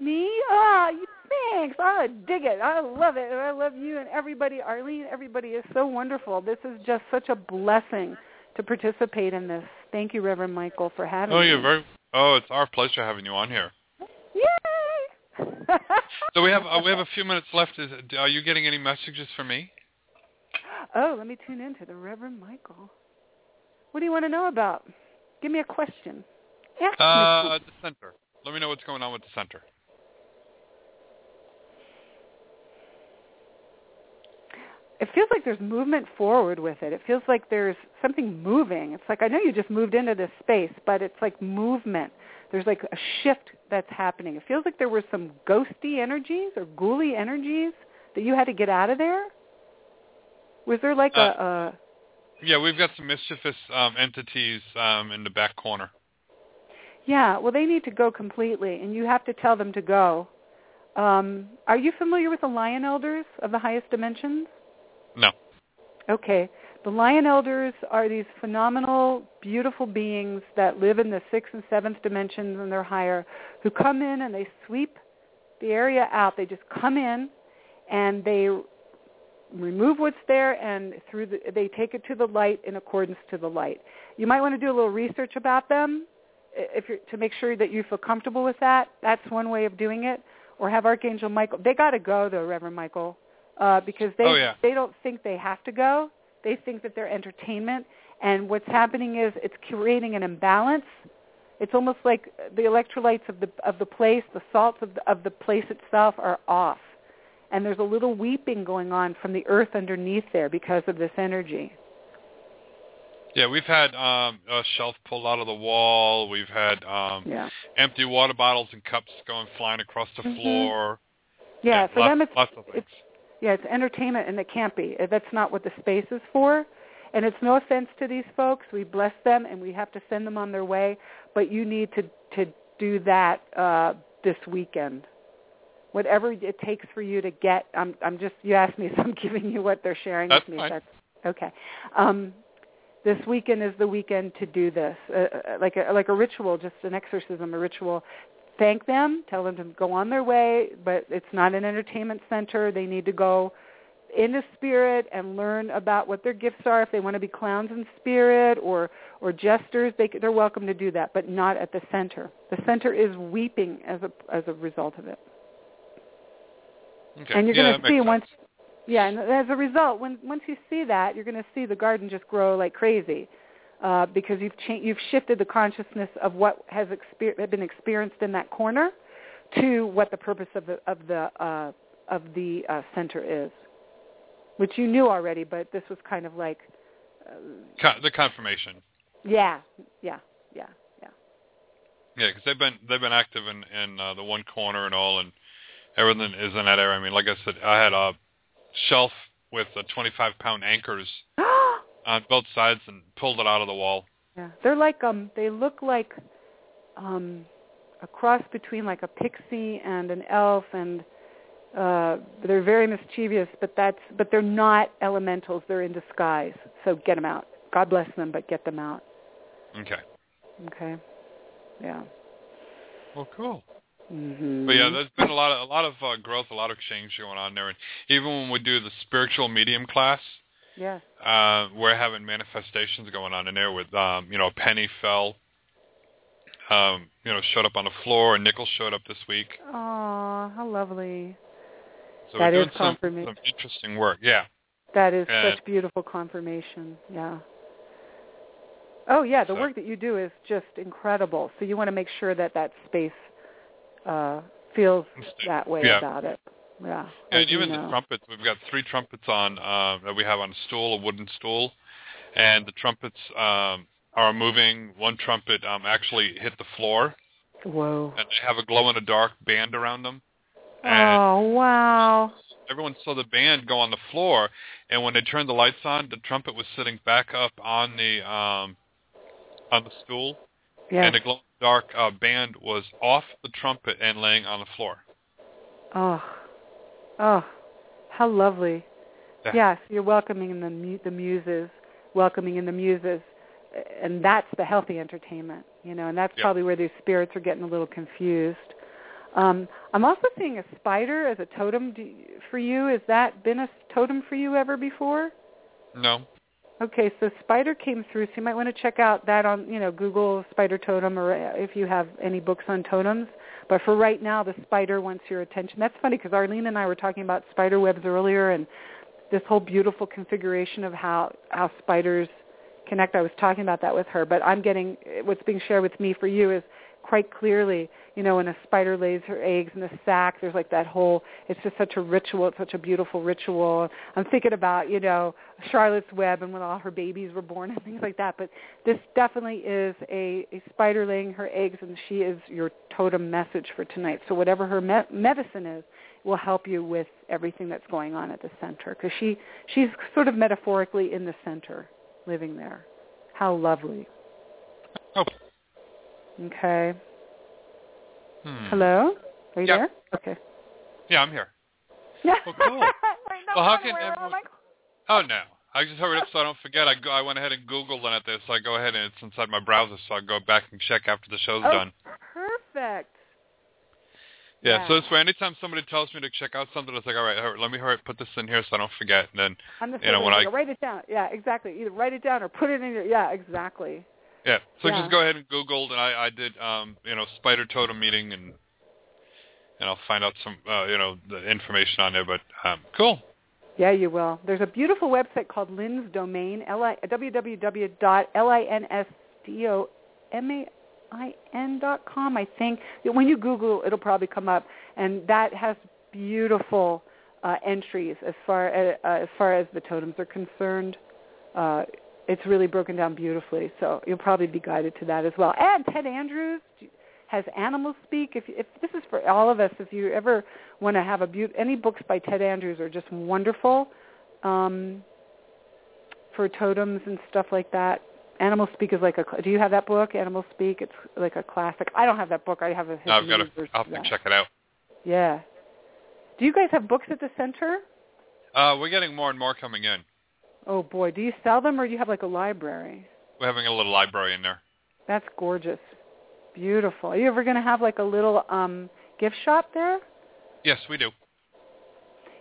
D: Me? Ah, you thanks. I dig it. I love it. And I love you and everybody. Arlene, everybody is so wonderful. This is just such a blessing to participate in this. Thank you, Reverend Michael, for having
B: Oh,
D: me.
B: you're very. Oh, it's our pleasure having you on here.
D: Yay!
B: So we have uh, we have a few minutes left. Is, are you getting any messages for me?
D: Oh, let me tune in to the Reverend Michael. What do you want to know about? Give me a question. Ask.
B: Uh, the center. Let me know what's going on with the center.
D: it feels like there's movement forward with it. It feels like there's something moving. It's like I know you just moved into this space, but it's like movement. There's like a shift that's happening. It feels like there were some ghosty energies or ghouly energies that you had to get out of there. Was there like
B: Uh,
D: a, a
B: Yeah, we've got some mischievous um, entities um, in the back corner.
D: yeah? Well, they need to go completely, and you have to tell them to go. Um, are you familiar with the lion elders of the highest dimensions?
B: No.
D: Okay. The lion elders are these phenomenal, beautiful beings that live in the sixth and seventh dimensions and they're higher, who come in and they sweep the area out. They just come in and they remove what's there and through the, they take it to the light in accordance to the light. You might want to do a little research about them if you're, to make sure that you feel comfortable with that. That's one way of doing it. Or have Archangel Michael. They got to go though, Reverend Michael, uh, because they
B: Oh, yeah.
D: they don't think they have to go. They think that they're entertainment, and what's happening is it's creating an imbalance. It's almost like the electrolytes of the of the place, the salts of the, of the place itself are off, and there's a little weeping going on from the earth underneath there because of this energy.
B: Yeah, we've had um, a shelf pulled out of the wall. We've had um,
D: Yeah.
B: empty water bottles and cups going flying across the
D: Mhm.
B: floor.
D: Yeah, for
B: lots,
D: them it's
B: lots of things.
D: it's yeah, it's entertainment and it can't be. That's not what the space is for. And it's no offense to these folks. We bless them and we have to send them on their way, but you need to to do that uh this weekend. Whatever it takes for you to get I'm I'm just you asked me so I'm giving you what they're sharing
B: That's
D: with me.
B: fine.
D: That's okay. Um this weekend is the weekend to do this, uh, uh, like a like a ritual, just an exorcism, a ritual. Thank them, tell them to go on their way, but it's not an entertainment center. They need to go into spirit and learn about what their gifts are. If they want to be clowns in spirit or or jesters, they they're welcome to do that, but not at the center. The center is weeping as a as a result of it.
B: Okay.
D: And you're
B: yeah,
D: going to see
B: sense.
D: once, yeah, and as a result, when once you see that, you're going to see the garden just grow like crazy, uh, because you've cha- you've shifted the consciousness of what has exper- been experienced in that corner, to what the purpose of the of the uh, of the uh, center is, which you knew already, but this was kind of like, uh,
B: Co- the confirmation.
D: yeah, yeah, yeah, yeah.
B: Yeah, because they've been they've been active in in uh, the one corner and all, and everything is in that area. I mean, like I said, I had a shelf with uh, 25 pound anchors on both sides and pulled it out of the wall.
D: Yeah, they're like um, they look like um, a cross between like a pixie and an elf, and uh, they're very mischievous. But that's but they're not elementals. They're in disguise. So get them out. God bless them, but get them out.
B: Okay.
D: Okay. Yeah.
B: Well, cool.
D: Mm-hmm.
B: But yeah, there's been a lot of a lot of uh, growth, a lot of change going on there. And even when we do the spiritual medium class,
D: yeah,
B: Uh, we're having manifestations going on in there with, um, you know, a Penny fell, um, you know, showed up on the floor, and Nickel showed up this week.
D: Oh, how lovely.
B: So
D: That is
B: doing some,
D: confirmation.
B: some interesting work. Yeah.
D: That is
B: And-
D: such beautiful confirmation. Yeah. Oh yeah, the
B: So-
D: work that you do is just incredible. So you want to make sure that that space uh feels that way
B: Yeah.
D: about it. Yeah.
B: And
D: you
B: even
D: know.
B: the trumpets, we've got three trumpets on uh, that we have on a stool, a wooden stool, and the trumpets um, are moving. One trumpet um, actually hit the floor,
D: Whoa.
B: and they have a glow-in-the-dark band around them. And
D: Oh wow.
B: everyone saw the band go on the floor, and when they turned the lights on, the trumpet was sitting back up on the um, on the stool,
D: Yes.
B: and the glow-in-the-dark uh, band was off the trumpet and laying on the floor.
D: Oh. Oh. How lovely.
B: Yeah.
D: Yes, you're welcoming in the mu- the muses, welcoming in the muses, and that's the healthy entertainment, you know, and that's
B: Yeah.
D: probably where these spirits are getting a little confused. Um, I'm also seeing a spider as a totem Do for you. Has that been a totem for you ever before?
B: No.
D: Okay, so spider came through, so you might want to check out that on, you know, Google spider totem or if you have any books on totems. But for right now, the spider wants your attention. That's funny because Arlene and I were talking about spider webs earlier and this whole beautiful configuration of how how spiders connect. I was talking about that with her, but I'm getting what's being shared with me for you is quite clearly, you know, when a spider lays her eggs in a sack, there's like that whole, it's just such a ritual, it's such a beautiful ritual. I'm thinking about, you know, Charlotte's Web and when all her babies were born and things like that. But this definitely is a, a spider laying her eggs and she is your totem message for tonight. So whatever her me- medicine is, will help you with everything that's going on at the center because she she's sort of metaphorically in the center living there how lovely
B: Oh.
D: okay
B: Hmm.
D: hello are you
B: Yeah.
D: there okay
B: Yeah, I'm here.
D: yeah
B: Well, cool. well, how can everyone... Oh no, I just hurried up so I don't forget. I go, I went ahead and Googled it there, so I go ahead and it's inside my browser, so I go back and check after the show's
D: oh,
B: done.
D: perfect
B: Yeah,
D: yeah.
B: so this way, anytime somebody tells me to check out something, it's like, all right, hurry, let me hurry up, put this in here so I don't forget. And then,
D: I'm the
B: you know, when. I
D: write it down yeah exactly either write it down or put it in your yeah exactly
B: yeah, so
D: Yeah.
B: just go ahead and Googled, and I, I did, um, you know, spider totem meeting, and and I'll find out some, uh, you know, the information on there. But um, cool.
D: Yeah, you will. There's a beautiful website called Lin's Domain, L-I- www.linsdomain.com, I think. When you Google, it'll probably come up, and that has beautiful uh, entries as far as, uh, as far as the totems are concerned. Uh, it's really broken down beautifully, so you'll probably be guided to that as well. And Ted Andrews has Animal Speak. If, if this is for all of us, if you ever want to have a beaut, any books by Ted Andrews are just wonderful um, for totems and stuff like that. Animal Speak is like a. Do you have that book, Animal Speak? It's like a classic. I don't have that book. I have a.
B: No, I've got to, I'll have to check it out.
D: Yeah. Do you guys have books at the center?
B: Uh, we're getting more and more coming in.
D: Oh boy, do you sell them or do you have like a library?
B: We're having a little library in there.
D: That's gorgeous. Beautiful. Are you ever going to have like a little um gift shop there?
B: Yes, we do.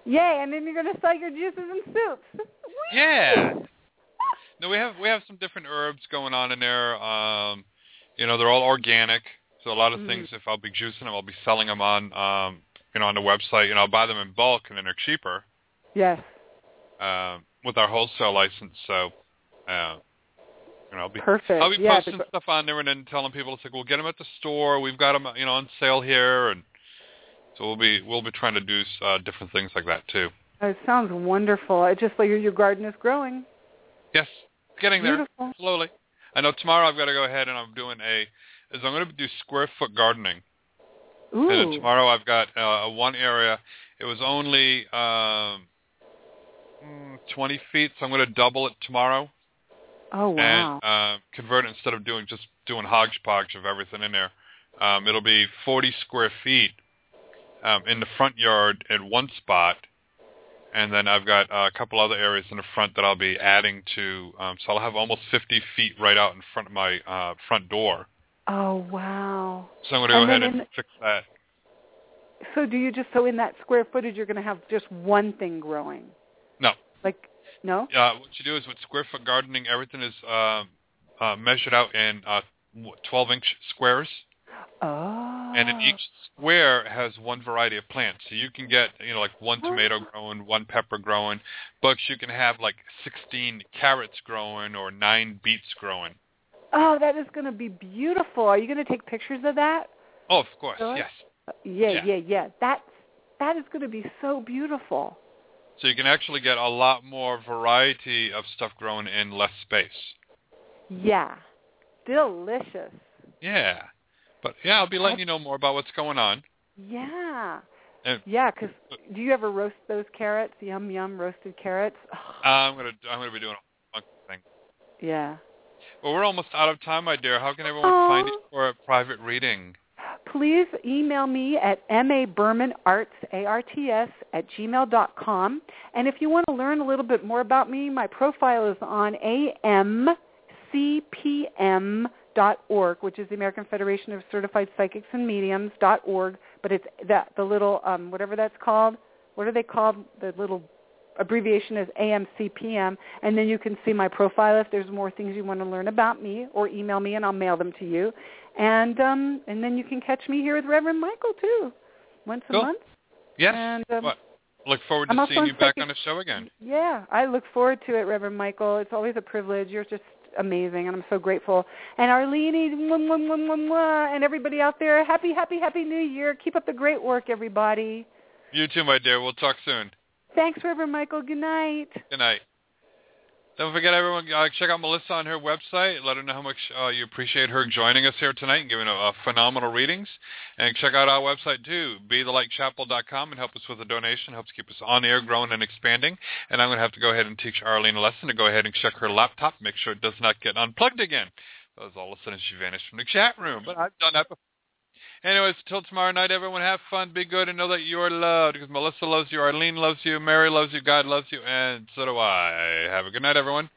D: Yay, and then you're going to sell your juices and soups.
B: Yeah. No, we have we have some different herbs going on in there. Um, you know, they're all organic. So a lot of
D: Mhm.
B: things, if I'll be juicing them, I'll be selling them on, um, you know, on the website. You know, I'll buy them in bulk, and then they're cheaper
D: Yes.
B: um, with our wholesale license. So, uh, you know, I'll be
D: Perfect.
B: I'll be
D: Yeah,
B: posting stuff on there and then telling people it's like, we'll get them at the store. We've got them, you know, on sale here, and so we'll be we'll be trying to do uh, different things like that too.
D: It sounds wonderful. It just like your, your garden is growing.
B: Yes, getting there
D: Beautiful.
B: slowly. I know tomorrow I've got to go ahead and I'm doing a is I'm going to do square foot gardening.
D: Ooh.
B: And tomorrow I've got uh, one area. It was only um, 20 feet, so I'm going to double it tomorrow
D: Oh wow.
B: and uh, convert it instead of doing just doing hodgepodge of everything in there. Um, it'll be 40 square feet um, in the front yard at one spot, and then I've got uh, a couple other areas in the front that I'll be adding to. Um, so I'll have almost 50 feet right out in front of my uh, front door.
D: oh wow.
B: So I'm going to go ahead and
D: in-
B: fix that.
D: So do you just so in that square footage you're going to have just one thing growing? Like No.
B: Uh, what you do is with square foot gardening, everything is uh, uh, measured out in uh, 12 inch squares.
D: Oh.
B: And in each square has one variety of plants. So you can get, you know, like one tomato growing, one pepper growing, but you can have like 16 carrots growing or nine beets growing.
D: Oh, that is going to be beautiful. Are you going to take pictures of that?
B: Oh, of course, yes.
D: Yeah,
B: Yeah.
D: yeah, yeah. That's that is going to be so beautiful.
B: So you can actually get a lot more variety of stuff growing in less space.
D: Yeah. Delicious.
B: Yeah. But yeah, I'll be letting you know more about what's going on.
D: Yeah.
B: And
D: Yeah, 'cause do you ever roast those carrots? Yum yum roasted carrots. Oh,
B: I'm gonna I'm gonna be doing a thing.
D: yeah.
B: Well, we're almost out of time, my dear. How can everyone find you for a private reading?
D: Please email me at mabermanarts, A-R-T-S, at gmail dot com. And if you want to learn a little bit more about me, my profile is on afcpm.org, which is the American Federation of Certified Psychics and Mediums dot org. But it's that the little um, whatever that's called. What are they called? The little abbreviation is AFCPM, and then you can see my profile if there's more things you want to learn about me, or email me and I'll mail them to you. And um, and then you can catch me here with Reverend Michael too, once a month.
B: Yes.
D: And um,
B: What? Look forward
D: I'm
B: to seeing you back
D: psychic-
B: on the show again.
D: yeah, I look forward to it, Reverend Michael. It's always a privilege. You're just amazing, and I'm so grateful. And Arlene, mwah, mwah, mwah, mwah, mwah, and everybody out there, happy, happy, happy New Year. Keep up the great work, everybody.
B: You too, my dear. We'll talk soon.
D: Thanks, Reverend Michael. Good night.
B: Good night. Don't forget, everyone, uh, check out Melissa on her website. Let her know how much uh, you appreciate her joining us here tonight and giving a, phenomenal readings. And check out our website, too, bethelightchapel.com, and help us with a donation. Helps keep us on air, growing, and expanding. And I'm going to have to go ahead and teach Arlene a lesson to go ahead and check her laptop, make sure it does not get unplugged again. Because all of a sudden she vanished from the chat room. But I've done that before. Anyways, till tomorrow night, everyone have fun, be good, and know that you are loved. Because Melissa loves you, Arlene loves you, Mary loves you, God loves you, and so do I. Have a good night, everyone.